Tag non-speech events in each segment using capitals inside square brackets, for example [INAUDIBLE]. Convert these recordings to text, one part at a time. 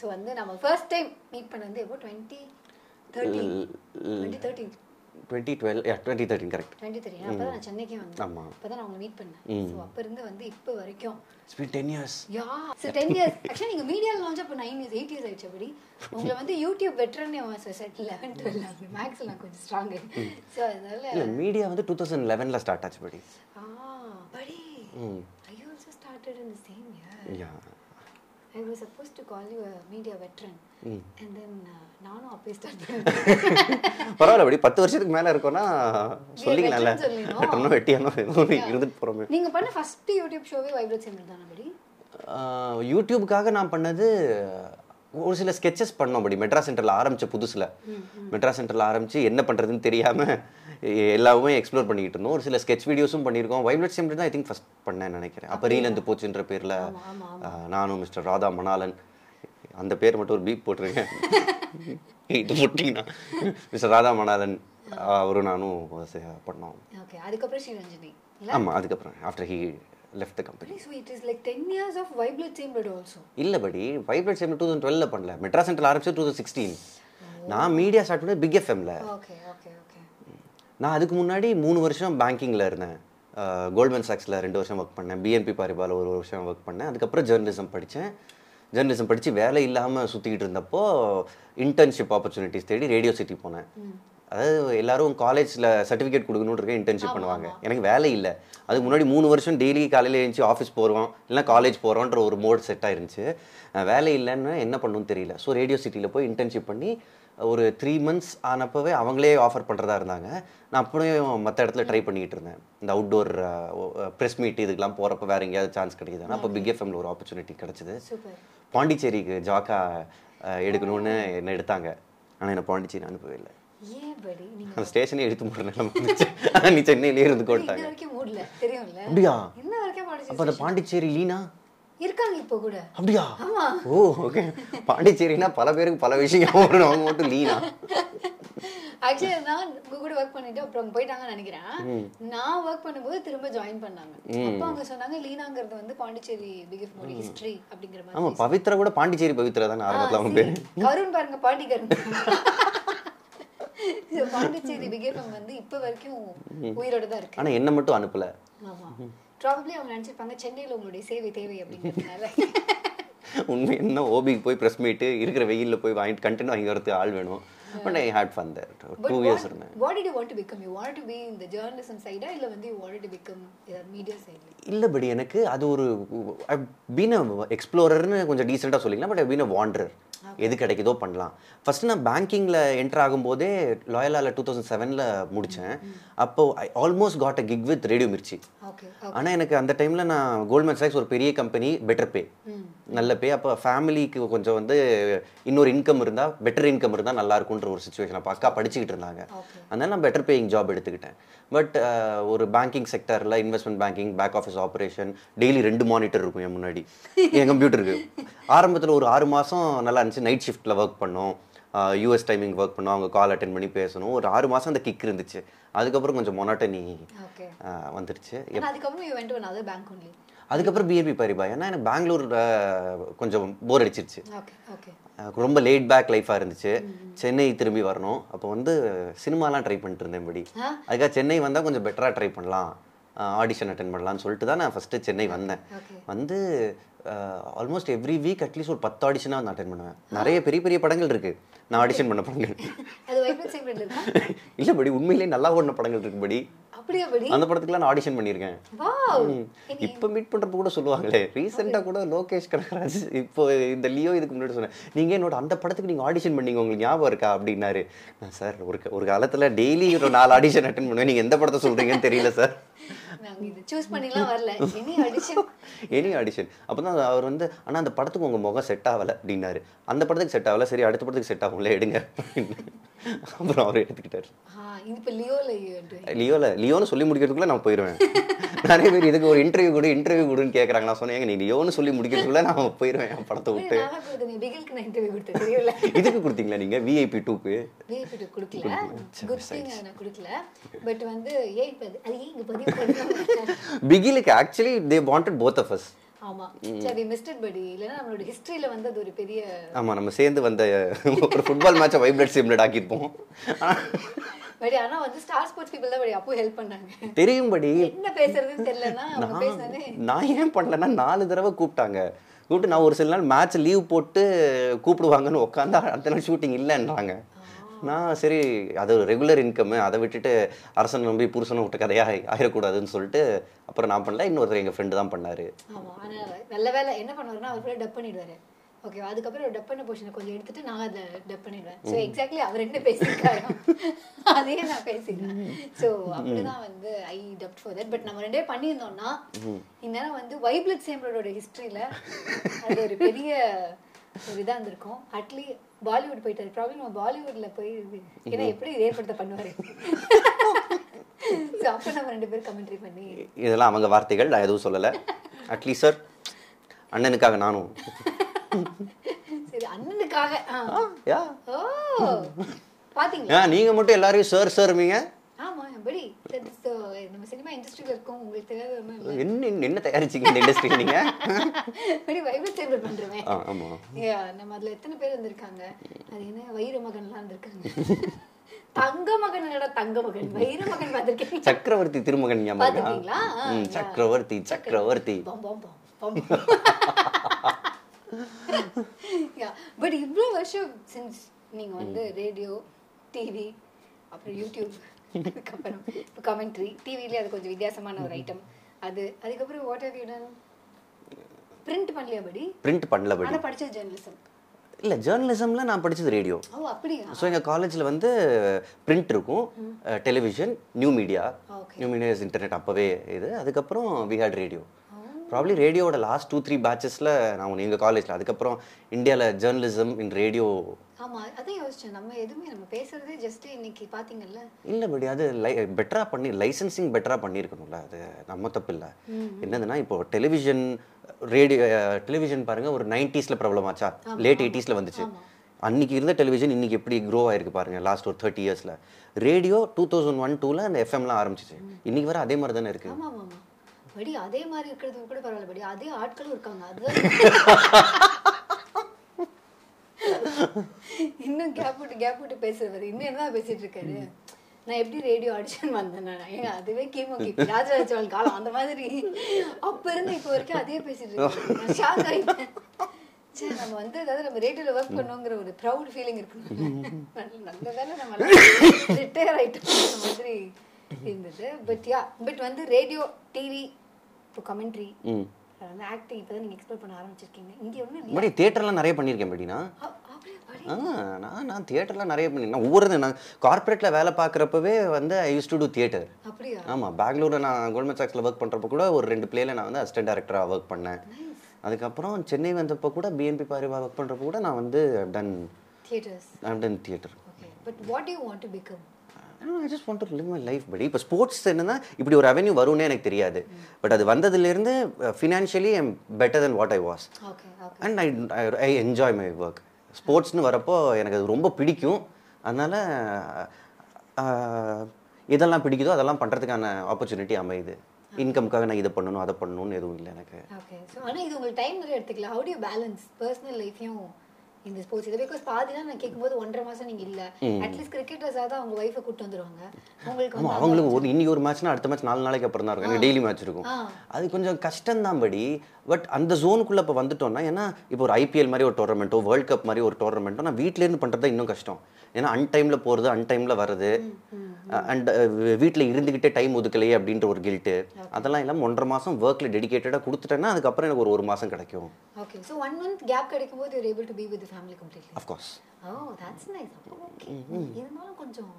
So வந்து நம்ம first time meet பண்ண வந்து எப்போ? Twenty thirteen twenty thirteen twenty twelve twenty thirteen correct twenty thirteen அப்போ நான் சென்னைக்கே வந்தேன். ஆமா. அப்போ தான் நான் உங்களை மீட் பண்ணேன். ஸோ அப்போ இருந்து வந்து இப்போ வரைக்கும். It's been ten years yeah so ten years actually நீங்கள் மீடியாவில் லான்ச் அப்போ நைன் இயர்ஸ் எயிட் இயர்ஸ் ஆயிடுச்சு அப்படி. உங்களை வந்து யூடியூப் வெட்டர்னே செட் லெவன் டுவெல் அப்படி. மேக்ஸில் நான் கொஞ்சம் ஸ்ட்ராங்கு ஸோ அதனால இல்லை மீடியா வந்து டூ தௌசண்ட் லெவனில் ஸ்டார்ட் ஆச்சு படி ஆ படி I also started in the same year yeah I was supposed to call you media veteran. And then நானும் அப்பயே ஸ்டார்ட் [LAUGHS] பண்ணேன். பரவாயில்ல படி பத்து வருஷத்துக்கு மேலே இருக்கோன்னா சொல்லிக்கலாம்ல. வெட்டணும் வெட்டியானோ இருந்துட்டு போகிறோமே நீங்க பண்ண ஃபர்ஸ்ட் யூடியூப் ஷோவே வைப்ரேட் சேனல் தானே படி ஆஹ் யூடியூபுக்காக நான் பண்ணது ஒரு சில ஸ்கெச்சஸ் பண்ணோம் படி மெட்ராஸ் சென்டரில் ஆரம்பிச்ச புதுசில். மெட்ராஸ் சென்டரில் ஆரம்பிச்சு என்ன பண்ணுறதுன்னு தெரியாமல் எல்லாமே எக்ஸ்ப்ளோர் பண்ணிக்கிட்டு இருந்தோம் ஒரு சில ஸ்கெச் வீடியோஸும் பண்ணியிருக்கோம். வைப்ரேட் சேம்பர் தான் ஐ திங்க் ஃபஸ்ட் பண்ணேன்னு நினைக்கிறேன். அப்போ ரீலந்து போச்சுன்ற பேரில் நானும் மிஸ்டர் ராதா மணாலன் அந்த பேர் மட்டும் ஒரு பீப் போட்டிருக்கேன். [LAUGHS] இது போட்டிங்கன்னா. மிஸ்டர் ராதா மணாலன் அவரும் நானும் பண்ணோம். ஓகே அதுக்கப்புறம் ஸ்ரீரஞ்சனி இல்ல? ஆமாம் அதுக்கப்புறம் after he left the company so it is like ten years of vibrate chamber also இல்லை படி வைப்ரேட் சேம்பர் டூ தௌசண்ட் டுவெல்ல பண்ணல. மெட்ராஸ் சென்டரில் ஆரம்பிச்சு டூ தௌசண்ட் சிக்ஸ்டீன் நான் மீடியா ஸ்டார்ட் பண்ணது பிக் எஃப்எம்ல ஓகே ஓகே நான் அதுக்கு முன்னாடி மூணு வருஷம் பேங்கிங்கில் இருந்தேன். கோல்ட்மேன் சாக்ஸில் ரெண்டு வருஷம் ஒர்க் பண்ணேன். பிஎன்பி பாரிபால ஒரு வருஷம் ஒர்க் பண்ணேன். அதுக்கப்புறம் ஜேர்னலிசம் படித்தேன். ஜேர்னலிசம் படித்து வேலை இல்லாமல் சுற்றிக்கிட்டு இருந்தப்போ இன்டர்ன்ஷிப் ஆப்பர்ச்சுனிட்டிஸ் தேடி ரேடியோ சிட்டி போனேன். அதாவது எல்லாரும் காலேஜில் சர்டிஃபிகேட் கொடுக்கணுன்னு இருக்க இன்டர்ன்ஷிப் பண்ணுவாங்க. எனக்கு வேலை இல்லை. அதுக்கு முன்னாடி மூணு வருஷம் டெய்லி காலையில் எழுந்துச்சு ஆஃபீஸ் போகிறோம் இல்லைனா காலேஜ் போகிறோன்ற ஒரு மோட் செட் ஆயிருந்துச்சு. வேலை இல்லைன்னு என்ன பண்ணணும்னு தெரியல. ஸோ ரேடியோ சிட்டியில் போய் இன்டர்ன்ஷிப் பண்ணி ஒரு த்ரீ மந்த்ஸ் ஆனப்பவே அவங்களே ஆஃபர் பண்ணுறதா இருந்தாங்க. நான் அப்படியும் மற்ற இடத்துல ட்ரை பண்ணிக்கிட்டு இருந்தேன். இந்த அவுட்டோர் ப்ரெஸ் மீட் இதுக்கெல்லாம் போகிறப்ப வேறு எங்கேயாவது சான்ஸ் கிடைக்குதுன்னா அப்போ பிக் எஃப்எம்ல ஒரு ஆப்பர்ச்சுனிட்டி கிடச்சிது. பாண்டிச்சேரிக்கு ஜாக்கா எடுக்கணும்னு என்ன எடுத்தாங்க. ஆனால் என்ன பாண்டிச்சேரி அனுப்பவே இல்லை. அந்த ஸ்டேஷனே எடுத்து போடுற நிலைமை நீ சென்னையிலே இருந்து தெரியும்ல? அப்படியா? அப்போ அந்த பாண்டிச்சேரி லீனா? இருக்காங்க இப்போ கூட. அப்படியா? ஆமா. ஓ ஓகே பாண்டிச்சேரினா பல பேருக்கு பல விஷயம் வரும். அவங்க மட்டும் லீனா ஆக்சுவலி நான் உங்க கூட ஒர்க் பண்ணிட்டு அப்புறம் போயிட்டாங்கன்னு நினைக்கிறேன். நான் ஒர்க் பண்ணும்போது திரும்ப ஜாயின் பண்ணாங்க. அப்போ அவங்க சொன்னாங்க லீனாங்கிறது வந்து பாண்டிச்சேரி பிகிஃப் மோடி ஹிஸ்டரி அப்படிங்கிற மாதிரி. ஆமா பவித்ரா கூட பாண்டிச்சேரி பவித்ரா தானே ஆரம்பத்தில் அவங்க பேர் கருண் பாருங்க பாண்டி கருண் [LAUGHS] பாண்டிச்சேரி பிகேஃபம் வந்து இப்போ வரைக்கும் உயிரோட தான் இருக்கு. ஆனா என்ன மட்டும் அனுப்பல. ஆமா. ப்ராபப்ளி அவங்க நினைச்சிருப்பாங்க சென்னையில உங்களுடைய சேவை தேவை அப்படிங்கிறதுனால [LAUGHS] உண்மை என்ன ஓபிக்கு போய் ப்ரெஸ் மீட்டு இருக்கிற வெயில்ல போய் வாங்கிட்டு கண்டென்ட் வாங்கி வரதுக்கு ஆள் வேணும். But I had fun there two years இருந்தேன். did you want to become? You wanted to be in the journalism side இல்ல வந்து you wanted to become media சைடுல இல்லை படி எனக்கு அது ஒரு பீன் எக்ஸ்ப்ளோரர்னு கொஞ்சம் டீசெண்டாக சொல்லிக்கலாம் பட் பீன் அ வாண்டர் எது கிடைக்குதோ பண்ணலாம். ஃபர்ஸ்ட் நான் பேங்கிங்கில் என்டர் ஆகும்போதே லாயலாவில் டூ தௌசண்ட் செவனில் முடித்தேன் அப்போ I almost got a gig with Radio Mirchi ஆனால் எனக்கு அந்த டைமில் நான் கோல்ட்மேன் சாக்ஸ் ஒரு பெரிய கம்பெனி பெட்டர் பே நல்ல பே அப்போ ஃபேமிலிக்கு கொஞ்சம் வந்து இன்னொரு இன்கம் இருந்தால் பெட்டர் இன்கம் இருந்தால் நல்லா இருக்கும்ன்ற ஒரு சுச்சுவேஷன் அப்போ அக்கா படிச்சுக்கிட்டு இருந்தாங்க. அதனால நான் பெட்டர் பேயிங் ஜாப் எடுத்துக்கிட்டேன். பட் ஒரு banking செக்டரில் investment banking back office operation daily ரெண்டு மானிட்டர் இருக்கும் என் முன்னாடி. என் கம்ப்யூட்டருக்கு ஆரம்பத்தில் ஒரு ஆறு மாதம் நல்லா இருந்துச்சு. நைட் ஷிஃப்ட்டில் ஒர்க் பண்ணோம். யூஎஸ் டைமிங் ஒர்க் பண்ணோம். அவங்க கால் அட்டென்ட் பண்ணி பேசணும். ஒரு ஆறு மாதம் அந்த கிக் இருந்துச்சு. அதுக்கப்புறம் கொஞ்சம் மொனாட்டனி வந்துருச்சு. அதுக்கப்புறம் பிஎன்பி பரிபா ஏன்னா எனக்கு பெங்களூர் அஹ், கொஞ்சம் போர் அடிச்சிருச்சு. ரொம்ப லேட் பேக் லைஃபாக இருந்துச்சு. சென்னை திரும்பி வரணும். அப்போ வந்து சினிமாலாம் ட்ரை பண்ணிட்டு இருந்தேன் படி. அதுக்காக சென்னை வந்தால் கொஞ்சம் பெட்டராக ட்ரை பண்ணலாம். ஆடிஷன் அட்டன் பண்ணலாம்னு சொல்லிட்டு தான் நான் ஃபஸ்ட்டு சென்னை வந்தேன். வந்து ஆல்மோஸ்ட் எவ்ரி வீக் அட்லீஸ்ட் ஒரு பத்து ஆடிஷனாக வந்து அட்டன் பண்ணுவேன். நிறைய பெரிய பெரிய படங்கள் இருக்கு. நான் ஆடிஷன் பண்ண படங்கள். அது வைப்ரேட் சைடுல இருக்கா? [LAUGHS] இல்லை படி உண்மையிலேயே நல்லா ஓடின படங்கள் இருக்கு படி. அப்படியே படி அந்த படத்துக்குலாம் நான் ஆடிஷன் பண்ணியிருக்கேன். இப்போ மீட் பண்றப்ப கூட சொல்லுவாங்களே ரீசெண்டாக கூட லோகேஷ் கனகராஜ் இப்போ இந்த லியோ இதுக்கு முன்னாடி சொன்னேன் நீங்க என்னோட அந்த படத்துக்கு நீங்க ஆடிஷன் பண்ணீங்க உங்களுக்கு ஞாபகம் இருக்கா? அப்படின்னாரு. நான் சார் ஒரு ஒரு காலத்துல டெய்லி ஒரு நாலு ஆடிஷன் அட்டன் பண்ணுவேன். நீங்க எந்த படத்தை சொல்றீங்கன்னு தெரியல சார். எனி ஆடிஷன் அப்போ தான் அவர் வந்து ஆனால் அந்த படத்துக்கு உங்கள் முகம் செட் ஆகலை அப்படின்னாரு. அந்த படத்துக்கு செட் ஆகலை. சரி அடுத்த படத்துக்கு செட் ஆகும்ல எடுங்க. [LAUGHS] அப்புறம் அவர் எடுத்துக்கிட்டாரு. லியோல லியோல லியோன்னு சொல்லி முடிக்கிறதுக்குள்ள நான் போயிடுவேன் [LAUGHS] நிறைய பேர் இதுக்கு ஒரு இன்டர்வியூ கொடு இன்டர்வியூ கொடுன்னு கேட்குறாங்க நான் சொன்னேன் "ஏங்க, நீ லியோன்னு சொல்லி முடிக்கிறதுக்குள்ள நான் போயிடுவேன் என் படத்தை விட்டு. [LAUGHS] இதுக்கு கொடுத்தீங்களா நீங்கள் விஐபி டூக்கு விஐபி கொடுக்கல. குட் திங் நான் கொடுக்கல. பட் வந்து ஏன் அது ஏன் இங்க பதிவு பிகிலுக்கு actually they wanted both of us ஆமா. சரி மிஸ்டர் படி இல்லைன்னா நம்மளோட ஹிஸ்டரியில வந்து அது ஒரு பெரிய ஆமாம் நம்ம சேர்ந்து வந்த ஒரு ஃபுட்பால் மேட்சை வைப்ரேட் சிம்லெட் ஆக்கியிருப்போம் படி ஆனா வந்து ஸ்டார் ஸ்போர்ட்ஸ் பீப்புள் தான் படி அப்போ ஹெல்ப் பண்ணாங்க. தெரியும்படி என்ன பேசுறதுன்னு தெரியலன்னா அவங்க நான் பேசினதே. நான் ஏன் பண்ணலன்னா நாலு தடவை கூப்பிட்டாங்க. கூப்பிட்டு நான் ஒரு சில நாள் மேட்ச் லீவ் போட்டு கூப்பிடுவாங்கன்னு உட்காந்தா அடுத்த நாள் ஷூட்டிங் இல்லைன்றாங்க. நான் சரி அது ஒரு ரெகுலர் இன்கம் அதை விட்டுட்டு அரசன் நம்பி புருஷனை விட்ட கதையாக ஆயிடக்கூடாதுன்னு சொல்லிட்டு அப்புறம் நான் பண்ணல. இன்னொருத்தர் எங்கள் ஃப்ரெண்டு தான் பண்ணாரு. நல்ல வேலை என்ன பண்ணுவாருன்னா அவர் டப் பண்ணிடுவாரு. ஓகே அதுக்கப்புறம் டப் பண்ண போர்ஷனை கொஞ்சம் எடுத்துட்டு நான் அதை டப் பண்ணிடுவேன். ஸோ எக்ஸாக்ட்லி அவர் என்ன பேசியிருக்காரு அதே நான் பேசிடுறேன் ஸோ அப்படிதான் வந்து I dub for that but நம்ம ரெண்டே பண்ணியிருந்தோம்னா இந்நேரம் வந்து வைப்லட் சேம்பரோட ஹிஸ்டரியில அது ஒரு பெரிய ஒரு இதாக இருந்திருக்கும் அட்லி பாலிவுட் போயிட்டாரு. ப்ராப்ளம் நம்ம பாலிவுட்ல போய் ஏன்னா எப்படி ஏற்படுத்த பண்ணுவாரு? ஸோ அப்போ நம்ம ரெண்டு பேரும் கமெண்ட்ரி பண்ணி இதெல்லாம் அவங்க வார்த்தைகள் நான் எதுவும் சொல்லலை. அட்லீஸ்ட் சார் அண்ணனுக்காக நானும். சரி அண்ணனுக்காக. யா. ஓ பாத்தீங்களா? ஏன் நீங்கள் மட்டும் எல்லாரையும் சார் சார்மீங்க uh, நம்ம சினிமா இண்டஸ்ட்ரியில இருக்கோம் உங்களுக்கு தெரியாத என்ன என்ன தயாரிச்சிங்க இந்த இண்டஸ்ட்ரி நீங்கள் படி வைப்ரேட் சேம்பர் பண்றேன் ஆ ஆமாம் Yeah, நம்ம அதுல எத்தனை பேர் வந்திருக்காங்க அது என்ன வைர மகன்லாம் வந்திருக்காங்க தங்க மகன் தங்க மகன்? வைர மகன் பார்த்திருக்கீங்க சக்கரவர்த்தி திருமகன் பார்த்திருக்கீங்களா? சக்கரவர்த்தி சக்கரவர்த்தி. பட் இவ்வளோ வருஷம் சின்ஸ் நீங்க வந்து ரேடியோ டிவி அப்புறம் யூடியூப் அதுக்கப்புறம் இப்போ கமெண்ட்ரி டிவிலே அது கொஞ்சம் வித்தியாசமான ஒரு ஐட்டம் அது அதுக்கப்புறம் what have you done print பண்ணலையா படி பிரிண்ட் பண்ணல படி ஆனா படிச்சது ஜெர்னலிசம் இல்லை ஜேர்னலிசம்ல நான் படிச்சது ரேடியோ ஓ அப்படியா? ஸோ எங்கள் காலேஜில் வந்து பிரிண்ட் இருக்கும். Television new media. New media internet அப்போவே இது. அதுக்கப்புறம் வி ஹேட் ரேடியோ ப்ராப்ளி ரேடியோட லாஸ்ட் டூ த்ரீ பேட்சஸில் நான் ஒன்று எங்கள் காலேஜில் அதுக்கப்புறம் இந்தியாவில் ஜேர்னலிசம் இன் ரேடியோ ஆமா அதான் யோசிச்சேன். நம்ம எதுவுமே நம்ம பேசுறதே ஜஸ்ட் இன்னைக்கு பாத்தீங்கல்ல? இல்லை படி அது லை பெட்டராக பண்ணி லைசன்சிங் பெட்டராக பண்ணியிருக்கணும்ல. அது நம்ம தப்பு இல்லை. என்னதுன்னா இப்போ டெலிவிஷன் ரேடியோ டெலிவிஷன் பாருங்க ஒரு நைன்டிஸில் ப்ராப்ளம் ஆச்சா லேட் எயிட்டிஸில் வந்துச்சு. அன்னைக்கு இருந்த டெலிவிஷன் இன்னைக்கு எப்படி க்ரோ ஆயிருக்கு பாருங்க லாஸ்ட் ஒரு தேர்ட்டி இயர்ஸில் ரேடியோ டூ தௌசண்ட் ஒன் டூவில் அந்த எஃப்எம்லாம் ஆரம்பிச்சிச்சு. இன்னைக்கு வர அதே மாதிரி தானே இருக்கு. ஆமா ஆமா ஆமா. படி அதே மாதிரி இருக்கிறது கூட பரவாயில்ல படி. அதே ஆட்களும் இருக்காங்க. அது இன்னும் கேப் விட்டு கேப் விட்டு பேசுறவர் இன்னும் என்ன பேசிட்டு இருக்காரு? நான் எப்படி ரேடியோ ஆடிஷன் வந்தேன் நான் ஏங்க அதுவே கீமோ கிபி ராஜராஜ காலம் அந்த மாதிரி. அப்ப இருந்து இப்போ வரைக்கும் அதே பேசிட்டு இருக்கேன் ஷாக் ஆயிட்டேன். சரி நம்ம வந்து அதாவது நம்ம ரேடியோல ஒர்க் பண்ணோங்கிற ஒரு ப்ரௌட் ஃபீலிங் இருக்கணும் நல்ல- நல்ல வேலை நம்ம ரிட்டையர் ஆயிட்டோம் அந்த மாதிரி இருந்தது. பட் யா பட் வந்து ரேடியோ டிவி இப்போ கமெண்ட்ரி வந்து ஆக்டிங் இப்போ தான் நீங்கள் எக்ஸ்ப்ளோர் பண்ண ஆரம்பிச்சிருக்கீங்க. இங்கே ஒன்றும் நிறைய பண்ணியிருக்கேன் ஆ நான் நான் தியேட்டர்லாம் நிறைய பண்ணி நான் ஒவ்வொரு நான் கார்ப்பரேட்டில் வேலை பார்க்குறப்பவே வந்து I used to do theatre ஆமாம் பெங்களூரில் நான் கோல்ட்மேன் சாக்ஸில் ஒர்க் பண்ணுறப்ப கூட ஒரு ரெண்டு பிளேல நான் வந்து அசிஸ்டன்ட் டேரக்டராக ஒர்க் பண்ணேன். அதுக்கப்புறம் சென்னை வந்தப்போ கூட பிஎன்பி பாரிவா ஒர்க் பண்ணுறப்ப கூட நான் வந்து done theatres done theatre but what you want to become I just want to live my life படி இப்போ ஸ்போர்ட்ஸ் என்னன்னா இப்படி ஒரு ரெவென்யூ வரும்னே எனக்கு தெரியாது. பட் அது வந்ததுலேருந்து financially I'm better than what I was and I I enjoy my work ஸ்போர்ட்ஸ்னு வரப்போ எனக்கு அது ரொம்ப பிடிக்கும். அதனால் இதெல்லாம் பிடிக்குதோ அதெல்லாம் பண்ணுறதுக்கான ஆப்பர்ச்சுனிட்டி அமையுது. இன்கம்க்காக நான் இதை பண்ணணும் அதை பண்ணணும்னு எதுவும் இல்லை எனக்கு. ஓகே ஸோ ஆனால் இது உங்களுக்கு டைம் நிறைய எடுத்துக்கல ஹவு டு பேலன்ஸ் பர்சனல் லைஃப்பையும் இந்த ஸ்போர்ட்ஸ் இது பிகாஸ் பாதிலாம் நான் கேட்கும்போது ஒன்றரை மாசம் நீங்க இல்ல. அட்லீஸ்ட் கிரிக்கெட்டர்ஸாக தான் அவங்க ஒய்ஃபை கூட்டு வந்துருவாங்க. உங்களுக்கு வந்து அவங்களுக்கு ஒரு இன்னைக்கு ஒரு மேட்ச்னா அடுத்த மேட்ச் நாலு நாளைக்கு அப்புறம் தான் இருக்கும். டெய்லி மேட்ச் இருக்கும். அது கொஞ்சம் கஷ்டம்தான் படி. பட் அந்த ஜோனுக்குள்ளே இப்போ வந்துட்டோம்னா ஏன்னா இப்போ ஒரு ஐபிஎல் மாதிரி ஒரு டோர்னமெண்ட்டோ வேர்ல்ட் கப் மாதிரி ஒரு டோர்னமெண்ட்டோ நான் வீட்டிலேருந்து பண்ணுறது இன்னும் கஷ்டம். ஏன்னா அன்டைமில் போகிறது அன்டைமில் வர்றது அண்ட் வீட்டில் இருந்துக்கிட்டே டைம் ஒதுக்கலையே அப்படின்ற ஒரு கில்ட்டு அதெல்லாம் இல்லாமல் ஒன்றரை மாதம் ஒர்க்கில் டெடிகேட்டடாக கொடுத்துட்டேன்னா அதுக்கப்புறம் எனக்கு ஒரு ஒரு மாதம் கிடைக்கும். Okay so one month gap கிடைக்கும் போது you're able to be with family completely of course oh that's nice okay இருந்தாலும் கொஞ்சம்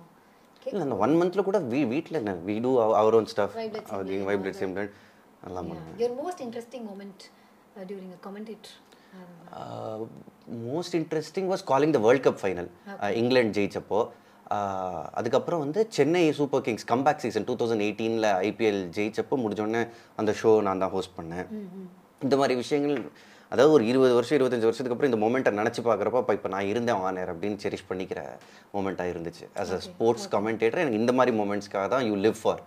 இல்லை அந்த ஒன் மந்தில் கூட வீ வீட்டில் என்ன we do our own stuff Vibrate same எல்லாம் பண்ணுவேன் your most interesting moment during a commentate most interesting was calling the world cup final England ஜெயிச்சப்போ. Uh, அதுக்கப்புறம் வந்து Chennai Super Kings comeback season two thousand எயிட்டீனில் IPL ஜெயிச்சப்போ முடிஞ்சோடனே அந்த show நான் தான் ஹோஸ்ட் பண்ணேன். இந்த மாதிரி விஷயங்கள் அதாவது ஒரு இருபது வருஷம் இருபத்தஞ்சு வருஷத்துக்கு அப்புறம் இந்த மூமெண்ட்டை நினச்சி பார்க்குறப்ப அப்போ இப்போ நான் இருந்தேன் ஆனர் அப்படின்னு செரிஷ் பண்ணிக்கிற மூமெண்ட்டாக இருந்துச்சு. ஆஸ் அ ஸ்போர்ட்ஸ் கமெண்டேட்டர் எனக்கு இந்த மாதிரி மூமெண்ட்ஸ்க்காக தான் யூ லிவ் ஃபார்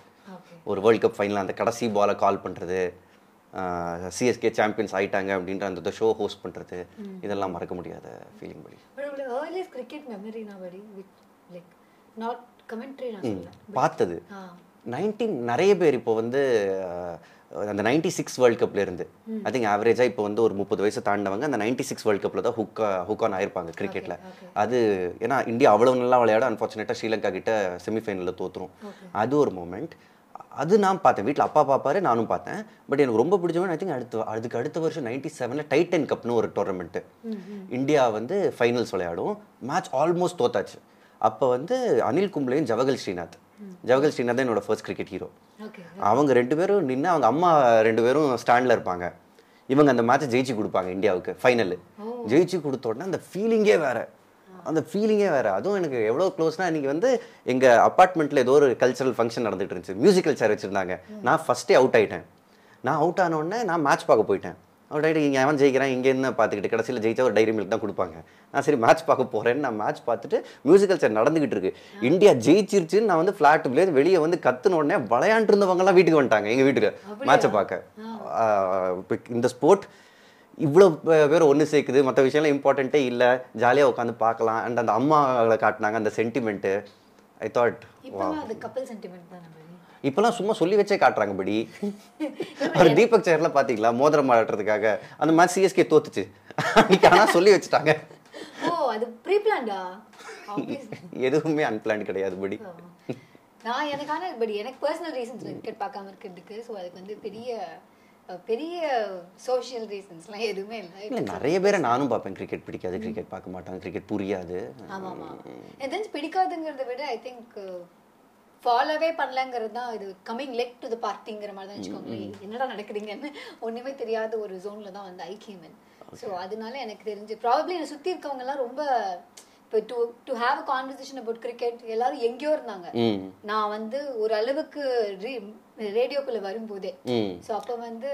ஒரு வேர்ல்ட் கப் ஃபைனல் அந்த கடைசி பாலை கால் பண்ணுறது சிஎஸ்கே சாம்பியன்ஸ் ஆயிட்டாங்க அப்படின்ற அந்த ஷோ ஹோஸ்ட் பண்ணுறது இதெல்லாம் மறக்க முடியாத ஃபீலிங் படி. Cricket memory like not commentary பார்த்தது. நைன்டீன் நிறைய பேர் இப்போ வந்து அந்த நைன்டி சிக்ஸ் வேர்ல்ட் கப்ல இருந்து ஐ திங்க் ஆவரேஜாக இப்போ வந்து ஒரு முப்பது வயசு தாண்டவங்க அந்த நைன்டி சிக்ஸ் வேர்ல்ட் கப்பில் தான் ஹுக் ஹுக் ஆன் ஆயிருப்பாங்க கிரிக்கெட்டில் அது ஏன்னா இந்தியா அவ்வளோ நல்லா விளையாட அன்ஃபார்ச்சுனேட்டாக ஸ்ரீலங்கா கிட்ட செமிஃபைனலில் தோத்துரும். அது ஒரு மூமெண்ட் அது நான் பார்த்தேன். வீட்டில் அப்பா பார்ப்பாரு நானும் பார்த்தேன். பட் எனக்கு ரொம்ப பிடிச்சவன் ஐ திங்க் அடுத்த அதுக்கு அடுத்த வருஷம் நைன்டி செவனில் டைட்டன் கப்னு ஒரு டோர்னமெண்ட்டு இந்தியா வந்து ஃபைனல்ஸ் விளையாடும். மேட்ச் ஆல்மோஸ்ட் தோத்தாச்சு. அப்போ வந்து அனில் கும்ப்ளேயும் ஜவஹல் ஸ்ரீநாத். ஜவஹல் ஸ்ரீநாத் தான் என்னோட ஃபர்ஸ்ட் கிரிக்கெட் ஹீரோ அவங்க ரெண்டு பேரும் நின்று அவங்க அம்மா ரெண்டு பேரும் ஸ்டாண்டில் இருப்பாங்க. இவங்க அந்த மேட்சை ஜெயிச்சு கொடுப்பாங்க இந்தியாவுக்கு ஃபைனல் ஜெயிச்சு கொடுத்த உடனே அந்த ஃபீலிங்கே வேற. அந்த ஃபீலிங்கே வேற. அதுவும் எனக்கு எவ்வளோ க்ளோஸ்னா இன்னைக்கு வந்து எங்கள் அப்பார்ட்மெண்ட்டில் ஏதோ ஒரு கல்ச்சரல் ஃபங்க்ஷன் நடந்துட்டு இருந்துச்சு. மியூசிக்கல் சேர் வச்சுருந்தாங்க. நான் ஃபஸ்ட்டே அவுட் ஆயிட்டேன். நான் அவுட் ஆன உடனே நான் மேட்ச் பார்க்க போயிட்டேன். அவுட் ஆகிட்டு இங்கே அவன் ஜெயிக்கிறான் இங்கே என்ன பார்த்துக்கிட்டு கடைசியில் ஜெயிச்சா ஒரு டைரி மில்க் தான் கொடுப்பாங்க. நான் சரி மேட்ச் பார்க்க போகிறேன்னு நான் மேட்ச் பார்த்துட்டு மியூசிக்கல் சேர் நடந்துகிட்டு இருக்கு. இந்தியா ஜெயிச்சிருச்சுன்னு நான் வந்து ஃப்ளாட்டுலேருந்து வெளியே வந்து கத்துன உடனே விளையாண்டு இருந்தவங்கலாம் வீட்டுக்கு வந்துட்டாங்க. எங்கள் வீட்டுக்கு மேட்சை பார்க்க. இந்த ஸ்போர்ட் இவ்வளோ பேர் ஒன்று சேர்க்குது. மற்ற விஷயம்லாம் இம்பார்ட்டண்ட்டே இல்லை. ஜாலியாக உட்காந்து பார்க்கலாம். அண்ட் அந்த அம்மாவை காட்டினாங்க. அந்த சென்டிமெண்ட்டு ஐ தாட் இப்போலாம் சும்மா சொல்லி வச்சே காட்டுறாங்க படி. [LAUGHS] அவர் தீபக் சேர்ல பார்த்தீங்களா மோதிரம் ஆடுறதுக்காக அந்த மாதிரி சிஎஸ்கே தோத்துச்சு. அன்னைக்கு ஆனால் சொல்லி வச்சுட்டாங்க. எதுவுமே அன்பிளான் கிடையாது படி. நான் எனக்கான பட் எனக்கு பர்சனல் ரீசன்ஸ் கிரிக்கெட் பார்க்காம இருக்கிறதுக்கு. ஸோ அதுக்கு வந்து பெரிய பெரிய சோஷியல் ரீசன்ஸ்லாம் எதுவுமே இல்லை. இல்லை நிறைய பேரை நானும் பார்ப்பேன். கிரிக்கெட் பிடிக்காது கிரிக்கெட் பார்க்க மாட்டாங்க கிரிக்கெட் புரியாது. ஆமா ஆமா எனக்கு தெரிஞ்சு பிடிக்காதுங்கிறத விட ஐ திங்க் ஃபாலோவே பண்ணலங்கிறது தான் இது கம்மிங் லெக் டு த பார்ட்டிங்கிற மாதிரி தான் வச்சுக்கோங்களேன் என்னடா நடக்குதுங்கன்னு ஒண்ணுமே தெரியாத ஒரு ஜோன்ல தான் வந்து ஐ கேமன் ஸோ அதனால எனக்கு தெரிஞ்சு ப்ராபப்ளி என்னை சுற்றி இருக்கவங்க எல்லாம் ரொம்ப இப்போ to to have a conversation about cricket எல்லாரும் எங்கேயோ இருந்தாங்க. நான் வந்து ஒரு அளவுக்கு ரேடியோக்குள்ள வரும்போதே. ஸோ அப்போ வந்து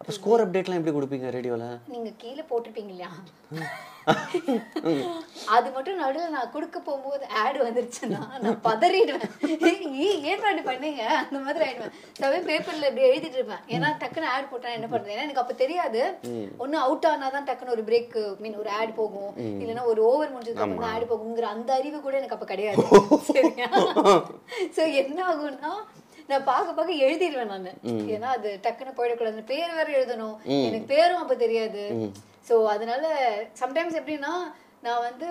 அப்போ ஸ்கோர் அப்டேட்லாம் எப்படி கொடுப்பீங்க ரேடியோவில் நீங்க கீழே போட்டிருப்பீங்க இல்லையா? [LAUGHS] அது மட்டும் நடுவில் நான் கொடுக்க போகும்போது ஆட் வந்துருச்சுன்னா நான் பதறிடுவேன். இப்படி பண்ணீங்க? அந்த மாதிரி ஆயிடுவேன். சவே பேப்பர்ல இப்படி எழுதிட்டு இருப்பேன். ஏன்னா டக்குன்னு ஆட் போட்டா என்ன பண்றது ஏன்னா எனக்கு அப்ப தெரியாது. ஒண்ணு அவுட் ஆனாதான் டக்குன்னு ஒரு பிரேக் மீன் ஒரு ஆட் போகும். இல்லைன்னா ஒரு ஓவர் முடிஞ்சதுக்கு அப்புறம் ஆட் போகுங்கிற அந்த அறிவு கூட எனக்கு அப்ப கிடையாது. [LAUGHS] சரியா? சோ என்ன ஆகும்னா நான் பார்க்க பார்க்க எழுதிடுவேன் நானு. ஏன்னா அது டக்குன்னு போயிடக்கூடாது. பேர் வேற எழுதணும். எனக்கு பேரும் அப்ப தெரியாது. சோ அதனால சம்டைம்ஸ் எப்படின்னா நான் வந்து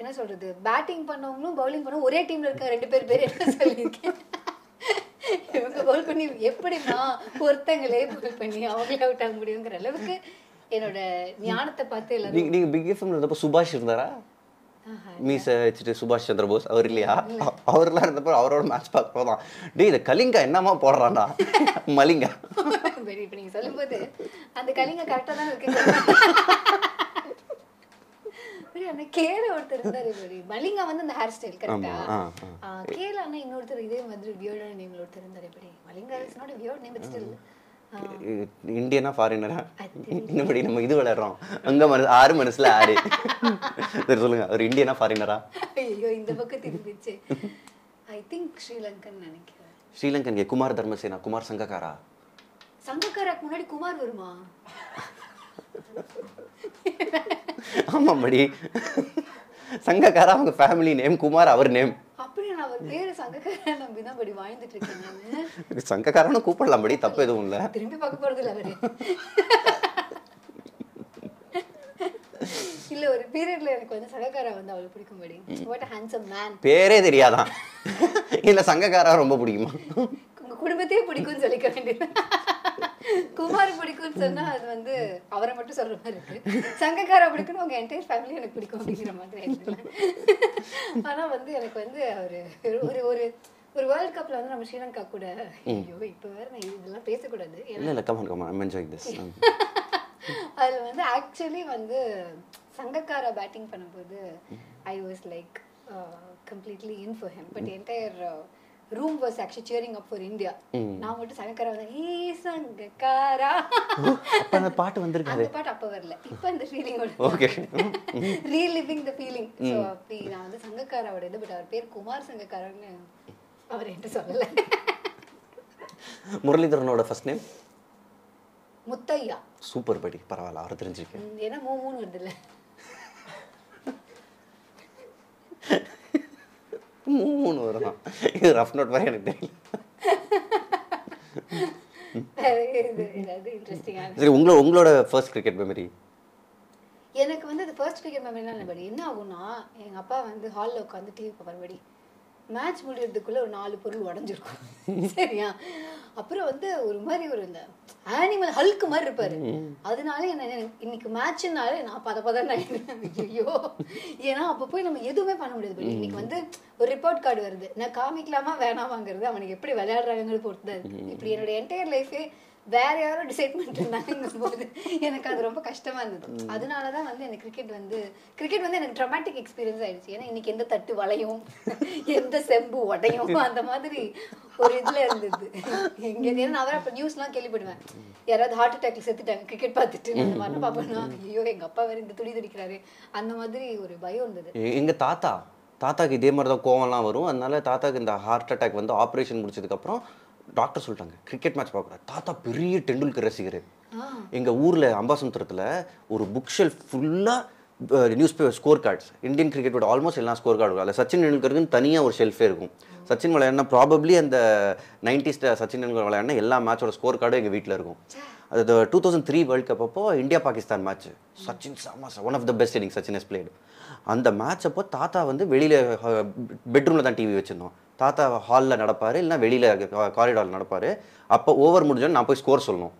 என்ன சொல்றது? பேட்டிங் பண்ணவங்களும் பவுலிங் பண்ண ஒரே டீம்ல இருக்க ரெண்டு பேர் பேர் என்ன சொல்லியிருக்கேன்? இவங்க பவுல் பண்ணி எப்படின்னா ஒருத்தங்களே பவுல் பண்ணி அவங்களே அவுட் ஆக முடியுங்கிற அளவுக்கு என்னோட ஞானத்தை பார்த்து எல்லாரும் நீங்க பிக் எஃப்எம் இருந்தப்போ சுபாஷ் இருந்தாரா. மீச வச்சுட்டு சுபாஷ் சந்திர போஸ் அவர் இல்லையா? அவர்லாம் இருந்தப்போ அவரோட மேட்ச் பார்க்க போதான் டேய் இந்த கலிங்கா என்னமா போடுறான்டா? மலிங்கா. இப்ப நீங்க சொல்லும்போது அந்த கலிங்க கரெக்டா தான் இருக்கு கேல ஒருத்தர் இருந்தாரு மலிங்கா வந்து அந்த ஹேர் ஸ்டைல் கரெக்டா கேல இன்னொருத்தர் இதே மாதிரி நேம்ல ஒருத்தர் இருந்தாரு Malinga is not name still இந்தியனா ஃபாரினரா அது இன்னபடி நம்ம இது விளையாடுறோம் அங்க மனசு ஆறு மனசுல ஆறு. சரி சொல்லுங்க. ஒரு இந்தியனா ஃபாரினரா ஐயோ இந்த பக்கம் திரும்பிச்சு ஐ திங்க் ஸ்ரீலங்கன் நினைக்கிறேன். Sri Lankan K Kumar Dharmasena Kumar Sangakkara? சங்கக்காராக்கு முன்னாடி குமார் வருமா? ஆமாம்படி சங்கக்காரா அவங்க ஃபேமிலி நேம் குமார் அவர் நேம் சங்கக்காரா நம்பி தான் படி தப்பு எதுவும் இல்லை. திரும்பி பார்க்க போறது இல்ல அவரு. இல்ல ஒரு பீரியட்ல எனக்கு வந்து சகக்காரா வந்து அவளுக்கு பிடிக்கும்படி. வாட் ஹேண்ட்ஸம் மேன் பேரே தெரியாதான் இல்ல சங்கக்காரா ரொம்ப பிடிக்குமா? உங்க குடும்பத்தையே பிடிக்கும்னு சொல்லிக்க வேண்டியது குமார் பிடிக்கும்னு சொன்னா அது வந்து அவரை மட்டும் சொல்ற மாதிரி இருக்கு. சங்கக்காரா பிடிக்கும்னு உங்க என்டையர் ஃபேமிலி எனக்கு பிடிக்கும் அப்படிங்கிற மாதிரி. ஆனா வந்து எனக்கு வந்து அவரு ஒரு ஒரு ஒரு வேர்ல்ட் கப்ல வந்து நம்ம ஸ்ரீலங்கா கூட ஐயோ இப்ப வேற நான் இதெல்லாம் பேசக்கூடாது. இல்ல இல்ல come on come on I'm enjoying this அதுல வந்து ஆக்சுவலி வந்து சங்கக்காரா பேட்டிங் பண்ணும்போது I was like completely in for him but entire room was actually cheering up for India நான் மட்டும் சங்கக்காரா வந்து ஈ சங்கக்காரா அப்ப அந்த பாட்டு வந்திருக்காது. அந்த பாட்டு அப்ப வரல. இப்ப இந்த ஃபீலிங்கோட okay reliving the feeling so அப்படி நான் வந்து சங்கக்காராவோட இது பட் அவர் பேர் குமார் சங்கக்காரன்னு அவர் என்கிட்ட சொல்லல. முரளிதரனோட ஃபர்ஸ்ட் நேம் முத்தையா. சூப்பர் படி பரவாயில்ல அவரை தெரிஞ்சுக்க ம், ஏன்னா மூ மூணு வருதுல்ல. [LAUGHS] மூணு வரும் இது ரஃப் நோட் மாதிரி எனக்கு தெரியல. சரி உங்களோட உங்களோட ஃபர்ஸ்ட் கிரிக்கெட் மெமரி எனக்கு வந்து அது ஃபர்ஸ்ட் கிரிக்கெட் மெமரிலாம் இல்லை படி என்ன ஆகும்னா எங்கள் அப்பா வந்து ஹாலில் உட்காந்து டிவி பார்ப்பார் படி மேட்ச் முடியறதுக்குள்ள ஒரு நாலு பொருள் உடஞ்சிருக்கும். [LAUGHS] சரியா? அப்புறம் வந்து ஒரு மாதிரி ஒரு இந்த ஆனிமல் ஹல்க்கு மாதிரி இருப்பாரு. அதனால என்ன இன்னைக்கு மேட்ச்னால நான் பத பதம் ஐயோ ஏன்னா அப்போ போய் நம்ம எதுவுமே பண்ண முடியாது இன்னைக்கு வந்து ஒரு ரிப்போர்ட் கார்டு வருது. நான் காமிக்கலாமா வேணாமாங்கிறது அவனுக்கு எப்படி விளையாடுறாங்கிறது பொறுத்து தான் இருக்கு. இப்படி என்னோட என்டையர் லைஃபே வேற யாரோ டிசைட் பண்ணிட்டு இருந்தாங்கும் போது எனக்கு அது ரொம்ப கஷ்டமா இருந்தது. அதனால தான் வந்து எனக்கு கிரிக்கெட் வந்து கிரிக்கெட் வந்து எனக்கு ட்ரமாட்டிக் எக்ஸ்பீரியன்ஸ் ஆயிடுச்சு. ஏன்னா இன்னைக்கு எந்த தட்டு வளையும் எந்த செம்பு உடையும் அந்த மாதிரி ஒரு இதுல இருந்தது. எங்க ஏன்னா நான் வேற அப்ப நியூஸ்லாம் கேள்விப்படுவேன். யாராவது ஹார்ட் அட்டாக்ல செத்துட்டாங்க கிரிக்கெட் பார்த்துட்டு. அந்த மாதிரி பார்ப்பேன்னா ஐயோ எங்க அப்பா வேற இந்த துடி துடிக்கிறாரு. அந்த மாதிரி ஒரு பயம் இருந்தது. எங்க தாத்தா தாத்தாக்கு இதே மாதிரி தான் கோவம்லாம் வரும். அதனால தாத்தாக்கு இந்த ஹார்ட் அட்டாக் வந்து ஆப்ரேஷன் முடிச்சதுக்கப்புறம் டாக்டர் சொல்லிட்டாங்க கிரிக்கெட் மேட்ச் பார்க்கக்கூடாது. தாத்தா பெரிய டெண்டுல்கர் ரசிகர். ஆ. எங்க ஊர்ல அம்பாசமுத்திரத்துல ஒரு புக் ஷெல்ஃப் ஃபுல்லா news paper score cards Indian கிரிக்கெட்டோட almost எல்லாம் ஸ்கோர் கார்டு அதில் சச்சின் டெண்டுல்கருக்குன்னு தனியாக ஒரு ஷெல்ஃபே இருக்கும். சச்சின் விளையாடினா ப்ராபப்ளி அந்த நைன்டிஸ் சச்சின் டெண்டுல்கர் விளையாடினா எல்லா மேட்சோட ஸ்கோர் கார்டும் எங்கள் வீட்டில் இருக்கும். அது two thousand three world cup அப்போ India Pakistan match Sachin Sama one of the best inning Sachin has played அந்த மேட்ச் அப்போ தாத்தா வந்து வெளியில் பெட்ரூமில் தான் டிவி வச்சிருந்தோம். தாத்தா ஹாலில் நடப்பார் இல்லைன்னா வெளியில் காரிடாரில் நடப்பார். அப்போ ஓவர் முடிஞ்சோன்னு நான் போய் ஸ்கோர் சொல்லணும்.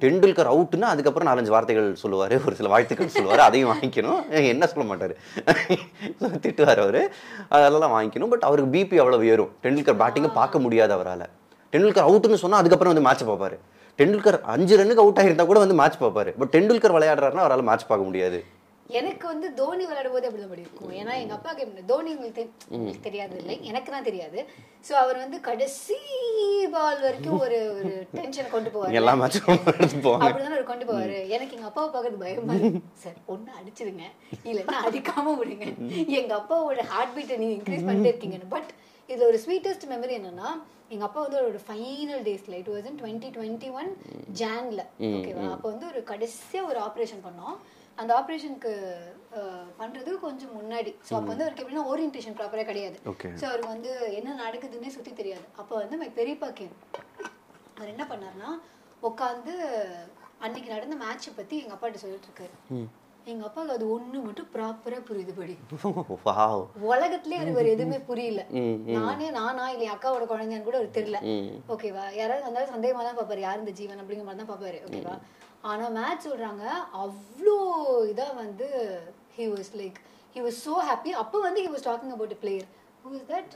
டெண்டுல்கர் அவுட்னா அதுக்கப்புறம் நாலஞ்சு வார்த்தைகள் சொல்லுவார் ஒரு சில வாழ்த்துக்கள் சொல்லுவார் அதையும் வாங்கிக்கணும். என்ன சொல்ல மாட்டார்? [LAUGHS] திட்டுவார் அவர். அதெல்லாம் வாங்கிக்கணும். பட் அவருக்கு பிபி அவ்வளோ உயரும் டெண்டுல்கர் பேட்டிங்கை பார்க்க முடியாது அவரால். டெண்டுல்கர் அவுட்டுன்னு சொன்னால் அதுக்கப்புறம் வந்து மேட்ச் பார்ப்பாரு. டெண்டுல்கர் அஞ்சு ரன்னுக்கு அவுட் ஆகிருந்தா கூட வந்து மேட்ச் பார்ப்பாரு. பட் டெண்டுல்கர் விளையாடுறாருன்னா அவரால் மேட்ச் பார்க்க முடியாது. எனக்கு வந்து தோனி விளையாடும் போது அப்படிதான் படி இருக்கும். ஏன்னா எங்க அப்பாவுக்கு எப்படி- தோனி உங்களுக்கு தெரியாது இல்லை எனக்கு தான் தெரியாது. சோ அவர் வந்து கடைசி பால் வரைக்கும் ஒரு ஒரு டென்ஷனை கொண்டு போவார். எல்லா மேட்சும் அப்படிதான் அவர் கொண்டு போவாரு. எனக்கு எங்க அப்பாவை பார்க்கறது பயமா. சார் ஒண்ணு அடிச்சிருங்க இல்லைன்னா அடிக்காம விடுங்க. எங்க அப்பாவோட ஹார்ட் பீட்டை நீங்க இன்க்ரீஸ் பண்ணிட்டே இருக்கீங்க பட் இதுல ஒரு ஸ்வீட்டஸ்ட் மெமரி என்னன்னா எங்க அப்பா வந்து ஒரு ஃபைனல் டேஸ்ல it was in twenty twenty one ஜான்ல ஓகேவா அப்போ வந்து ஒரு கடைசியா ஒரு ஆப்ரேஷன் பண்ணோம். அந்த ஆப்ரேஷனுக்கு பண்றதுக்கு கொஞ்சம் முன்னாடி. ஸோ அப்போ வந்து அவருக்கு எப்படின்னா ஓரியன்டேஷன் ப்ராப்பராக கிடையாது. ஸோ அவருக்கு வந்து என்ன நடக்குதுன்னே சுத்தி தெரியாது. அப்போ வந்து மை பெரியப்பா கேம். அவர் என்ன பண்ணாருன்னா உட்காந்து அன்னைக்கு நடந்த மேட்சை பத்தி எங்க அப்பாட்ட சொல்லிட்டு இருக்காரு. எங்க அப்பாவுக்கு அது ஒண்ணு மட்டும் ப்ராப்பரா புரியுது படி. உலகத்திலே எனக்கு வேற எதுவுமே புரியல. நானே நானா இல்ல அக்காவோட குழந்தைன்னு கூட அவருக்கு தெரியல. ஓகேவா? யாராவது வந்தாலும் சந்தேகமா தான் பாப்பாரு யார் இந்த ஜீவன் அப்படிங்கிற மாதிரி தான் பாப்பாரு ஓகேவா ஆனா மேட்ச் சொல்றாங்க அவ்வளோ இதா வந்து he was like he was so happy அப்போ வந்து he was talking about player who is that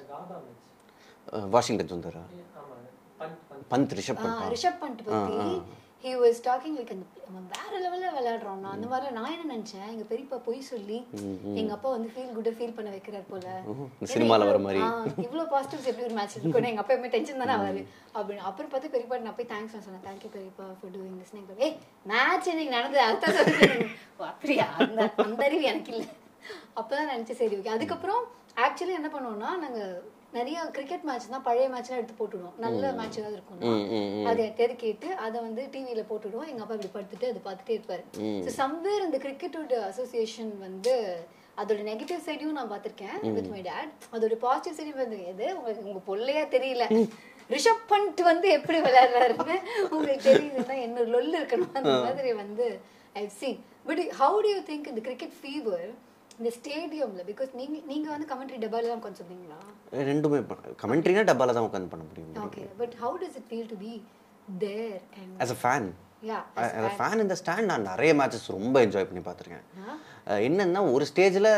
Washington Sundara? Pant Rishabh Pant. Rishabh Pant பத்தி ஹி வாஸ் டாக்கிங் லைக் அந்த வேற லெவல்ல விளையாடுறான் அந்த மாதிரி நான் என்ன நினைச்சேன்? எங்க பெரியப்பா பொய் சொல்லி எங்க அப்பா வந்து ஃபீல் குட்டா ஃபீல் பண்ண வைக்கிறார் போல. சினிமால வர மாதிரி. இவ்வளவு பாசிட்டிவ்ஸ் எப்படி ஒரு மேட்ச் இருக்கும் எங்க அப்பா எப்பவுமே டென்ஷன் தானே ஆவாரு அப்படின்னு. அப்புறம் பார்த்து பெரியப்பா நான் போய் தேங்க்ஸ் சொன்னேன். தேங்க்யூ பெரியப்பா ஃபார் டூயிங் திஸ் ஏய் மேட்ச் இன்னைக்கு நடந்தது. அர்த்தம் சொல்லி அப்படியா? அந்த அந்த அறிவு எனக்கு இல்லை. அப்பதான் நினைச்சேன் சரி ஓகே அதுக்கப்புறம் ஆக்சுவலி என்ன பண்ணுவோம்னா நாங்க நிறைய கிரிக்கெட் மேட்ச் தான் பழைய மேட்ச்லாம் எடுத்து போட்டுடுவோம். நல்ல மேட்ச் ஏதாவது இருக்கும் அதை எது கேட்டு அதை வந்து டிவியில போட்டுடுவோம். எங்க அப்பா இப்படி படுத்துட்டு அதை பார்த்துட்டே இருப்பாரு. ஸோ சம்வேர் இந்த கிரிக்கெட்டோட அசோசியேஷன் வந்து அதோட நெகட்டிவ் சைடையும் நான் பார்த்திருக்கேன் வித் மை டேட் அதோட பாசிட்டிவ் சைடும் வந்து எது? உங்களுக்கு உங்க பொல்லையா தெரியல. ரிஷப் பண்ட் வந்து எப்படி விளையாடுறாருன்னு உங்களுக்கு தெரியுதுன்னா என்ன லொல்லு இருக்கணும். அந்த மாதிரி வந்து I seen but how do you think இந்த கிரிக்கெட் ஃபீவர் இந்த ஸ்டேடியம்ல பிகாஸ் நீங்க நீங்க வந்து கமெண்ட்ரி டபால தான் உட்காந்து சொன்னீங்களா ரெண்டுமே கமெண்ட்ரினா டப்பால தான் உட்காந்து பண்ண முடியும். Okay but how does it feel to be there and as a fan yeah as a fan இந்த ஸ்டாண்ட் நான் நிறைய மேட்சஸ் ரொம்ப என்ஜாய் பண்ணி பார்த்துருக்கேன். என்னன்னா ஒரு ஸ்டேஜில்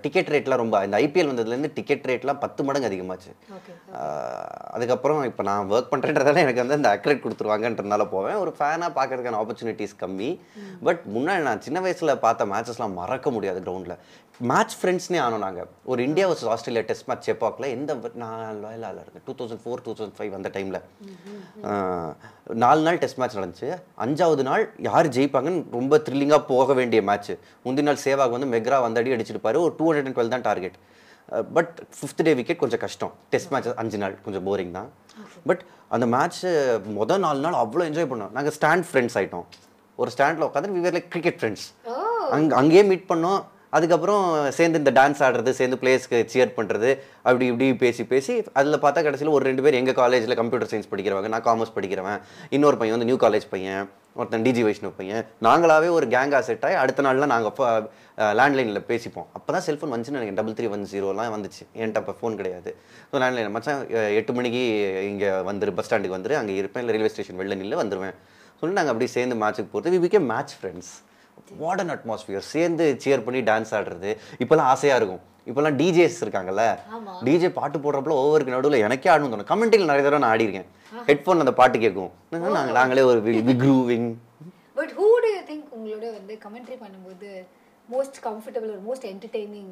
டிக்கெட் ரேட்லாம் ரொம்ப இந்த ஐபிஎல் வந்ததுலேருந்து டிக்கெட் ரேட்லாம் பத்து மடங்கு அதிகமாச்சு. அதுக்கப்புறம் இப்போ நான் ஒர்க் பண்ணுறதுனால எனக்கு வந்து அந்த அக்ரேட் கொடுத்துருவாங்கன்றதுனால போவேன். ஒரு ஃபேனாக பார்க்கறதுக்கான ஆப்பர்ச்சுனிட்டிஸ் கம்மி. பட் முன்னாடி நான் சின்ன வயசில் பார்த்த மேட்சஸ்லாம் மறக்க முடியாது கிரவுண்டில் மேட்ச் ஃப்ரெண்ட்ஸ்னே ஆனோம் நாங்கள் ஒரு India versus Australia test match செப்பாக்கில் எந்த நான் லாயலாக இருந்தேன். Two thousand four two thousand five அந்த டைமில் நாலு நாள் டெஸ்ட் மேட்ச் நடந்துச்சு. அஞ்சாவது நாள் யார் ஜெயிப்பாங்கன்னு ரொம்ப த்ரில்லிங்காக போக வேண்டிய மேட்ச் முந்தின நாள் சேவாக் வந்து மெக்ரா வந்து அடி அடிச்சிருப்பாரு. ஒரு டூ ஹண்ட்ரட் அண்ட் டுவெல் தான் target but fifth day wicket கொஞ்சம் கஷ்டம். டெஸ்ட் மேட்ச் அஞ்சு நாள் கொஞ்சம் போரிங் தான். பட் அந்த மேட்ச் மொதல் நாலு நாள் அவ்வளோ என்ஜாய் பண்ணோம். நாங்கள் ஸ்டாண்ட் ஃப்ரெண்ட்ஸ் ஆயிட்டோம். ஒரு ஸ்டாண்டில் உட்காந்து விவர் லைக் கிரிக்கெட் ஃப்ரெண்ட்ஸ் அங்க அங்கேயே மீட் பண்ணோம். அதுக்கப்புறம் சேர்ந்து இந்த டான்ஸ் ஆடுறது சேர்ந்து பிளேஸ்க்கு சியர் பண்ணுறது அப்படி இப்படி பேசி பேசி அதில் பார்த்தா கடைசியில் ஒரு ரெண்டு பேர் எங்கள் காலேஜில் கம்ப்யூட்டர் சயின்ஸ் படிக்கிறவங்க நான் காமர்ஸ் படிக்கிறவன் இன்னொரு பையன் வந்து நியூ காலேஜ் பையன் ஒருத்தன் டிஜி வைஷ்ணவ் பையன் நாங்களாவே ஒரு கேங்காக செட் ஆகி அடுத்த நாள்லாம் நாங்கள் அப்போ லேண்ட்லைனில் பேசிப்போம். அப்போ தான் செல்ஃபோன் வந்துச்சுன்னு எனக்கு டபுள் த்ரீ ஒன் ஜீரோலாம் வந்துச்சு. என்கிட்ட அப்போ ஃபோன் கிடையாது. ஸோ லேண்ட்லைன் மச்சான் எட்டு மணிக்கு இங்கே வந்துரு பஸ் ஸ்டாண்டுக்கு வந்துரு அங்கே இருப்பேன். இல்லை ரயில்வே ஸ்டேஷன் வெளில நில்லு வந்துருவேன். சொல்லி நாங்கள் அப்படியே சேர்ந்து மேட்ச்சுக்கு போகிறது வி பிகே மேட்ச் ஃப்ரெண்ட்ஸ் மாடர்ன் அட்மாஸ்பியர் சேர்ந்து சியர் பண்ணி டான்ஸ் ஆடுறது இப்போல்லாம் ஆசையாக இருக்கும். இப்போல்லாம் டிஜேஸ் இருக்காங்கல்ல. டிஜே பாட்டு போடுறப்பல ஒவ்வொருக்கு நடுவில் எனக்கே ஆடணும் தோணும். கமெண்ட்டில் நிறைய தடவை நான் ஆடிருக்கேன் ஹெட்ஃபோன் அந்த பாட்டு கேட்கும். நாங்கள் நாங்களே ஒரு விக்ரூவிங். But who do you think உங்களோட வந்து கமெண்ட்ரி பண்ணும்போது மோஸ்ட் கம்ஃபர்டபுள் ஒரு மோஸ்ட் என்டர்டெய்னிங்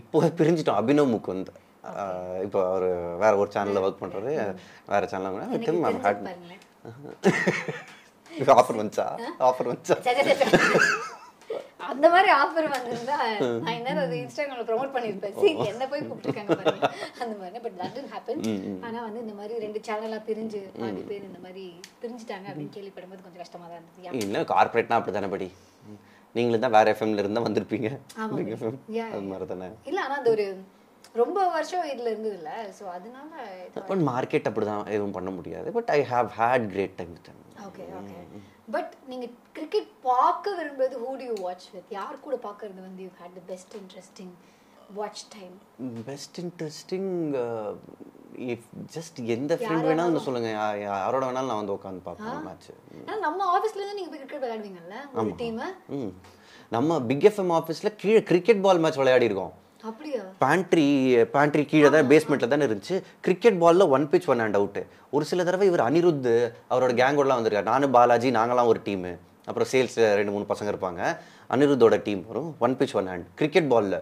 இப்போ பிரிஞ்சிட்டோம். அபினவ் முகுந்த். ஆஹ் இப்போ அவர் வேற ஒரு சேனலில் ஒர்க் பண்ணுறாரு வேற சேனலில் திம் மேம் ஹேட் [LAUGHS] ஆஃபர் வந்துச்சா? ஆஃபர் வந்துச்சா. அந்த மாதிரி ஆஃபர் வந்திருந்தா நான் என்ன அது இன்ஸ்டாகிராம்ல ப்ரோமோட் பண்ணிருப்பேன் சரி என்ன போய் கூப்பிட்டுருக்காங்க அந்த மாதிரி பட் தட் டென்ட் ஹேப்பன் ஆனா வந்து இந்த மாதிரி ரெண்டு சேனலா பிரிஞ்சு பாதி பேர் இந்த மாதிரி பிரிஞ்சுட்டாங்க அப்படின்னு கேள்விப்படும்போது கொஞ்சம் கஷ்டமா தான் இருந்தது. இன்னும் கார்பரேட்னா அப்படி தானே படி? நீங்களும் தான் வேற எஃப்எம்ல இருந்தா வந்திருப்பீங்க. அது மாதிரி தானே இல்ல ஆனா அந்த ஒரு ரொம்ப வருஷம் இதுல இருந்தது இல்ல சோ அதனால மார்க்கெட் அப்படிதான் எதுவும் பண்ண முடியாது. But I have had great time time okay okay. But நீங்க கிரிக்கெட் பார்க்க விரும்புறது who do you watch with யார் கூட பார்க்கறது வந்து you had the best interesting watch time best interesting if just எந்த ஃப்ரெண்ட் வேணாலும் சொல்லுங்க. யாரோட வேணாலும் நான் வந்து உட்காந்து பார்ப்பேன் மேட்ச் நம்ம ஆபீஸ்ல இருந்து நீங்க போய் கிரிக்கெட் விளையாடுவீங்கல்ல நம்ம பிக் எஃப்எம் ஆஃபீஸில் கீழே கிரிக்கெட் பால் மேட்ச் விளையாடி இருக்கோம் பேண்ட்ரி பேண்ட்ரி கீழே தான் பேஸ்மெண்ட்டில் தானே இருந்துச்சு. கிரிக்கெட் பாலில் one pitch one hand out ஒரு சில தடவை இவர் அனிருத் அவரோட கேங்கோடலாம் வந்திருக்காரு. நானும் பாலாஜி நாங்களாம் ஒரு டீமு அப்புறம் சேல்ஸ் ரெண்டு மூணு பசங்க இருப்பாங்க. அனிருத்தோட டீம் வரும். One pitch one hand cricket பாலில்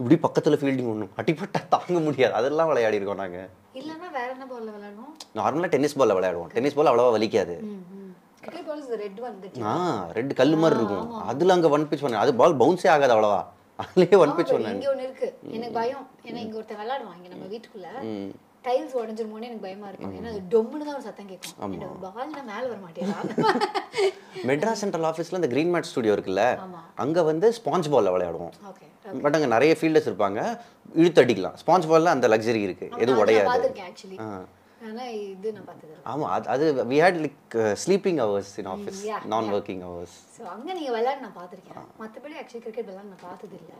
இப்படி பக்கத்தில் ஃபீல்டிங் ஒன்றும் அடிப்பட்டா தாங்க முடியாது. அதெல்லாம் விளையாடி இருக்கோம் நாங்கள் இல்லன்னா வேற என்ன பால்ல விளையாடணும்? நார்மலாக டென்னிஸ் பாலில் விளையாடுவோம். டென்னிஸ் பால் அவ்வளோவா வலிக்காது. ரெட் கல் மாதிரி இருக்கும். அதில் அங்கே ஒன் பிச் ஒன் அது பால் பவுன்ஸே ஆகாது அவ்வளோவா. அதுலேயே ஒன் பிச் ஒன் இங்க ஒண்ணு இருக்கு. எனக்கு பயம். ஏன்னா இங்க ஒருத்தன் விளையாடுவான் இங்க நம்ம வீட்டுக்குள்ள. டைல்ஸ் உடஞ்சிருமோன்னு எனக்கு பயமா இருக்கும். ஏன்னா அது டொம்முன்னு தான் ஒரு சத்தம் கேட்கும். பால் நான் மேல வர மாட்டேன் [LAUGHS] மெட்ராஸ் சென்ட்ரல் ஆஃபீஸில் இந்த க்ரீன் மேட் ஸ்டுடியோ இருக்குல்ல. அங்கே வந்து ஸ்பாஞ்ச் பாலில் விளையாடுவோம். ஓகே. பட் அங்கே நிறைய ஃபீல்டர்ஸ் இருப்பாங்க. இழுத்து அடிக்கலாம். ஸ்பாஞ்ச் பாலில் அந்த லக்ஸரி இருக்கு. எதுவும் உடையாது. பாத்துருக்கேன் ஆக்சுவலி ஆனா இது நான் பார்த்தது இல்ல ஆமாம் அது அது we had like sleeping hours in office non working hours so அங்க நீங்க விளையாட நான் பார்த்திருக்கேன். மத்தபடி ஆக்சுவலி கிரிக்கெட் விளையாட நான் பார்த்தது இல்ல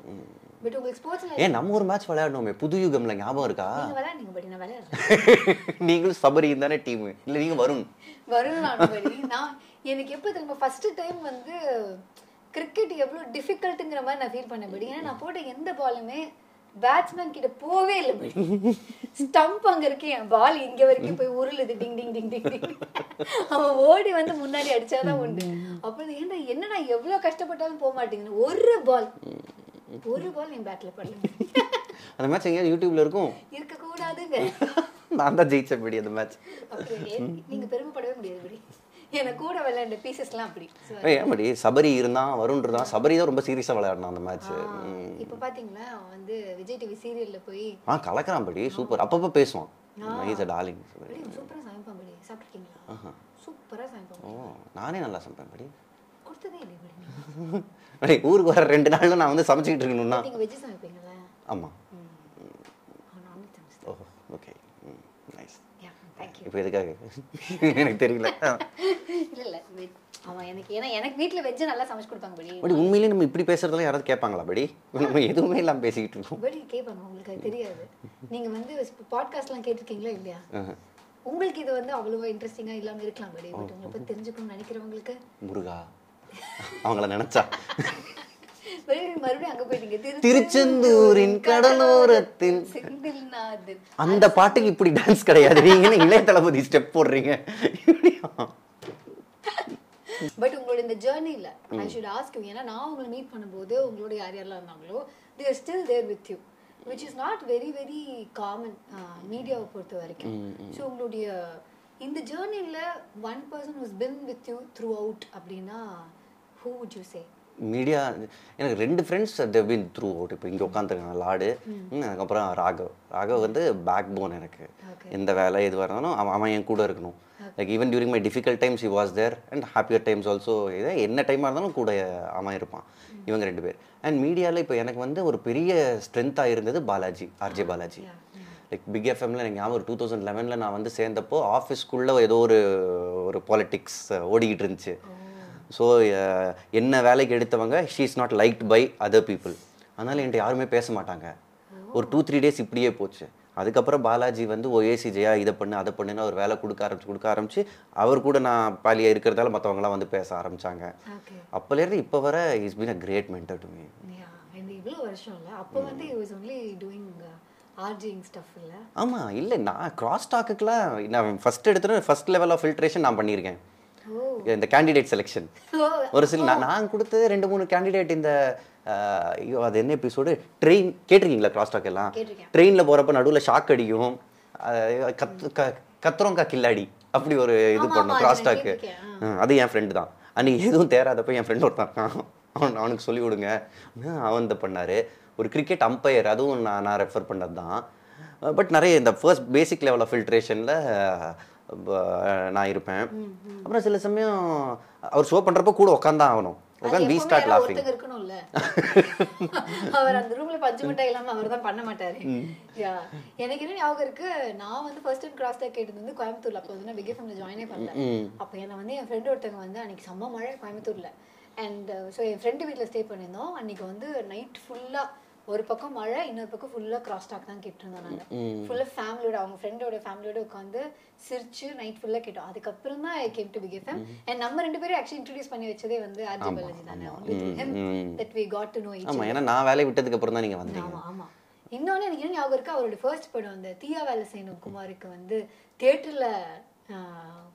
பட் உங்களுக்கு ஸ்போர்ட்ஸ்ல ஏன் நம்ம ஒரு மேட்ச் விளையாடணுமே? புது யுகம்ல ஞாபகம் இருக்கா? நீங்க விளையாடுங்க படி நான் விளையாடுறேன். [LAUGHS] நீங்களும் சபரியும் தானே டீம் இல்லை நீங்கள் வருண். வருண் நான் எனக்கு எப்போ தெரியுமா ஃபர்ஸ்ட் டைம் வந்து கிரிக்கெட் எவ்வளோ டிஃபிகல்ட்டுங்கிற மாதிரி நான் ஃபீல் பண்ணபடி ஏன்னா நான் போட்ட எந்த பாலுமே பேட்ஸ்மேன் கிட்ட போவே இல்லை ஸ்டம்ப் அங்க இருக்கு என் பால் இங்க வரைக்கும் போய் உருளுது. டிங் டிங் டிங் டிங் டிங் அவன் ஓடி வந்து முன்னாடி அடிச்சாதான் உண்டு. அப்புறம் ஏன்டா என்னடா எவ்வளவு கஷ்டப்பட்டாலும் போக மாட்டேங்குது ஒரு பால் ஒரு பால் என் பேட்ல படல. அந்த மேட்ச் எங்கேயாவது யூடியூப்ல இருக்கும்? இருக்க கூடாதுங்க நான் தான் ஜெயிச்சேன் படி அந்த மேட்ச் நீங்க பெருமைப்படவே முடியாது எனக்கு கூட விளையாண்ட பீசஸ்லாம் அப்படி. படி சபரி இருந்தான் வருண் இருந்தான் சபரி தான் ரொம்ப சீரியஸாக விளையாடினான் அந்த மேட்ச் இப்ப பாத்தீங்களா அவன் வந்து விஜய் டிவி சீரியல்ல போய் ஆ கலக்கிறான் படி சூப்பர் அப்பப்போ பேசுவான். நைஸ் டார்லிங் சூப்பரா சமைப்பான் படி. சாப்பிட்டுருக்கீங்களா? சூப்பரா சமைப்பான் நானே நல்லா சமைப்பேன் படி. கொடுத்ததே இல்லை [LAUGHS] ஊருக்கு வர ரெண்டு நாள்ல நான் வந்து சமைச்சிக்கிட்டு இருக்கணும்னா. நீங்க வெஜ் சமைப்பீங்களா? ஆமாம் அவன் நான்வெஜ் சமைச்சு ஓ okay nice yeah thank you இப்போ எதுக்காக? எனக்கு தெரியல. இல்ல. அவன் எனக்கு ஏன்னா எனக்கு வீட்ல வெஜ் நல்லா சமைச்சு கொடுப்பாங்க படி. படி உண்மையிலேயே நம்ம இப்படி பேசுறதெல்லாம் யாராவது கேட்பாங்களா படி? நம்ம எதுவுமே இல்லாமல் பேசிக்கிட்டு இருக்கோம். படி கேட்பாங்க உங்களுக்கு அது தெரியாது. நீங்க வந்து பாட்காஸ்ட்லாம் கேட்டிருக்கீங்களா இல்லையா? உங்களுக்கு இது வந்து அவ்வளவா இன்ட்ரெஸ்டிங்கா இல்லாம இருக்கலாம் படி. பட் உங்களை பத்தி தெரிஞ்சுக்கணும்னு நினைக்கிறவங்களுக்கு முருகா. அவங்கள நினைச்சா. திரு திருச்செந்தூரின் கடலோரத்தில். செந்தில்நாதன். அந்த பாட்டுக்கு இப்படி டான்ஸ் கிடையாது. நீங்க இளைய தளபதி ஸ்டெப் போடுறீங்க? பட் உங்களோட இந்த ஜேர்னில ஐ ஷுட் ஆஸ்க் யூ ஏன்னா நான் உங்களை மீட் பண்ணும்போது உங்களோட யார் யாரெல்லாம் இருந்தாங்களோ they are still there with you which is not very very common மீடியாவை பொறுத்த வரைக்கும். ஸோ உங்களுடைய இந்த ஜேர்னில one person who's been with you throughout அப்படின்னா who would you say media எனக்கு ரெண்டு ஃப்ரெண்ட்ஸ் பின் த்ரூ அவுட் இப்போ இங்கே உட்காந்துருக்காங்க லாடு அதுக்கப்புறம் ராகவ். ராகவ் வந்து பேக் போன் எனக்கு. எந்த வேலை எதுவாக இருந்தாலும் அவன் அவன் என் கூட இருக்கணும். Like even during my difficult times he was there and happier times also இதே என்ன டைமாக இருந்தாலும் கூட அவன் இருப்பான். இவங்க ரெண்டு பேர். அண்ட் மீடியாவில் இப்போ எனக்கு வந்து ஒரு பெரிய ஸ்ட்ரென்த்தாக இருந்தது Balaji RJ Balaji. Like big எஃப்எம்ல எனக்கு ஞாபகம் டூ தௌசண்ட் லெவனில் நான் வந்து சேர்ந்தப்போ ஆஃபீஸ்க்குள்ளே ஏதோ ஒரு ஒரு பாலிட்டிக்ஸ் ஓடிக்கிட்டு இருந்துச்சு. ஸோ என்ன வேலைக்கு எடுத்தவங்க she is not liked by other people அதனால் என்கிட்ட யாருமே பேச மாட்டாங்க. ஒரு டூ த்ரீ டேஸ் இப்படியே போச்சு. அதுக்கப்புறம் பாலாஜி வந்து ஓஏசி ஜெயா இதை பண்ணு அதை பண்ணுன்னு அவர் வேலை கொடுக்க ஆரம்பிச்சு கொடுக்க ஆரம்பிச்சு அவர் கூட நான் பாலியாக இருக்கிறதால மற்றவங்களாம் வந்து பேச ஆரம்பிச்சாங்க. அப்போலேருந்து இப்போ வர is been a great mentor to me இவ்வளோ வருஷம் இல்லை. அப்போ வந்து ஆர்ஜிங் ஸ்டஃப் இல்லை? ஆமாம் இல்லை நான் கிராஸ் டாக்குக்கெலாம் நான் ஃபஸ்ட் எடுத்துகிட்டு ஃபஸ்ட் லெவல் ஆஃப் ஃபில்ட்ரேஷன் நான் பண்ணியிருக்கேன். இந்த கேண்டிடேட் செலெக்ஷன் ஒரு சில நான் கொடுத்தது ரெண்டு மூணு கேண்டிடேட் இந்த ஐயோ அது என்ன எபிசோடு ட்ரெயின் கேட்டிருக்கீங்களா கிராஸ் டாக் எல்லாம். ட்ரெயினில் போகிறப்ப நடுவில் ஷாக் அடிக்கும் அஹ், கத்து க கத்துறோங்கா கில்லாடி. அப்படி ஒரு இது பண்ணோம் கிராஸ் டாக்கு. அது என் ஃப்ரெண்டு தான். அன்னைக்கு எதுவும் தேராதப்ப என் ஃப்ரெண்ட் ஒருத்தன். அவன் அவனுக்கு சொல்லி கொடுங்க அஹ், அவன் இதை பண்ணார். ஒரு கிரிக்கெட் அம்பையர் அதுவும் நான் நான் ரெஃபர் பண்ணது தான் பட் நிறைய இந்த ஃபர்ஸ்ட் பேசிக் லெவல் ஆஃப் ஃபில்ட்ரேஷனில் நான் இருப்பேன். அப்புறம் சில சமயம் அவர் ஷோ பண்ணுறப்ப கூட உட்காந்தான் ஆகணும் உட்காந்து வி ஸ்டார்ட் லாஃபிங் ஒருத்தங்க இருக்கணும்ல. [LAUGHS] அவர் அந்த ரூம்ல பஞ்சு மிட்டாய் இல்லாம அவர் தான் பண்ண மாட்டாரு. யா எனக்கு என்ன ஞாபகம் இருக்கு? நான் வந்து ஃபர்ஸ்ட் டைம் கிராஸ் டாக் கேட்டது வந்து கோயம்புத்தூர்ல. அப்போ வந்து நான் பிக் எஃப்எம்ல ஜாயினே பண்ணல. அப்போ என்ன வந்து என் ஃப்ரெண்ட் ஒருத்தவங்க வந்து அன்னைக்கு செம்ம மழை கோயம்புத்தூர்ல. அண்ட் ஸோ என் ஃப்ரெண்டு வீட்ல ஸ்டே பண்ணியிருந்தோம். அன்னைக்கு வந்து நைட் ஃபுல்லா ஒரு பக்கம் மழை இன்னொரு பக்கம் ஃபுல்லா கிராஸ் டாக் தான் கேட்டிருந்தோம் நாங்க. ஃபுல்லா ஃபேமிலியோட அவங்க ஃப்ரெண்டோட ஃபேமிலியோட உட்காந்து சிரிச்சு நைட் ஃபுல்லா கேட்டோம். அதுக்கப்புறம் தான் I came to big FM and நம்ம ரெண்டு பேரும் ஆக்சுவலி இன்ட்ரடியூஸ் பண்ணி வச்சதே வந்து ஆர்ஜி பாலாஜி தானே. we got to know each ஆமாம் ஏன்னா நான் வேலையை விட்டதுக்கு அப்புறம் தான் நீங்கள் வந்தீங்க. ஆமா ஆமா. இன்னொன்னு எனக்கு என்ன ஞாபகம் இருக்கு. அவரோட ஃபர்ஸ்ட் படம் அந்த தீயா வேலை செய்யணும் குமாருக்கு வந்து தியேட்டர்ல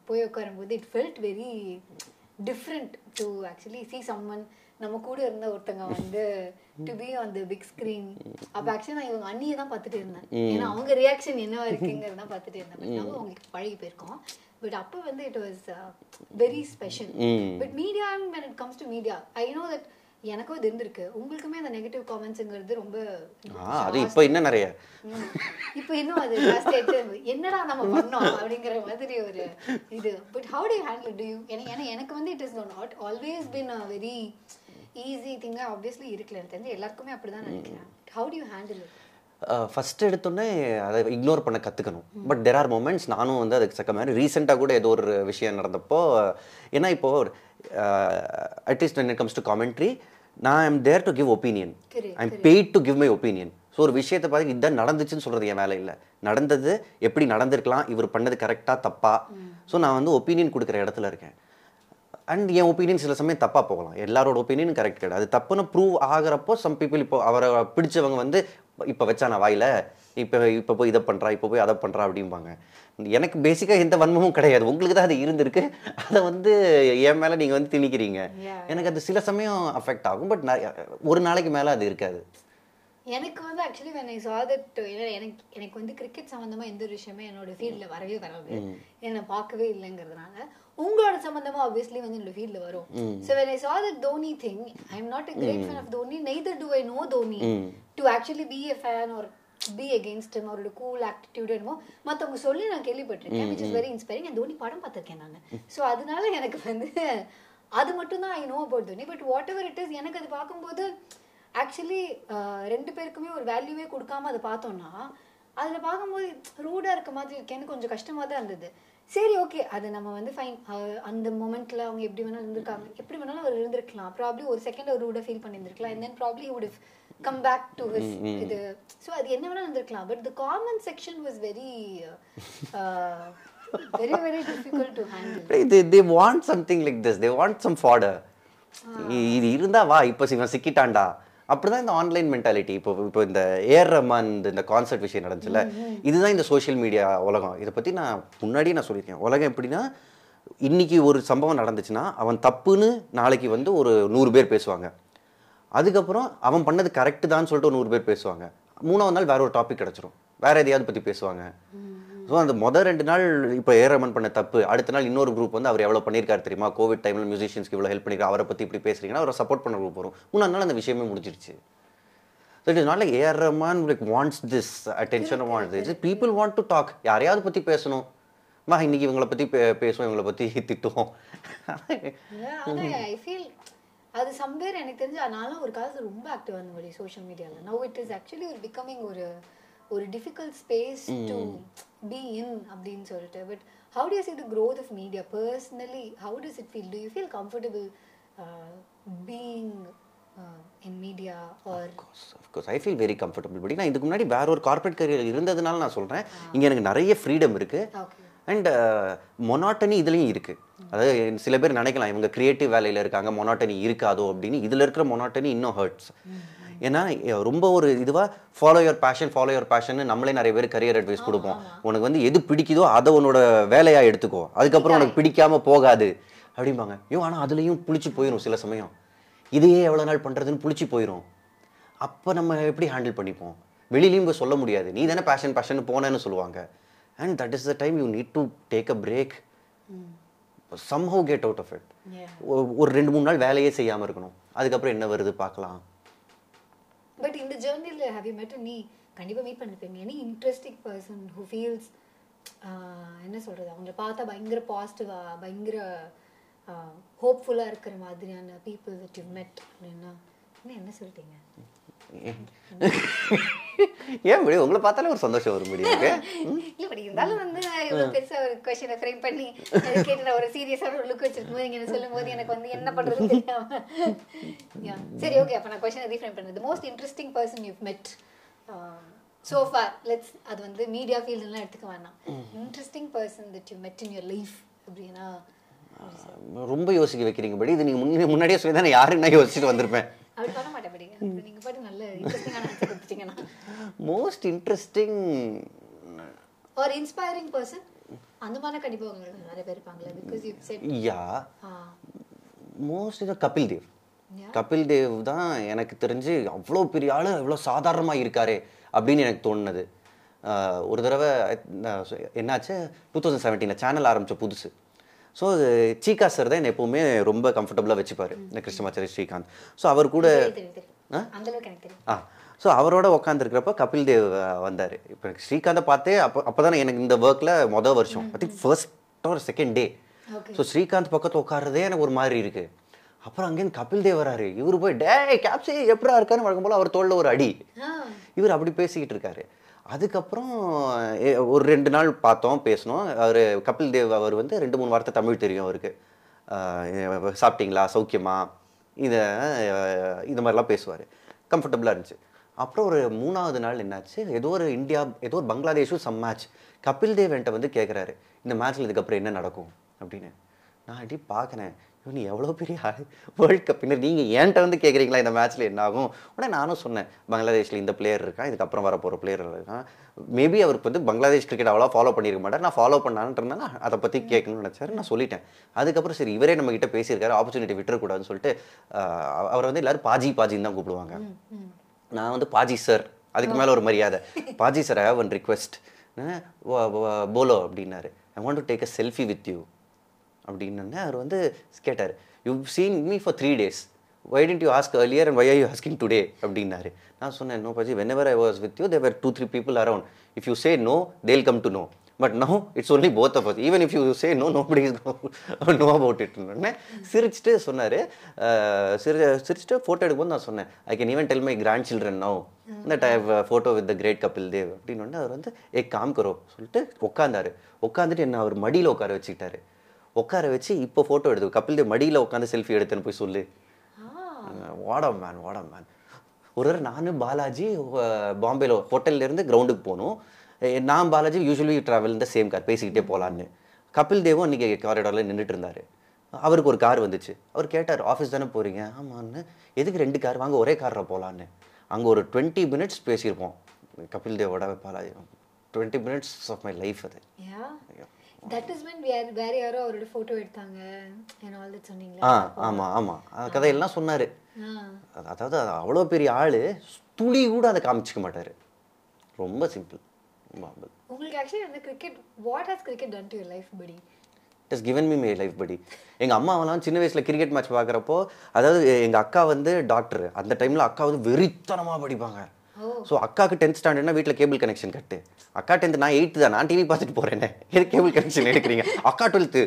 போய் உட்காரும்போது it felt very different to actually see someone நம்ம கூட இருந்த ஒருத்தங்க வந்து to be on the big screen அப்ப ஆக்சுவலி நான் இவங்க அண்ணியை தான் பார்த்துட்டு இருந்தேன். ஏன்னா அவங்க ரியாக்ஷன் என்னவா இருக்குங்கிறது தான் பார்த்துட்டு இருந்தேன். பட் நம்ம அவங்களுக்கு பழகி போயிருக்கோம். பட் அப்போ வந்து it was very special but media when it comes to media I know that எனக்கும் இது இருந்திருக்கு. உங்களுக்குமே அந்த நெகட்டிவ் காமெண்ட்ஸுங்கிறது ரொம்ப அது இப்போ இன்னும் நிறைய. இப்போ இன்னும் அது என்னடா நம்ம பண்ணோம் அப்படிங்கிற மாதிரி ஒரு இது. But how to handle do you ஏன்னா எனக்கு வந்து it is not always been very easy thing obviously இருக்குல்ல எனக்கு தெரிஞ்சு எல்லாருக்குமே அப்படிதான் நினைக்கிறேன். How do you handle it first எடுத்தோடனே அதை இக்னோர் பண்ண கற்றுக்கணும் பட் தெர் ஆர் மூமெண்ட்ஸ் நானும் வந்து அதுக்கு தக்க மாதிரி ரீசெண்டாக கூட ஏதோ ஒரு விஷயம் நடந்தப்போ ஏன்னா இப்போ at least when it comes to commentary நான் I'm there to give opinion Correct, I'm paid to give my opinion so ஒரு விஷயத்தை பார்த்து இதுதான் நடந்துச்சுன்னு சொல்கிறது என் வேலை இல்லை. நடந்தது எப்படி நடந்திருக்கலாம் இவர் பண்ணது கரெக்டாக தப்பா? ஸோ நான் வந்து ஒப்பீனியன் கொடுக்குற இடத்துல இருக்கேன். அண்ட் என் ஒப்பீனியன் சில சமயம் தப்பாக போகலாம். எல்லாரோட ஒப்பீனியனும் கரெக்ட் கிடையாது. அது தப்புன்னு ப்ரூவ் ஆகிறப்போ சம் பீப்புள் இப்போ அவரை பிடிச்சவங்க வந்து இப்போ வச்சானா வாயில இப்போ இப்போ போய் இதை பண்ணுறா இப்போ போய் அதை பண்ணுறா அப்படிம்பாங்க. எனக்கு பேசிக்காக எந்த வன்மமும் கிடையாது. உங்களுக்கு தான் அது இருந்திருக்கு. அதை வந்து என் மேலே நீங்கள் வந்து திணிக்கிறீங்க. எனக்கு அது சில சமயம் அஃபெக்ட் ஆகும். பட் ஒரு நாளைக்கு மேலே அது இருக்காது. எனக்கு வந்து actually when I saw that ஏன்னா எனக்கு எனக்கு வந்து கிரிக்கெட் சம்பந்தமா எந்த ஒரு விஷயமே என்னோட ஃபீல்ட்ல வரவே வராது. என்னை பார்க்கவே இல்லைங்கிறதுனால உங்களோட சம்பந்தமா ஆப்வியஸ்லி வந்து என்னோட ஃபீல்ட்ல வரும். So when I saw that Dhoni thing I am not a great fan of Dhoni neither do I know Dhoni to actually be a fan or be against him அவரோட கூல் ஆட்டிடியூட் என்னமோ மற்றவங்க சொல்லி நான் கேள்விப்பட்டிருக்கேன் which is very inspiring and Dhoni படம் பார்த்திருக்கேன் நான். So அதனால எனக்கு வந்து அது மட்டும் தான் I know about Dhoni but whatever it is எனக்கு அது பார்க்கும்போது ஆக்சுவலி ரெண்டு பேருக்குமே ஒரு வேல்யூவே கொடுக்காம அதை பார்த்தோம்னா அதில் பார்க்கும்போது ரூடாக இருக்க மாதிரி இருக்கேன்னு கொஞ்சம் கஷ்டமாக தான் இருந்தது. சரி ஓகே அது நம்ம வந்து ஃபைன் அந்த மொமெண்ட்ல அவங்க எப்படி வேணாலும் இருந்திருக்காங்க. எப்படி வேணாலும் அவர் இருந்திருக்கலாம். ப்ராப்ளி ஒரு செகண்ட் ஒரு ரூடாக feel பண்ணியிருந்திருக்கலாம். And then probably would come back to his இது. ஸோ அது என்ன வேணாலும் இருந்திருக்கலாம். But the common section was very very very difficult to handle they want something like this. They want some fodder. இ- இது இருந்தா வா. இப்போ இவன் சிக்கிட்டான்டா. அப்படிதான் இந்த ஆன்லைன் மென்டாலிட்டி இப்போ இப்போ இந்த ஏர் ரஹ்மான் இந்த- கான்சர்ட் விஷயம் நடந்துச்சுல இதுதான் இந்த சோஷியல் மீடியா உலகம். இதை பத்தி நான் முன்னாடியே நான் சொல்லியிருக்கேன். உலகம் எப்படின்னா இன்னைக்கு ஒரு சம்பவம் நடந்துச்சுன்னா அவன் தப்புன்னு நாளைக்கு வந்து ஒரு நூறு பேர் பேசுவாங்க. அதுக்கப்புறம் அவன் பண்ணது கரெக்டு தான் சொல்லிட்டு ஒரு நூறு பேர் பேசுவாங்க. மூணாவது நாள் வேற ஒரு டாபிக் கிடச்சிரும். வேற எதையாவது பற்றி பேசுவாங்க. ஸோ அந்த மொதல் ரெண்டு நாள் இப்போ ஏ ரமன் பண்ண தப்பு. அடுத்த நாள் இன்னொரு குரூப் வந்து அவர் எவ்வளோ பண்ணியிருக்காரு தெரியுமா? கோவிட் டைமில் மியூசிஷியன்ஸ்க்கு இவ்வளோ ஹெல்ப் பண்ணிருக்காரு அவரை பற்றி இப்படி பேசுறீங்கன்னா அவரை சப்போர்ட் பண்ண குரூப் வரும். மூணாவது நாள் அந்த விஷயமே முடிஞ்சிருச்சு. So it is not like AR Rahman like wants this attention wants this people want to talk யாரையாவது பற்றி பேசணும். வா இன்னைக்கு இவங்களை பற்றி பே பேசுவோம் இவங்களை பற்றி திட்டுவோம். ஐ ஃபீல் அது சம்வேர் எனக்கு தெரிஞ்சு நானும் ஒரு காலத்துல ரொம்ப ஆக்டிவா இருந்த வழி சோஷியல் மீடியால நவ் இட் இஸ் ஆக்சுவலி ஒரு பிகமிங் ஒரு ஒரு difficult space to be in அப்படின்னு சொல்லிட்டு. But how to see the growth of media personally how does it feel to you feel comfortable being in media or of course I feel very comfortable படி நான் இதுக்கு முன்னாடி வேற ஒரு corporate career இருந்ததுனால நான் சொல்கிறேன் இங்கே எனக்கு நிறைய ஃப்ரீடம் இருக்குது அண்ட் மொனாட்டனி இதுலேயும் இருக்குது அதாவது சில பேர் நினைக்கலாம் இவங்க கிரியேட்டிவ் வேலையில் இருக்காங்க மொனாட்டனி இருக்காதோ அப்படின்னு. இதில் இருக்கிற மொனாட்டனி இன்னும் ஹர்ட்ஸ் ஏன்னா ரொம்ப ஒரு இதுவாக follow your passion follow your passion நம்மளே நிறைய பேர் கரியர் அட்வைஸ் கொடுப்போம். உனக்கு வந்து எது பிடிக்குதோ அதை உன்னோட வேலையாக எடுத்துக்கோ. அதுக்கப்புறம் உனக்கு பிடிக்காம போகாது. அப்படிம்பாங்க. ஐயோ ஆனால் அதுலேயும் புளிச்சு போயிடும் சில சமயம். இதையே எவ்வளோ நாள் பண்ணுறதுன்னு புளிச்சு போயிடும் அப்போ நம்ம எப்படி ஹேண்டில் பண்ணிப்போம்? வெளியிலையும் போய் சொல்ல முடியாது. நீ தானே பேஷன் பேஷன் போனேன்னு சொல்லுவாங்க. And that is the time you need to take a break somehow get out of it. ஒரு ரெண்டு மூணு நாள் வேலையே செய்யாமல் இருக்கணும். அதுக்கப்புறம் என்ன வருது பார்க்கலாம். பட் இந்த ஜேர்னியில் ஹேவ் யூ மெட் நீ கண்டிப்பா மீட் பண்ணிருப்பீங்க any interesting person who feels என்ன சொல்றது அவங்கள பார்த்தா பயங்கர பாசிட்டிவா பயங்கர ஹோப்ஃபுல்லா இருக்கிற மாதிரியான பீப்புள் தட் யூ மெட் அப்படின்னா என்ன என்ன? சொல்லிட்டீங்க [LAUGHS] ஏன் முடியும் உங்களை பார்த்தாலே ஒரு சந்தோஷம் வரும் முடியும் இல்ல பட் இருந்தாலும் வந்து நான் இவ்வளவு பெருசா ஒரு கொஸ்டினை ஃப்ரேம் பண்ணி கேட்டு நான் ஒரு சீரியஸான ஒரு லுக் வச்சிருக்கும் போது நீங்க சொல்லும் போது எனக்கு வந்து என்ன பண்றதுன்னு [LAUGHS] தெரியாம. Yeah. சரி ஓகே அப்ப நான் கொஸ்டினை ரீஃப்ரேம் பண்ணுறது most interesting person you met far let's அது வந்து மீடியா ஃபீல்டுலாம் எடுத்துக்க வேணாம். இன்ட்ரெஸ்டிங் பர்சன் தட் யூ மெட் இன் யுவர் லைஃப் அப்படின்னா ரொம்ப யோசிக்க வைக்கிறீங்க படி. இது நீங்கள் முன்னாடி முன்னாடியே சொல்லி தான் யாருன்னா யோசிச்சுட்டு வந்திருப்பேன். மோஸ்ட் இன்ட்ரெஸ்டிங் ஒரு இன்ஸ்பைரிங் பர்சன் அந்த மாதிரி கண்டிப்பா உங்களுக்கு நிறைய பேர் இருப்பாங்களே because you said yeah. Most இது கபில் தேவ். கபில் தேவ் தான் எனக்கு தெரிஞ்சு அவ்வளோ பெரிய ஆள் இவ்வளோ சாதாரணமாக இருக்காரே அப்படின்னு எனக்கு தோணுனது. ஒரு தடவை என்னாச்சு டூ தௌசண்ட் செவன்டீனில் சேனல் ஆரம்பித்த புதுசு. ஸோ சீகா சார் தான் என்னை எப்போவுமே ரொம்ப கம்ஃபர்டபுளாக வச்சுப்பார். இந்த கிருஷ்ணமாச்சாரி ஸ்ரீகாந்த். ஸோ அவர் கூட ஆ? ஸோ அவரோட உட்காந்துருக்கிறப்ப கபில் தேவ் வந்தார். இப்போ எனக்கு ஸ்ரீகாந்தை பார்த்தே அப்போ அப்போ தானே எனக்கு இந்த ஒர்க்கில் மொதல் வருஷம். ஐ திங்க் ஃபர்ஸ்ட் ஒரு செகண்ட் டே. ஸோ ஸ்ரீகாந்த் பக்கத்து உட்கார்றதே எனக்கு ஒரு மாதிரி இருக்கு. அப்புறம் அங்கேருந்து கபில் தேவ் வராரு. இவர் போய் டே கேப்ஸே எப்படா இருக்கான்னு? வழக்கம் போல அவர் தோளில் ஒரு அடி. இவர் அப்படி பேசிக்கிட்டு இருக்காரு. அதுக்கப்புறம் ஒரு ரெண்டு நாள் பார்த்தோம் பேசினோம். அவர் கபில் தேவ் அவர் வந்து ரெண்டு மூணு வார்த்தை தமிழ் தெரியும் அவருக்கு. சாப்பிட்டீங்களா? சௌக்கியமா? இதை இந்த மாதிரிலாம் பேசுவார். கம்ஃபர்டபுளாக இருந்துச்சு. அப்புறம் ஒரு மூணாவது நாள் என்னாச்சு? ஏதோ ஒரு இந்தியா ஏதோ ஒரு பங்களாதேஷும் சம் மேட்ச் கபில் தேவ் என்கிட்ட வந்து கேட்குறாரு இந்த மேட்ச்சில் இதுக்கப்புறம் என்ன நடக்கும்? அப்படின்னு. நான் அப்படி பார்க்குறேன். நீ எவ்வளோ பெரிய வேர்ல்ட் கப் பின்னர் நீங்கள் என்கிட்ட வந்து கேட்குறீங்களா இந்த மேட்ச்சில் என்ன ஆகும்? உடனே நானும் சொன்னேன் பங்களாதேஷில் இந்த பிளேயர் இருக்கான் இதுக்கப்புறம் வர போகிற பிளேயர் இருக்கான் மேபி அவருக்கு வந்து பங்களாதேஷ் கிரிக்கெட் அவ்வளோ ஃபாலோ பண்ணியிருக்க மாட்டார். நான் ஃபாலோ பண்ணான்றதுனால அதை பற்றி கேட்கணும்னு நினச்சாரு. நான் சொல்லிட்டேன். அதுக்கப்புறம் சரி இவரே நம்ம கிட்ட பேசியிருக்காரு. ஆப்பர்ச்சுனிட்டி விட்டுறக்கூடாதுன்னு சொல்லிட்டு அவரை வந்து எல்லாரும் பாஜி பாஜின்னு தான் கூப்பிடுவாங்க. நான் வந்து பாஜி சார் அதுக்கு மேலே ஒரு மரியாதை. Paaji sir I have one request polo அப்படின்னாரு. I want to take a selfie with you அப்படின்னு அவர் வந்து கேட்டார் you seen me for three days why didn't you ask earlier and why are you asking today அப்படின்னாரு. நான் சொன்னேன் no paaji whenever I was with you there were two three people around if you say no they'll come to know but no it's only both of even if you say no nobody know about இட்னு சிரிச்சுட்டு சொன்னார் சிரி சிரிச்சுட்டு photo எடுக்கும்போது நான் சொன்னேன் I can even tell my grandchildren know that I have photo with the great Kapil Dev அப்படின்னு அவர் வந்து ஏ காம் கரோ சொல்லிட்டு உட்காந்தாரு உட்காந்துட்டு என்ன அவர் மடியில் உட்கார வச்சுக்கிட்டாரு. உட்கார வச்சு இப்போ ஃபோட்டோ எடுத்து கபில் தேவ் மடியில் உட்காந்து செல்ஃபி எடுத்தேன்னு போய் சொல்லு. வாடா மேன் வாடா மேன் ஒரு தடவை நானும் பாலாஜி பாம்பேல ஹோட்டல்ல இருந்து கிரவுண்டுக்கு போகணும் நான் பாலாஜி யூஸ்வலி ட்ராவல் இந்த சேம் கார் பேசிக்கிட்டே போகலான்னு கபில் தேவும் அன்றைக்கி காரிடாரில் நின்றுட்டு இருந்தார். அவருக்கு ஒரு கார் வந்துச்சு. அவர் கேட்டார் ஆஃபீஸ் தானே போகிறீங்க ஆமான்னு. எதுக்கு ரெண்டு கார் வாங்க ஒரே காரில் போகலான்னு அங்கே ஒரு டுவெண்ட்டி மினிட்ஸ் பேசியிருப்போம். Kapil தேவோட Balaji twenty minutes of my life அது. தட் இஸ் when வேற வேற யாரோ அவரோட போட்டோ எடுத்தாங்க and all that சொன்னீங்களா? ஆ ஆமாம் ஆமாம் கதையெல்லாம் சொன்னார். அதாவது அவ்வளோ பெரிய ஆள் துளி கூட அதை காமிச்சிக்க மாட்டார். ரொம்ப சிம்பிள் உங்களுக்கு ஆக்சுவலி வந்து cricket what has cricket done to your life படி it's given me my life படி எங்கள் அம்மாவெல்லாம் சின்ன வயசில் கிரிக்கெட் மேட்ச் பார்க்குறப்போ அதாவது எங்கள் அக்கா வந்து டாக்டர் அந்த டைமில் அக்கா வந்து வெறித்தனமாக படிப்பாங்க. ஸோ அக்காவுக்கு டென்த் ஸ்டாண்டர்ட்னா வீட்டில் கேபிள் கனெக்ஷன் கட்டு. அக்கா டென்த் நான் எயித்து தான். நான் டிவி பார்த்துட்டு போகிறேனே எது கேபிள் கனெக்ஷன் எடுக்கிறீங்க? அக்கா டுவெல்த்து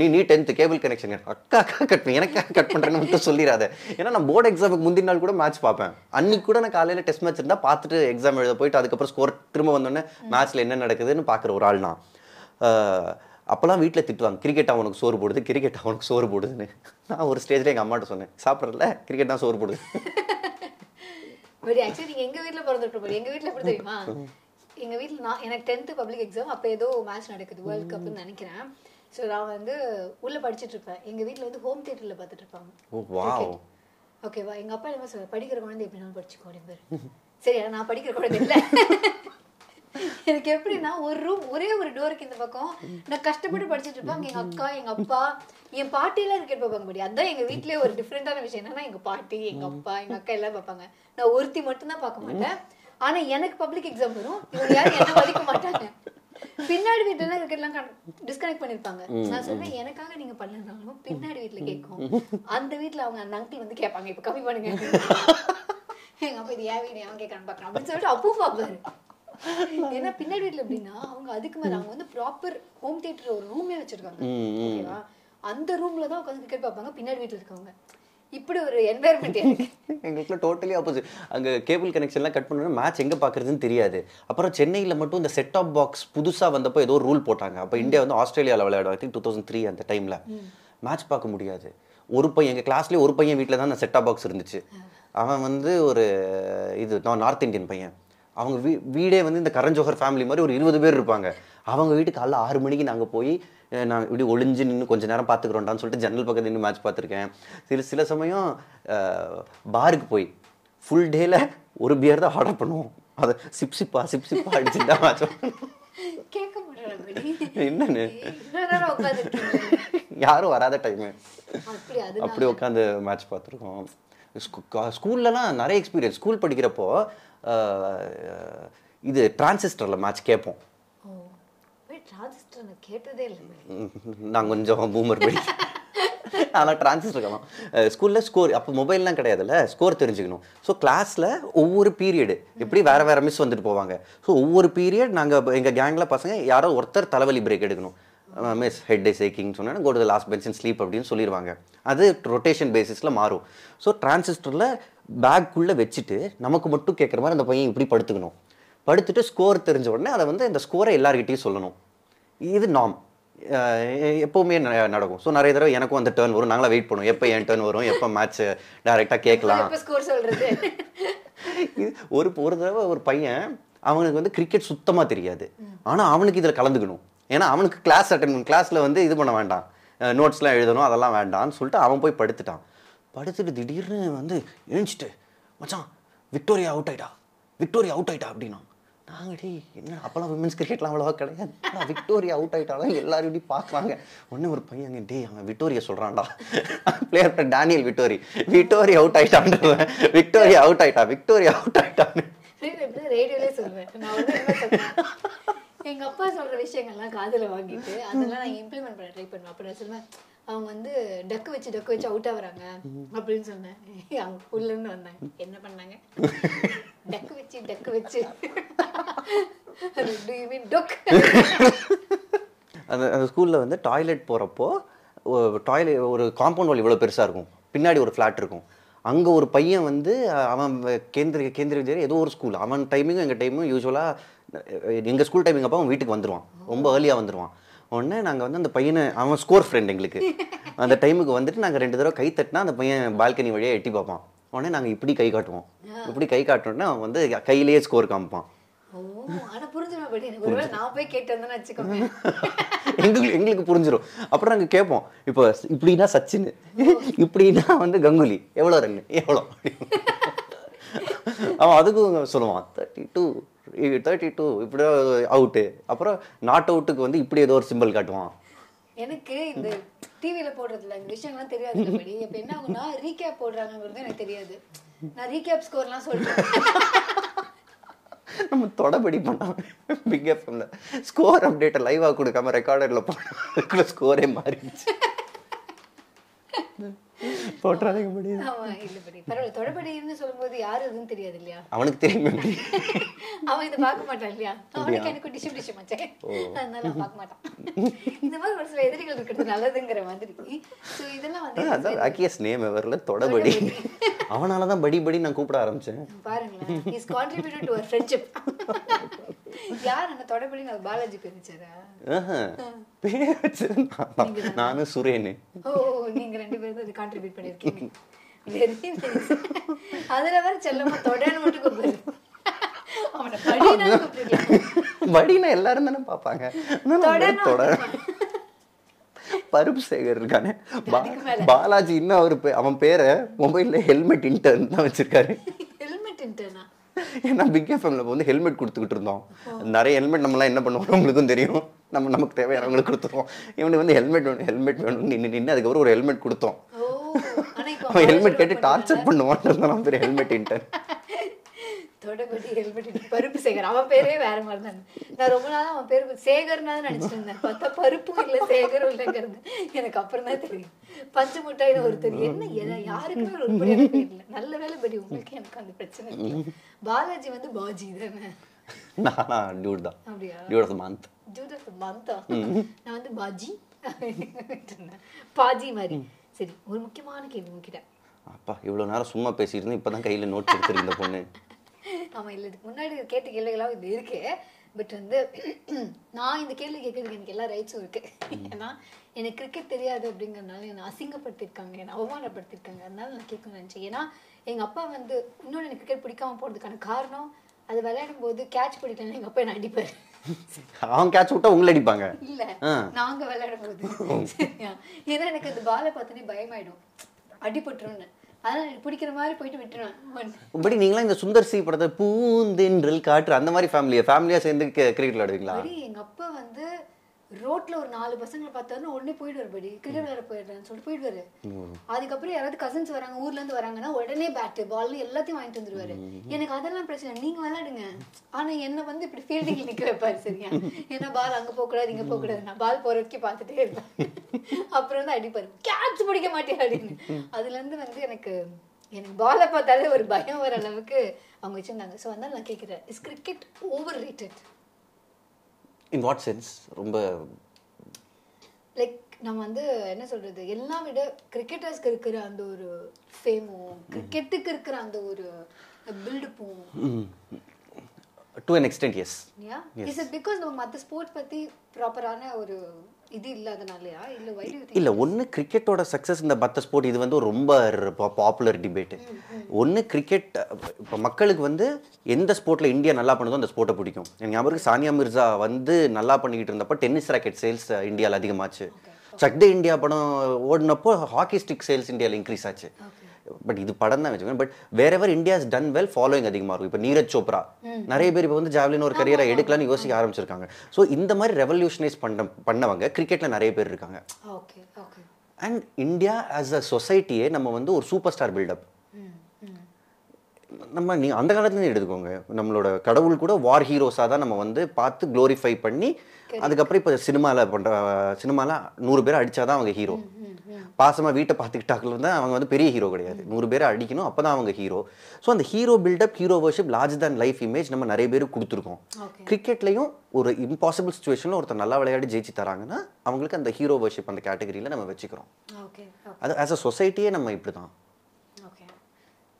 நீ நீ டென்த்து கேபிள் கனெக்ஷன் அக்கா அக்கா கட் பண்ணி எனக்கு கட் பண்ணுறேன்னு மட்டும் சொல்லிடாத ஏன்னா நான் போர்டு எக்ஸாமுக்கு முந்தின நாள் கூட மேட்ச் பார்ப்பேன். அன்னைக்கு கூட நான் காலையில் டெஸ்ட் மேட்ச் இருந்தால் பார்த்துட்டு எக்ஸாம் எழுத போயிட்டு அதுக்கப்புறம் ஸ்கோர் திரும்ப வந்தோடனே மேட்ச்சில் என்ன நடக்குதுன்னு பார்க்குற ஒரு ஆள் நான். அப்போல்லாம் வீட்டில் திட்டுவாங்க. கிரிக்கெட் அவனுக்கு சோறு போடுது. கிரிக்கெட் அவனுக்கு சோறு போடுதுன்னு. நான் ஒரு ஸ்டேஜில் எங்கள் அம்மாட்ட சொன்னேன். சாப்பிட்றல கிரிக்கெட் தான் சோறு போடுது. பட் ஆக்சுவலி எங்க வீட்ல பிறந்துட்டு படி எங்க வீட்ல எப்படி தெரியுமா? எங்க வீட்ல நான் எனக்கு டென்த் பப்ளிக் எக்ஸாம் அப்ப ஏதோ மேட்ச் நடக்குது வேர்ல்ட் கப்னு நினைக்கிறேன். ஸோ நான் வந்து உள்ள படிச்சிட்டு இருப்பேன். எங்க வீட்ல வந்து ஹோம் தியேட்டர்ல பார்த்துட்டு இருப்பாங்க. ஓகேவா எங்க அப்பா என்ன சொல்ற படிக்கிற குழந்தை எப்படினாலும் படிச்சுக்கோ அப்படின்னு சரி நான் படிக்கிற குழந்தை இல்ல. எனக்கு எப்படின்னா ஒரு ரூம் ஒரே ஒரு டோருக்கு இந்த பக்கம். நான் கஷ்டப்பட்டு படிச்சிட்டு இருப்பேன். எங்க அக்கா எங்க அப்பா என் பாட்டி எல்லாம் கிரிக்கெட் பார்ப்பாங்க படி அதான் எங்க வீட்லயே ஒரு டிஃப்ரெண்டான விஷயம் என்னன்னா எங்க பாட்டி எங்க அப்பா எங்க அக்கா எல்லாம் பார்ப்பாங்க. நான் ஒருத்தி மட்டும் தான் பார்க்க மாட்டேன். ஆனா எனக்கு பப்ளிக் எக்ஸாம் வரும். இவங்க யாரும் என்ன மதிக்க மாட்டாங்க. பின்னாடி வீட்டுல எல்லாம் கிரிக்கெட்லாம் டிஸ்கனெக்ட் பண்ணிருப்பாங்க. நான் சொன்னேன் எனக்காக நீங்க பண்ணலனாலும் பின்னாடி வீட்டுல கேட்கும். அந்த வீட்டுல அவங்க அந்த அங்கிள் வந்து கேட்பாங்க இப்ப கம்மி பண்ணுங்க. [LAUGHS] எங்க அப்பா இது ஏன் வீடு? அவன் கேட்கறான்னு பாக்குறான் அப்படின்னு சொல்லிட்டு அப்பவும் பாப்பாரு ஏன்னா பின்னாடி வீட்டுல எப்படின்னா அவங்க அதுக்கு மேல அவங்க வந்து ப்ராப்பர் ஹோம் தியேட்டர் ஒரு ரூமே வச்சிருக்காங்க. ஓகேவா? அந்த ரூம்ல தான் உட்காந்து கிரிக்கெட் பார்ப்பாங்க பின்னாடி வீட்டுல இருக்கவங்க. இப்படி ஒரு என்வாயர்மெண்ட் எனக்கு எங்களுக்குலாம் டோட்டலி ஆப்போசிட் அங்கே கேபிள் கனெக்ஷன்லாம் கட் பண்ணணும் மேட்ச் எங்கே பார்க்குறதுன்னு தெரியாது. அப்புறம் சென்னையில் மட்டும் இந்த செட் ஆஃப் பாக்ஸ் புதுசாக வந்தப்போ ஏதோ ரூல் போட்டாங்க. அப்போ இந்தியா வந்து ஆஸ்திரேலியாவில் விளையாடும் I think two thousand three அந்த டைமில் மேட்ச் பார்க்க முடியாது. ஒரு பையன் எங்கள் கிளாஸ்லேயே ஒரு பையன் வீட்டில் தான் அந்த செட் ஆஃப் பாக்ஸ் இருந்துச்சு. அவன் வந்து ஒரு இது நான் நார்த் இந்தியன் பையன். அவங்க வீ வீடே வந்து இந்த கரண் ஜோஹர் ஃபேமிலி மாதிரி ஒரு இருபது பேர் இருப்பாங்க. அவங்க வீட்டுக்கு காலைல ஆறு மணிக்கு நாங்கள் போய் நான் இப்படி ஒளிஞ்சு நின்று கொஞ்ச நேரம் பார்த்துக்குறோண்டான்னு சொல்லிட்டு ஜன்னல் பக்கத்துல நின்று மேட்ச் பார்த்துருக்கேன். சில சில சமயம் பாருக்கு போய் ஃபுல் டேல ஒரு பியர் தான் ஆர்டர் பண்ணுவோம். அதை சிப் சிப்பா சிப் சிப்பா அடிச்சுட்டு தான் மேட்ச் என்னன்னு? யாரும் வராத டைமு அப்படி உட்காந்து மேட்ச் பார்த்துருக்கோம். ஸ்கூல்லலாம் நிறைய எக்ஸ்பீரியன்ஸ் ஸ்கூல் படிக்கிறப்போ இது டிரான்சிஸ்டரில் மேட்ச் கேட்போம் நான் கேட்டதே இல்லை நான் கொஞ்சம் பூமர் படி ஆனால் டிரான்சிஸ்டர் இருக்கலாம் ஸ்கூலில் ஸ்கோர் அப்போ மொபைல்லாம் கிடையாதுல்ல ஸ்கோர் தெரிஞ்சுக்கணும். ஸோ கிளாஸில் ஒவ்வொரு பீரியடு எப்படி வேறு வேறு மிஸ் வந்துட்டு போவாங்க. ஸோ ஒவ்வொரு பீரியட் நாங்கள் எங்கள் கேங்கில் பசங்க யாரோ ஒருத்தர் தலைவலி பிரேக் எடுக்கணும். மிஸ் ஹெட் டே சேக்கிங் சொன்னா go to the last bench and sleep அப்படின்னு சொல்லிடுவாங்க அது ரொட்டேஷன் பேசிஸில் மாறும். ஸோ டிரான்சிஸ்டரில் பேக்குள்ளே வச்சுட்டு நமக்கு மட்டும் கேட்குற மாதிரி அந்த பையன் இப்படி படுத்துக்கணும். படுத்துட்டு ஸ்கோர் தெரிஞ்ச உடனே அதை வந்து அந்த ஸ்கோரை எல்லார்கிட்டையும் சொல்லணும். இது நாம் எப்போவுமே நடக்கும். ஸோ நிறைய தடவை எனக்கும் அந்த டேர்ன் வரும். நாங்களாம் வெயிட் பண்ணுவோம். எப்போ என் டேர்ன் வரும்? எப்போ மேட்ச் டைரெக்டாக கேட்கலாம்? [LAUGHS] ஒரு ஒரு தடவை ஒரு பையன் அவனுக்கு வந்து கிரிக்கெட் சுத்தமாக தெரியாது. ஆனால் அவனுக்கு இதில் கலந்துக்கணும். ஏன்னா அவனுக்கு கிளாஸ் அட்டன் பண்ண கிளாஸில் வந்து இது பண்ண வேண்டாம். நோட்ஸ்லாம் எழுதணும் அதெல்லாம் வேண்டாம்னு சொல்லிட்டு அவன் போய் படுத்துட்டான். படுத்துட்டு திடீர்னு வந்து எழுந்துச்சிட்டு மச்சான் விக்டோரியா அவுட் ஆயிட்டா? விக்டோரியா அவுட் ஆயிட்டா? அப்படின்னா நாங்கள் டேய் என்ன அப்போல்லாம் விமன்ஸ் கிரிக்கெட்லாம் அவ்வளோவா கிடையாது. விக்டோரியா அவுட் ஆயிட்டாலும் எல்லாரும் இப்படி பார்க்குறாங்க. ஒன்று ஒரு பையன் டே டேய் அவன் Victoria சொல்கிறான்டா player Daniel Vettori Victoria out ஆயிட்டான்றவன் Victoria out ஆயிட்டா? விக்டோரியா அவுட் ஆயிட்டான்னு. ரேடியோலே சொல்லுவேன். எங்க அப்பா சொல்ற விஷயங்கள்லாம் காதுல வாங்கிட்டு அதெல்லாம் நான் இம்ப்ளிமெண்ட் பண்ண ட்ரை பண்ணுவேன். அப்ப நான் சொல்லுவேன் அவங்க வந்து டக்கு வச்சு டக்கு வச்சு அவுட் ஆகுறாங்க. அப்படின்னு சொன்னேன். [LAUGHS] அவங்க உள்ள இருந்து வந்தாங்க. என்ன பண்ணாங்க? [LAUGHS] டக்கு வச்சு டக்கு வச்சு. டு யூ மீன் டொக் அந்த அந்த ஸ்கூலில் வந்து டாய்லெட் போகிறப்போ டாய்லெட் ஒரு காம்பவுண்ட் வால் இவ்வளோ பெருசாக இருக்கும். பின்னாடி ஒரு ஃப்ளாட் இருக்கும். அங்கே ஒரு பையன் வந்து அவன் கேந்திர கேந்திர வித்யாலயா ஏதோ ஒரு ஸ்கூல் அவன் டைமிங்கும் எங்கள் டைமும் யூஸ்வலாக எங்கள் ஸ்கூல் டைமிங் அப்போ அவன் வீட்டுக்கு வந்துடுவான் ரொம்ப ஏர்லியாக வந்துடுவான் உடனே நாங்கள் வந்து அந்த பையனை அவன் ஸ்கோர் ஃப்ரெண்ட் எங்களுக்கு. அந்த டைமுக்கு வந்துட்டு நாங்கள் ரெண்டு தடவை கை தட்டினா அந்த பையன் பால்கனி வழியாக எட்டி பார்ப்பான். உடனே நாங்கள் இப்படி கை காட்டுவோம். இப்படி கை காட்டினோடனே அவன் வந்து கையிலேயே ஸ்கோர் காமிப்பான். [LAUGHS] எங்களுக்கு எங்களுக்கு புரிஞ்சிடும் அப்புறம் நாங்கள் கேட்போம். இப்போ இப்படின்னா சச்சின் இப்படின்னா வந்து கங்குலி. எவ்வளோ ரன் எவ்வளோ [LAUGHS] அவன் அதுக்கும் சொல்லுவான் தேர்ட்டி டூ தேர்ட்டி டூ இப்படி அவுட்டு அப்புறம் நாட் அவுட்டுக்கு வந்து இப்படி ஏதோ ஒரு சிம்பிள் காட்டுவான். எனக்கு இந்த டிவில போடுறதுல இந்த விஷயங்கள்லாம் தெரியாது படி இப்ப என்ன ஆகும்னா ரீகேப் போடுறாங்கிறது எனக்கு தெரியாது. நான் ரீகேப் ஸ்கோர்லாம் சொல்றேன். நம்ம தொடபடி பண்ணாம பிக் எஃப்எம்ல ஸ்கோர் அப்டேட்டை லைவாக கொடுக்காம ரெக்கார்டரில் போனோம் ஸ்கோரே மாறிடுச்சு. போட்டுறாதீங்க முடியுது ஆமா இல்லபடி பரவாயில்ல தொடபடின்னு சொல்லும்போது யாரு அதுன்னு தெரியாது இல்லையா அவனுக்கு தெரியும் எப்படி அவன் இதை பார்க்க மாட்டான் இல்லையா? அவனுக்கு எனக்கு டிஷம் டிஷம் ஆச்சே அதனால பார்க்க மாட்டான். இந்த மாதிரி ஒரு சில எதிரிகள் இருக்கிறது நல்லதுங்கிற மாதிரி. ஸோ இதெல்லாம் வந்து அதான் ராக்கியஸ் நேம் எவரில்? தொடபடி. அவனால தான் படி படி நான் கூப்பிட ஆரம்பிச்சேன். பாருங்களேன் இஸ் கான்ட்ரிபியூட்டட் டு ஃப்ரெண்ட்ஷிப் யார் அந்த தொடபடி நான் பாலாஜி. பேர் வச்சது. நானும் சுரேனு. ஓ நீங்க ரெண்டு பேரும் அது கான்ட்ரிபியூட் பண்ணிருக்கீங்க வெரி நைஸ் அதுல வேற செல்லமா மட்டும் கூப்பிடுறது படினா எல்லாரும் தானே பார்ப்பாங்க. அதனால தொடன்னு அப்படியே தொட பருப்பு சேகர் இருக்கானே. பாலாஜி இன்னும் அவர் அவன் பேரை மொபைல்ல ஹெல்மெட் இன்டர்ன் தான் வச்சிருக்காரு. ஹெல்மெட் இன்டர்னா ஏன்னா பிக் எஃப்எம்ல வந்து ஹெல்மெட் கொடுத்துக்கிட்டு இருந்தோம். நிறைய ஹெல்மெட் நம்மலாம் என்ன பண்ணுவோம்? உங்களுக்கும் தெரியும். நம்ம நமக்கு தேவையானவங்களுக்கு கொடுத்துருவோம். இவனுக்கு வந்து ஹெல்மெட் வேணும் ஹெல்மெட் வேணும் நின்று நின்று அதுக்கப்புறம் ஒரு ஹெல்மெட் கொடுத்தோம். அவன் ஹெல்மெட் கேட்டு டார்ச்சர் பண்ணுவான் நம்ம பேர் ஹெல்மெட் இன்டர்ன் தொடபடி ஹெல்மெட் பருப்பு சேகர். அவன் பேரே வேற மாதிரி தான். நான் ரொம்ப நாளா அவன் பேரு சேகர்னா நினைச்சிட்டு இருந்தேன். பார்த்தா பருப்பும் இல்ல சேகரும் இல்லைங்கிறது எனக்கு அப்புறம் தான் தெரியும். பஞ்சு முட்டாயின்னு ஒருத்தர் என்ன என- யாருக்குமே ஒரு உருப்படியான பேர் இல்லை நல்ல வேலை படி உங்களுக்கு எனக்கு அந்த பிரச்சனை இல்லை. பாலாஜி வந்து பாஜி தானே? நானா டியூட் தான். அப்படியா? Dude of month. ஆஃப் மந்தா நான் வந்து பாஜி பாஜி மாதிரி. சரி ஒரு முக்கியமான கேள்வி உங்ககிட்ட. அப்பா இவ்வளோ நேரம் சும்மா பேசிட்டு இருந்தேன். இப்போ தான் கையில் நோட் எடுத்துருக்கு இந்த பொண்ணு. ஆமா இல்ல இதுக்கு முன்னாடி கேட்ட கேள்விகளாக இது இருக்கு. பட் வந்து நான் இந்த கேள்வி கேட்கறதுக்கு எனக்கு எல்லா ரைட்ஸும் இருக்கு. ஏன்னா எனக்கு கிரிக்கெட் தெரியாது அப்படிங்கறதுனால என்னை அசிங்கப்படுத்திருக்காங்க என்னை அவமானப்படுத்திருக்காங்க அதனால நான் கேட்கணும்னு நினைச்சேன். ஏன்னா எங்க அப்பா வந்து இன்னொன்று எனக்கு கிரிக்கெட் பிடிக்காம போறதுக்கான காரணம் அது விளையாடும் போது கேட்ச் பிடிக்கலன்னு எங்க அப்பா என்ன அடிப்பாரு. அவன் கேட்ச் விட்டா உங்களை அடிப்பாங்க? இல்ல. நாங்க விளையாடும் போது ஏன்னா எனக்கு அந்த பாலை பார்த்தோன்னே பயமாயிடும். அடிபட்டுரும்னு. எனக்கு பிடிக்கிற மாதிரி போயிட்டு விட்டுருவேன். படி நீங்களாம் இந்த சுந்தர் சி படத்தை பூந்தென்றல் காற்று அந்த மாதிரி ஃபேமிலியா ஃபேமிலியா சேர்ந்து கிரிக்கெட் விளையாடுவீங்களா? எங்க அப்பா வந்து ரோட்ல ஒரு நாலு பசங்களை பார்த்தாருன்னா உடனே போயிடுவாரு படி கிரிக்கெட் விளையாட போயிடுறேன்னு சொல்லிட்டு போயிடுவாரு. அதுக்கப்புறம் யாராவது கசின்ஸ் வராங்க ஊர்ல இருந்து வராங்கன்னா உடனே பேட்டு பால் எல்லாத்தையும் வாங்கிட்டு வந்துருவாரு. எனக்கு அதெல்லாம் பிரச்சனை. நீங்க விளையாடுங்க. ஆனா என்ன வந்து இப்படி ஃபீல்டிங்ல நிக்க வைப்பாரு சரியா? ஏன்னா பால் அங்க போக கூடாது இங்க போக கூடாது நான் பால் போற வரைக்கும் பார்த்துட்டே இருப்பேன். அப்புறம் வந்து அடிப்பாரு. கேட்ச் பிடிக்க மாட்டேன் அப்படின்னு. அதுல இருந்து வந்து எனக்கு எனக்கு பாலை பார்த்தாலே ஒரு பயம் வர அளவுக்கு அவங்க வச்சிருந்தாங்க. ஸோ அதனால நான் கேட்கிறேன் is cricket overrated in what sense ரொம்ப லைக் நம்ம வந்து என்ன சொல்றது? எல்லாம் விட கிரிக்கெட்டர்ஸ்க்கு இருக்கிற அந்த ஒரு ஃபேமும் கிரிக்கெட்டுக்கு இருக்கிற அந்த ஒரு பில்டப்பும் to an extent yes yeah is it because நம்ம மற்ற ஸ்போர்ட்ஸ் பத்தி ப்ராப்பரான ஒரு இது இல்லாதனாலயா? இல்ல வை டு இல்ல ஒண்ணு கிரிக்கெட்டோட சக்ஸஸ் இந்த பத்த ஸ்போர்ட் இது வந்து ரொம்ப பாப்புலர் டிபேட் ஒண்ணு கிரிக்கெட் இப்போ மக்களுக்கு வந்து எந்த ஸ்போர்ட்ல இந்தியா நல்லா பண்ணுதோ அந்த ஸ்போர்ட்டை பிடிக்கும். எனக்கு ஞாபகம் இருக்கு சானியா மிர்சா வந்து நல்லா பண்ணிக்கிட்டு இருந்தப்போ டென்னிஸ் ராக்கெட் சேல்ஸ் இந்தியாவில் அதிகமாச்சு. சக் தே இந்தியா படம் ஓடினப்போ ஹாக்கி ஸ்டிக் சேல்ஸ் இந்தியாவில் இன்க்ரீஸ் ஆச்சு. பட் இது படம் தான் வச்சுக்கோங்க. பட் வேற ever India's done well following அதிகமாக இருக்கும். இப்போ நீரஜ் சோப்ரா நிறைய பேர் இப்போ வந்து ஜாவ்லின் ஒரு கரியரை எடுக்கலாம்னு யோசிக்க ஆரம்பிச்சிருக்காங்க. ஸோ இந்த மாதிரி ரெவல்யூஷனைஸ் பண்ண பண்ணவங்க கிரிக்கெட்ல நிறைய பேர் இருக்காங்க. அண்ட் இந்தியா ஆஸ் அ சொசைட்டியே நம்ம வந்து ஒரு சூப்பர் ஸ்டார் பில்டப் நம்ம நீ அந்த காலத்துலேருந்து எடுத்துக்கோங்க. நம்மளோட கடவுள் கூட வார் ஹீரோஸாக தான் நம்ம வந்து பார்த்து க்ளோரிஃபை பண்ணி அதுக்கப்புறம் இப்போ சினிமாவில் பண்ணுற சினிமாவில் நூறு பேர் அடிச்சாதான் அவங்க ஹீரோ பாசமாக வீட்டை பார்த்துக்கிட்டாக்கள் வந்து அவங்க வந்து பெரிய ஹீரோ கிடையாது. நூறு பேரை அடிக்கணும் அப்போ தான் அவங்க ஹீரோ ஸோ அந்த hero buildup hero worship large than life image நம்ம நிறைய பேருக்கு கொடுத்துருக்கோம். கிரிக்கெட்லையும் ஒரு இம்பாசிபிள் சுச்சுவேஷனில் ஒருத்தர் நல்லா விளையாடி ஜெயிச்சு தராங்கன்னா அவங்களுக்கு அந்த ஹீரோ வர்ஷிப் அந்த கேட்டகரியில் நம்ம வச்சுக்கிறோம். அது ஆஸ் அ சொசைட்டியே நம்ம இப்படி தான்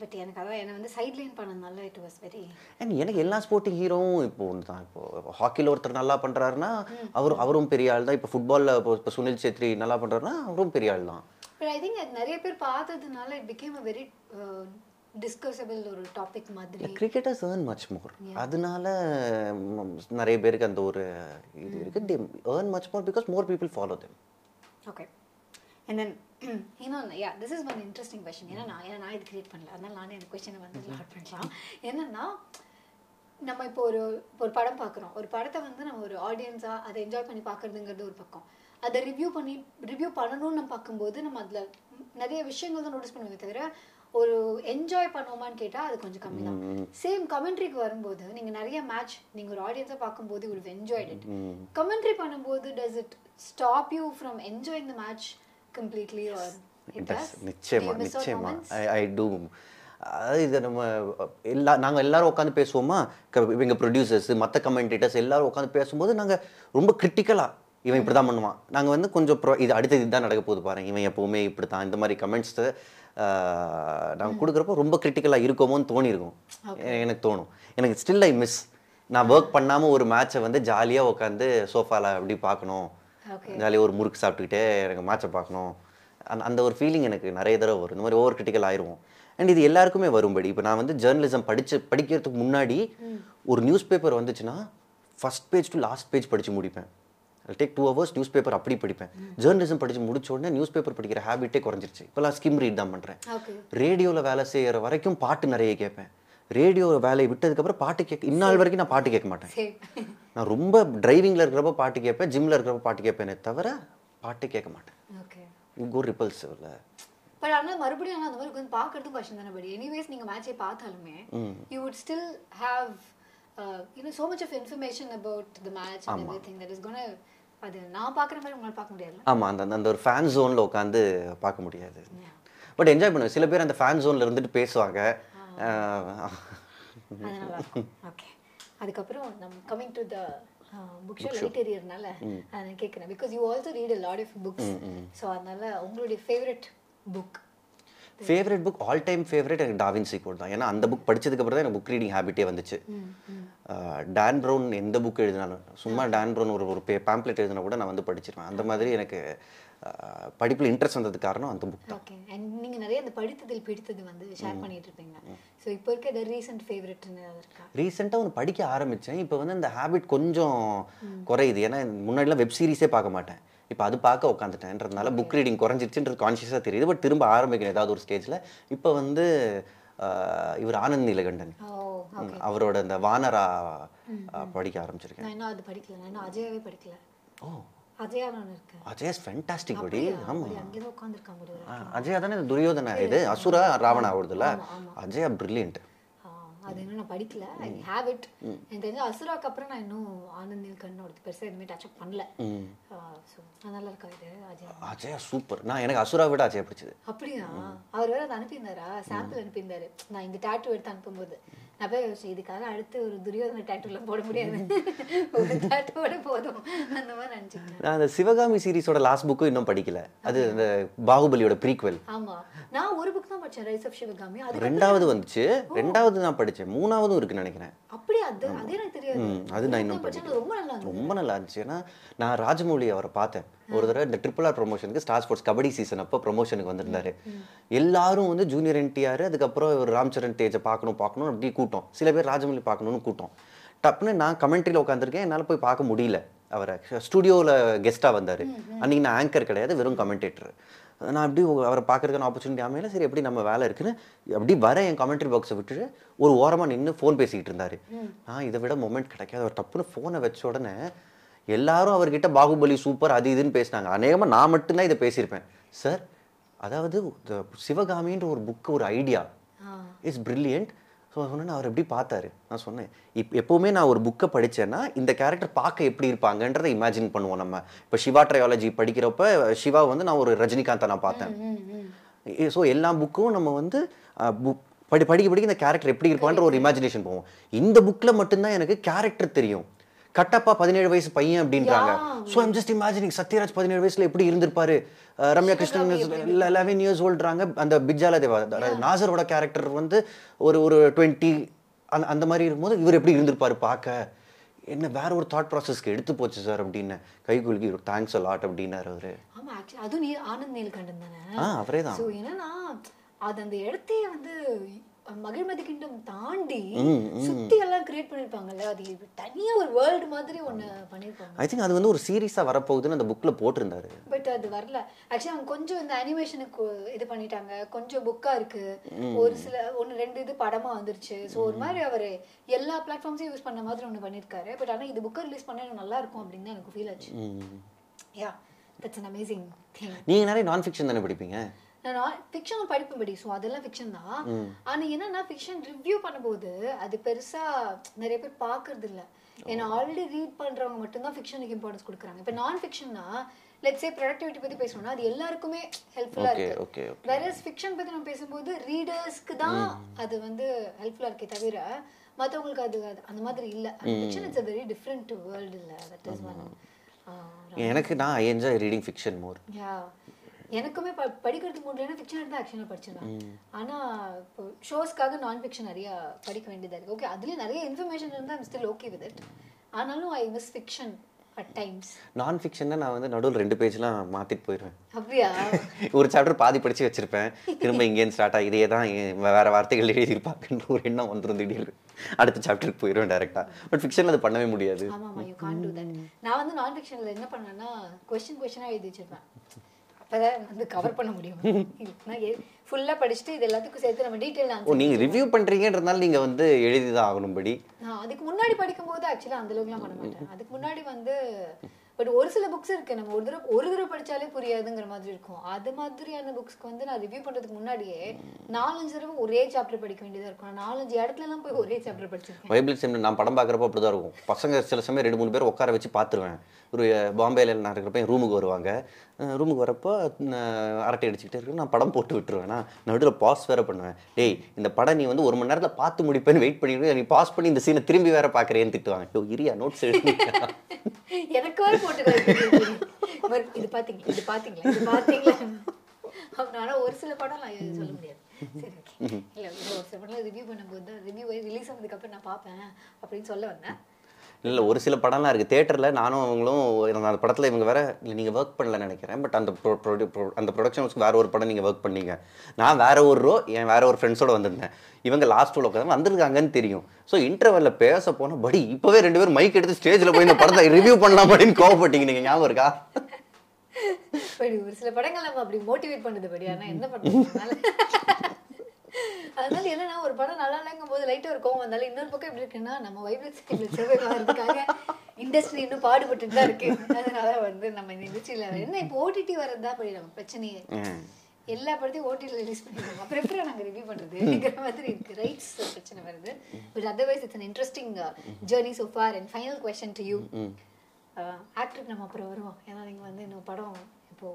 பட் எனக்கு அதான் என்ன வந்து சைட் லைன் பண்ணனால இட் வாஸ் வெரி அண்ட் எனக்கு எல்லா ஸ்போர்ட்டிங் ஹீரோவும் இப்போ ஒன்று தான் இப்போ ஹாக்கியில் ஒருத்தர் நல்லா பண்ணுறாருன்னா அவர் அவரும் பெரிய ஆள் தான் இப்போ ஃபுட்பாலில் இப்போ இப்போ சுனில் சேத்ரி நல்லா பண்ணுறாருன்னா அவரும் பெரிய ஆள் தான் பட் ஐ திங்க் நிறைய பேர் பார்த்ததுனால it became a very discussable ஒரு டாபிக் மாதிரி. கிரிக்கெட்டர்ஸ் ஏர்ன் மச் மோர் அதனால நிறைய பேருக்கு அந்த ஒரு இது இருக்கு. They earn much more because more people follow them okay and then இன்னொன்று yeah this is one interesting question ஏன்னா நான் ஏன்னா நான் இது கிரியேட் பண்ணல. அதனால நானே அந்த கொஷனை வந்து லாட் பண்ணலாம் என்னன்னா நம்ம இப்போ ஒரு ஒரு படம் பார்க்குறோம். ஒரு படத்தை வந்து நம்ம ஒரு ஆடியன்ஸாக அதை என்ஜாய் பண்ணி பார்க்குறதுங்கிறது ஒரு பக்கம். அதை ரிவ்யூ பண்ணி ரிவ்யூ பண்ணணும்னு நம்ம பார்க்கும்போது நம்ம அதில் நிறைய விஷயங்கள் தான் நோட்டீஸ் பண்ணுவோமே தவிர ஒரு என்ஜாய் பண்ணுவோமான்னு கேட்டா அது கொஞ்சம் கம்மி தான். சேம் கமெண்ட்ரிக்கு வரும்போது நீங்க நிறைய மேட்ச் நீங்க ஒரு ஆடியன்ஸா பார்க்கும்போது வில் என்ஜாய்ட் இட் கமெண்ட்ரி பண்ணும்போது does it stop you from enjoying the match completely or நிச்சயமா நிச்சயமா. ஐ ஐ டூ இது நம்ம எல்லா நாங்கள் எல்லாரும் உட்காந்து பேசுவோமா? இவங்க ப்ரொடியூசர்ஸ் மற்ற கமெண்டேட்டர்ஸ் எல்லாரும் உட்காந்து பேசும்போது நாங்கள் ரொம்ப கிரிட்டிக்கலாக இவன் இப்படி தான் பண்ணுவான். நாங்கள் வந்து கொஞ்சம் ப்ரோ இது அடுத்தது இதுதான் நடக்க போகுது பாருங்க. இவன் எப்போவுமே இப்படி தான் இந்த மாதிரி கமெண்ட்ஸை நாங்கள் கொடுக்குறப்போ ரொம்ப கிரிட்டிக்கலாக இருக்கோமோன்னு தோணியிருக்கும் எனக்கு தோணும். எனக்கு ஸ்டில் ஐ மிஸ் நான் ஒர்க் பண்ணாமல் ஒரு மேட்சை வந்து ஜாலியாக உட்காந்து சோஃபாவில் அப்படி பார்க்கணும். ஜாலியாக ஒரு முறுக்கு சாப்பிட்டுக்கிட்டே எனக்கு மேட்சை பார்க்கணும். அந்த அந்த ஒரு ஃபீலிங் எனக்கு நிறைய தடவை வரும். இந்த மாதிரி ஓவர் கிரிட்டிக்கல் ஆயிடுவோம் அண்ட் இது எல்லாருக்குமே வரும்படி. இப்போ நான் வந்து ஜேர்னலிசம் படிச்சு படிக்கிறதுக்கு முன்னாடி ஒரு நியூஸ் பேப்பர் வந்துச்சுன்னா first page to last page படித்து முடிப்பேன். Take two hours news paper அப்படி படிப்பேன். ஜேர்னலிசம் படித்து முடிச்ச உடனே நியூஸ் பேப்பர் படிக்கிற ஹேபிட்டே குறைஞ்சிருச்சு. இப்போலாம் ஸ்கிம் ரீட் தான் பண்ணுறேன் ரேடியோவில் வேலை செய்கிற வரைக்கும் பாட்டு நிறைய கேட்பேன். ரேடியோ வேலையை விட்டதுக்கப்புறம் பாட்டு கேட்க இந்நாள் வரைக்கும் நான் பாட்டு கேட்க மாட்டேன். நான் ரொம்ப டிரைவிங்கில் இருக்கிறப்ப பாட்டு கேட்பேன் ஜிம்மில் இருக்கிறப்ப பாட்டு கேட்பேனே தவிர பாட்டு கேட்க மாட்டேன். கோ ரிப்பல்சிவ்ல பட் ஆனா மறுபடியும் ஆனா அந்த மாதிரி உட்காந்து பார்க்கறதும் கஷ்டம் தானே பட் எனிவேஸ் நீங்க மேட்சே பார்த்தாலுமே you would still have you know so much of information about the match and everything that is gonna அது நான் பார்க்குற மாதிரி உங்களால பார்க்க முடியாது ஆமாம் அந்த அந்த ஒரு ஃபேன் ஜோனில் உட்காந்து பார்க்க முடியாது. பட் என்ஜாய் பண்ணுவேன் சில பேர் அந்த ஃபேன் ஜோனில் இருந்துட்டு பேசுவாங்க. ஓகே அதுக்கப்புறம் நம்ம coming to the book show லைட்டேரியர்னால நான் கேட்குறேன் because you also read a lot of books so அதனால உங்களுடைய favourite book favourite book all time favourite எனக்கு டாவின்சி கோட் தான். ஏன்னா அந்த புக் படிச்சதுக்கு அப்புறம் தான் எனக்கு புக் ரீடிங் ஹேபிட்டே வந்துச்சு. டான் ப்ரௌன் எந்த புக் எழுதினாலும் சும்மா டான் ப்ரௌன் ஒரு ஒரு பேம்ப்ளெட் எழுதினா கூட நான் வந்து படிச்சிருவேன். அந்த மாதிரி எனக்கு படிப்புல இன்ட்ரெஸ்ட் வந்ததுக்கு காரணம் அந்த புக் ஓகே அண்ட் நீங்க நிறைய அந்த படித்ததில் பிடித்தது வந்து ஷேர் பண்ணிட்டு இருப்பீங்க ஸோ இப்போ இருக்க த ரீசெண்ட் ஃபேவரட்னு இருக்கா? ரீசெண்டாக ஒன்று படிக்க ஆரம்பித்தேன் இப்போ வந்து அந்த ஹேபிட் கொஞ்சம் குறையுது. ஏன்னா முன்னாடிலாம் வெப் சீரிஸே பார்க்க மாட்டேன். இப்போ அது பார்க்க உட்காந்துட்டேன்றதுனால புக் ரீடிங் குறைஞ்சிருச்சுன்றது கான்ஷியஸாக தெரியுது. பட் திரும்ப ஆரம்பிக்கணும் ஏதாவது ஒரு ஸ்டேஜில் இப்போ வந்து இவர் ஆனந்த் நீலகண்டன். அவரோட அந்த வானரா படிக்க ஆரம்பிச்சிருக்கேன். நான் இன்னும் அது படிக்கல. நான் அஜயாவே படிக்கல. ஓ. அஜயா அஜயஸ் ஃபென்டாஸ்டிக் படி ஆமாம் அங்கே தான் உட்காந்துருக்கான் ஒரு அஜயா தானே துரியோதனா இது அசுரா ராவணா ஆகுதுல்ல அஜயா பிரில்லியன்ட் அது இன்னும் நான் படிக்கல. ஐ ஹேவ் இட் எனக்கு தெரிஞ்ச அசுராக்கு அப்புறம் நான் இன்னும் ஆனந்த் நீல்கண்ணோட பெருசாக எதுவுமே டச் அப் பண்ணல. ஸோ நல்லா இருக்கா இது? அஜயா? அஜயா சூப்பர் நான் எனக்கு அசுரா விட அஜயா பிடிச்சது. அப்படியா? அவர் வேற அதை அனுப்பியிருந்தாரா? சாம்பிள் அனுப்பியிருந்தாரு. நான் இந்த டேட்டு எடுத்து அனுப்பும்போது. நான் போய் யோசிச்சேன் இதுக்காக அடுத்து ஒரு துரியோதன டேட்டுலாம் போட முடியாது. ஒரு டேட்டோட போதும். அந்த மாதிரி நினச்சிக்கிட்டேன். நான் அந்த சிவகாமி சீரிஸோட லாஸ்ட் புக்கும் இன்னும் படிக்கல. அது அந்த பாகுபலியோட ப்ரீக்வெல் ஆமா. நான் ஒரு புக் தான் படிச்சேன் ரைஸ் ஆஃப் சிவகாமி. அது ரெண்டாவது வந்துச்சு. ரெண்டாவது நான் படிச்சேன் மூணாவதும் இருக்குன்னு நினைக்கிறேன். அது அதே எனக்கு தெரியாது. ம், அது நான் இன்னும் படிச்சேன் ரொம்ப நல்லா இருந்தது ரொம்ப நல்லா இருந்துச்சு. ஏன்னா நான் ராஜமௌழி அவரை பார்த்தேன். ஒரு தடவை இந்த ட்ரிபிள் ஆர் ப்ரொமோஷனுக்கு ஸ்டார் ஸ்போர்ட்ஸ் கபடி சீசன் அப்போ ப்ரொமோஷனுக்கு வந்திருந்தாரு. எல்லாரும் வந்து ஜூனியர் என்டிஆர் அதுக்கப்புறம் ஒரு ராம் சரண் தேஜை பார்க்கணும் பார்க்கணும் அப்படி கூட்டம். சில பேர் ராஜமௌழி பார்க்கணும்னு கூட்டம். டப்புன்னு நான் கமெண்ட்ரியில் உட்காந்துருக்கேன் என்னால் போய் பார்க்க முடியல அவரை. ஸ்டுடியோவில் கெஸ்ட்டாக வந்தார். அன்றைக்கி நான் ஆங்கர் கிடையாது வெறும் கமெண்டேட்டர் நான் அப்படி அவரை பார்க்கறதுக்கான ஆப்பர்ச்சுனிட்டி அமையல? சரி எப்படி நம்ம வேலை இருக்குன்னு அப்படி வர என் கமெண்ட்ரி பாக்ஸை விட்டுட்டு ஒரு ஓரமாக நின்று ஃபோன் பேசிக்கிட்டு இருந்தார். நான் இதை விட மொமெண்ட் கிடைக்காது. அவர் டப்புன்னு ஃபோனை வச்ச உடனே எல்லாரும் அவர்கிட்ட பாகுபலி சூப்பர் அது இதுன்னு பேசினாங்க. அநேகமாக நான் மட்டும்தான் இதை பேசியிருப்பேன். சார் அதாவது சிவகாமின்ற ஒரு புக்கு ஒரு ஐடியா இஸ் பிரில்லியன்ட் ஸோ சொன்னேன் அவர் எப்படி பார்த்தாரு? நான் சொன்னேன் இப் எப்போவுமே நான் ஒரு புக்கை படித்தேன்னா இந்த கேரக்டர் பார்க்க எப்படி இருப்பாங்கன்றதை இமேஜின் பண்ணுவோம் நம்ம. இப்போ சிவா ட்ரையாலஜி படிக்கிறப்ப சிவா வந்து நான் ஒரு ரஜினிகாந்தை நான் பார்த்தேன். ஸோ எல்லா புக்கும் நம்ம வந்து book- படி படிக்க படிக்க இந்த கேரக்டர் எப்படி இருப்பான்ற ஒரு இமேஜினேஷன் போவோம். இந்த புக்கில் மட்டும்தான் எனக்கு கேரக்டர் தெரியும். கட்டப்பா பதினேழு வயசு பையன் அப்படின்றாங்க so I'm just imagining Sathyaraj பதினேழு வயசுல எப்படி இருந்திருப்பாரு? ரம்யா கிருஷ்ணன் லெவன் இயர்ஸ் ஓல்டுறாங்க அந்த பிஜால தேவா நாசரோட கேரக்டர் வந்து ஒரு ஒரு டுவெண்ட்டி அந்த அந்த மாதிரி இருக்கும்போது இவர் எப்படி இருந்திருப்பாரு பார்க்க? என்ன வேற ஒரு தாட் ப்ராசஸ்க்கு எடுத்து போச்சு சார் அப்படின்னு. கை குலுக்கி தேங்க்ஸ் லாட் அப்படின்னாரு அவரு. ஆமா ஆக்சுவலி அதுவும் நீ ஆனந்த் நீல்கண்டன் தானே? ஆ அவரே தான். ஸோ என்னன்னா அது அந்த இடத்தையே வந்து மகிழ்மதி கிங்டம் தாண்டி சுத்தி எல்லாம் கிரியேட் பண்ணிருப்பாங்கல்ல? அது தனியா ஒரு வேர்ல்டு மாதிரி ஒண்ணு பண்ணிருப்பாங்க. ஐ திங்க் அது வந்து ஒரு சீரியஸாக வரப்போகுதுன்னு அந்த புக்கில் போட்டிருந்தாரு. பட் அது வரல. ஆக்சுவலி அவங்க கொஞ்சம் இந்த அனிமேஷனுக்கு இது பண்ணிட்டாங்க. கொஞ்சம் புக்கா இருக்கு. ஒரு சில ஒன்னு ரெண்டு இது படமா வந்துருச்சு. ஸோ ஒரு மாதிரி அவர் எல்லா பிளாட்ஃபார்ம்ஸையும் யூஸ் பண்ண மாதிரி ஒண்ணு பண்ணிருக்காரு. பட் ஆனா இது புக்கை ரிலீஸ் பண்ணா நல்லா இருக்கும் அப்படின்னு எனக்கு ஃபீல் ஆச்சு. Yeah that's an amazing thing நீங்கள் நிறைய நான் ஃபிக்ஷன் தானே படிப்பீங்க? நான் ஃபிக்ஷன் படிப்பேன் படி ஸோ அதெல்லாம் ஃபிக்ஷன் தான். ஆனா என்னன்னா ஃபிக்ஷன் ரிவ்யூ பண்ணும்போது அது பெருசா நிறைய பேர் பார்க்கறது இல்ல ஏன்னா ஆல்ரெடி ரீட் பண்றவங்க மட்டும்தான் ஃபிக்ஷனுக்கு இம்பார்ட்டன்ஸ் கொடுக்குறாங்க. இப்போ நான் ஃபிக்ஷன்னா லெட்ஸ் சே ப்ரொடக்டிவிட்டி பத்தி பேசணும்னா அது எல்லாருக்குமே ஹெல்ப்ஃபுல்லா ஓகே இருக்கு. வேற ஃபிக்ஷன் பத்தி நம்ம பேசும்போது ரீடர்ஸ்க்கு தான் அது வந்து ஹெல்ப்ஃபுல்லா இருக்கே தவிர மத்தவங்களுக்கு அது அந்த மாதிரி இல்ல. Fiction it's a very different world இல்ல. தட் இஸ் ஒன் எனக்கு நான் என்ஜாய் ரீடிங் ஃபிக்ஷன் மோர் எனக்குமே ப படிக்கிறதுக்கு முடியலன்னா ஃபிக்ஷன் எடுத்து ஆக்ஷனாக படிச்சிருவேன் ஆனா இப்போ ஷோஸ்க்காக நான் ஃபிக்ஷன் நிறைய படிக்க வேண்டியதா இருக்கு. ஓகே அதுலயும் நிறைய இன்ஃபர்மேஷன் இருந்தால் ஸ்டில் ஓகே வித் இட் ஆனாலும் ஐ மிஸ் ஃபிக்ஷன் நான் ஃபிக்ஷன் நான் வந்து நடுவில் ரெண்டு பேஜ்லாம் மாற்றிட்டு போயிடுவேன். அப்படியா? [LAUGHS] ஒரு சாப்டர் பாதி படிச்சு வச்சிருப்பேன். திரும்ப இங்கேருந்து ஸ்டார்ட் ஆகி இதே தான் வேற வார்த்தைகள் எழுதியிருப்பாங்கன்ற ஒரு எண்ணம் வந்துடும் திடீர்னு. அடுத்த சாப்டருக்கு போயிடுவேன் டேரெக்டாக பட் ஃபிக்ஷனில் அது பண்ணவே முடியாது. நான் வந்து நான் ஃபிக்ஷனில் என்ன பண்ணேன்னா கொஸ்டின் கொஸ்டினாக எழுதி வச்சிருப்பேன். அப்பதான் வந்து கவர் பண்ண முடியும்? ஃபுல்லா படிச்சுட்டு இது எல்லாத்துக்கும் சேர்த்து நம்ம டீட்டெயில் ஓ நீங்கள் ரிவ்யூ பண்ணுறீங்கன்றதுனால நீங்கள் வந்து எழுதி தான் ஆகணும்படி நான் அதுக்கு முன்னாடி படிக்கும்போது ஆக்சுவலாக அந்த அளவுக்குலாம் பண்ண மாட்டேன். அதுக்கு முன்னாடி வந்து பட் ஒரு சில புக்ஸ் இருக்கு. நம்ம ஒரு தடவை ஒரு தடவை படிச்சாலே புரியாதுங்கிற மாதிரி இருக்கும். அது மாதிரியான புக்ஸ்க்கு வந்து நான் ரிவ்யூ பண்றதுக்கு முன்னாடியே நாலஞ்சு தடவை ஒரே சாப்டர் படிக்க வேண்டியதா இருக்கும். நாலஞ்சு இடத்துல எல்லாம் போய் ஒரே சாப்டர் படிச்சிருக்கேன். வைபிள் செம்ல நான் படம் பார்க்குறப்போ அப்படி தான் இருக்கும். பசங்க சில சமயம் ரெண்டு மூணு பேர் உட்கார வச்சு பார்த்துருவேன். ஒரு பாம்பேல நான் இருக்கிறப்ப என் ரூமுக்கு வருவாங்க. ரூமுக்கு வரப்போ அரட்டை அடிச்சுக்கிட்டே இருக்கேன் நான் படம் போட்டு விட்டுருவேன். நான் நடுவில் பாஸ் வேற பண்ணுவேன். டேய் இந்த படம் நீ வந்து ஒரு மணி நேரத்தில் பார்த்து முடிப்பேன்னு வெயிட் பண்ணிட்டு நீ பாஸ் பண்ணி இந்த சீனை திரும்பி வேற பார்க்குறேன்னு திட்டுவாங்க. யோ இரியா நோட்ஸ் எழுதி [LAUGHS] எனக்கு போட்டு இது பாத்தீங்களா இது பாத்தீங்களா இது பாத்தீங்களா? அப்புறம் ஆனா ஒரு சில படம் நான் சொல்ல முடியாது. சரி ஓகே. இல்ல ஒரு சில படம் ரிவ்யூ பண்ணும்போது தான் ரிவ்யூ ரிலீஸ் ஆனதுக்கு அப்புறம் நான் பார்ப்பேன் அப்படின்னு சொல்ல வந்தேன். இல்லை ஒரு சில படம்லாம் இருக்குது தேட்டரில் நானும் அவங்களும் அந்த படத்தில் இவங்க வேறு இல்லை நீங்கள் ஒர்க் பண்ணல நினைக்கிறேன். பட் அந்த pro- produ- அந்த ப்ரொடக்ஷன்ஸ்க்கு ஒரு படம் நீங்கள் ஒர்க் பண்ணீங்க. நான் வேறு ஒரு ரோ என் வேறு ஒரு ஃப்ரெண்ட்ஸோடு வந்திருந்தேன். இவங்க லாஸ்ட் உள்ள உட்காந்து வந்திருக்காங்கன்னு தெரியும். ஸோ இன்டர்வெல்ல பேச போனால் படி இப்போவே ரெண்டு பேரும் மைக் எடுத்து ஸ்டேஜில் போய் இந்த படத்தை ரிவ்யூ பண்ணலாம் அப்படின்னு கோவப்பட்டீங்க நீங்கள் ஞாபகம் இருக்கா? ஒரு சில படங்கள் நம்ம அப்படி மோட்டிவேட் பண்ணுது படி. என்ன பண்ணுறது அதனால என்னன்னா ஒரு படம் நல்லா இல்லைங்கும் போது லைட்டா ஒரு கோவம் வந்தாலும் இன்னொரு பக்கம் எப்படி இருக்குன்னா நம்ம சர்வே ஆகிறதுக்காக இண்டஸ்ட்ரி இன்னும் பாடுபட்டு தான் இருக்கு. அதனால வந்து நம்ம இந்த இண்டஸ்ட்ரியில என்ன இப்போ ஓடிடி வரதுதான் படி நம்ம பிரச்சனையே. எல்லா படத்தையும் ஓடிடியில் ரிலீஸ் பண்ணிடுவோம். அப்புறம் எப்படி நாங்க ரிவ்யூ பண்றதுங்கிற மாதிரி இருக்கு. ரைட்ஸ் பிரச்சனை வருது. But otherwise it's an interesting journey so far. And final question to you ஆக்டருக்கு நம்ம அப்புறம் வருவோம். ஏன்னா நீங்க வந்து இன்னும் படம் இப்போ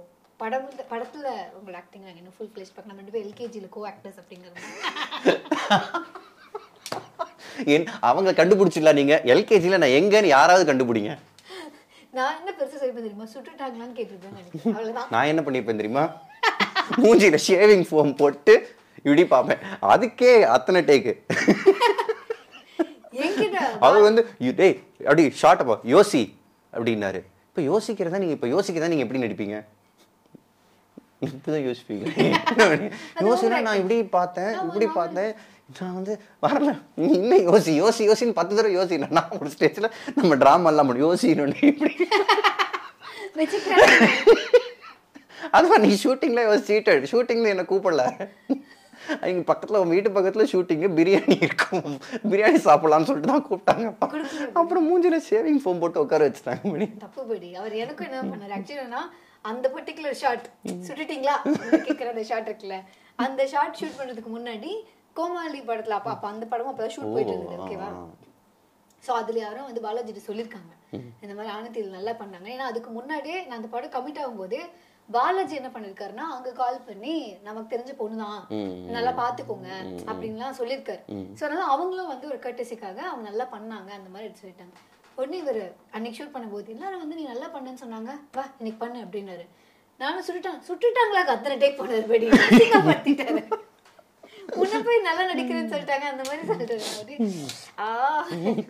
படம் படத்துல உங்களோட ஆக்டிங் நாங்கள் இன்னும் ஃபுல் ஃபிளேஸ் பார்க்க நம்ம ரெண்டு பேர் எல்கேஜியில் கோ ஆக்டர்ஸ் அப்படிங்கிறது என் அவங்க கண்டுபிடிச்சிடலாம் நீங்கள் எல்கேஜியில் நான் எங்கன்னு யாராவது கண்டுபிடிங்க? நான் என்ன பெருசா சொல்லிப்பேன் தெரியுமா? சுட்டுட்டாங்களான்னு கேட்டிருப்பேன் நான் என்ன பண்ணியிருப்பேன் தெரியுமா? மூஞ்சியில ஷேவிங் ஃபோம் போட்டு இப்படி பார்ப்பேன். அதுக்கே அத்தனை டேக்கு அவர் வந்து "You- டேய் அப்படி ஷார்ட் அப்போ யோசி அப்படின்னாரு. இப்போ யோசிக்கிறதா நீங்கள் இப்போ யோசிக்கிறதா நீங்கள் எப்படி நடிப்பீங்க? இப்படிதான் யோசிப்பீங்க. [LAUGHS] யோசினா நான் இப்படி பார்த்தேன் இப்படி பார்த்தேன். நான் வந்து வரல. இன்னும் யோசி யோசி யோசின்னு பத்து தடவை யோசிக்கணும் நான் ஒரு ஸ்டேஜில் நம்ம ட்ராமா எல்லாம் பண்ணி யோசிக்கணும் இப்படி. [LAUGHS] அதுவா நீ ஷூட்டிங்கில் யோசிச்சுட்டு ஷூட்டிங்கில் என்னை கூப்பிடல? [LAUGHS] அவங்க பக்கத்தில் உன் வீட்டு பக்கத்தில் ஷூட்டிங்கு பிரியாணி இருக்கும். பிரியாணி சாப்பிடலாம்னு சொல்லிட்டு தான் கூப்பிட்டாங்க. அப்புறம் மூஞ்சில ஷேவிங் ஃபோம் போட்டு உட்கார வச்சுட்டாங்க. மணி தப்புபடி அவர் எனக்கும் என்ன பண்ணாரு? ஆக்சுவலா அந்த பர்டிகுலர் ஷாட் சுட்டுட்டீங்களா? [LAUGHS] கேட்குற அந்த ஷாட் இருக்குல்ல. அந்த ஷாட் ஷூட் பண்றதுக்கு முன்னாடி கோமாளி படத்துல அப்ப அப்ப அந்த படமும் அப்பதான் ஷூட் போயிட்டு இருந்தது ஓகேவா ஸோ அதுல யாரும் வந்து பாலாஜிட்டு சொல்லியிருக்காங்க இந்த மாதிரி ஆனந்தியில் நல்லா பண்ணாங்க. ஏன்னா அதுக்கு முன்னாடியே நான் அந்த படம் கமிட் ஆகும்போது பாலாஜி என்ன பண்ணிருக்காருன்னா அங்க கால் பண்ணி நமக்கு தெரிஞ்ச பொண்ணுதான் நல்லா பாத்துக்கோங்க அப்படின்லாம் சொல்லியிருக்காரு ஸோ அதனால அவங்களும் வந்து ஒரு கட்டசிக்காக அவங்க நல்லா பண்ணாங்க அந்த மாதிரி எடுத்து சொல்லிட்டாங்க. உடனே இவர் அன்னைக்கு ஷூட் பண்ணும்போது எல்லாரும் வந்து நீ நல்லா பண்ணேன்னு சொன்னாங்க. வா இன்னைக்கு பண்ணு அப்படின்னாரு. நானும் சுட்டுட்டான். சுட்டுட்டாங்களா? அத்தனை டேக் பண்ணாரு படி அசிங்கப்படுத்திட்டாரு. உன்னை போய் நல்லா நடிக்கிறேன்னு சொல்லிட்டாங்க. அந்த மாதிரி சொல்லிட்டாரு. ஆ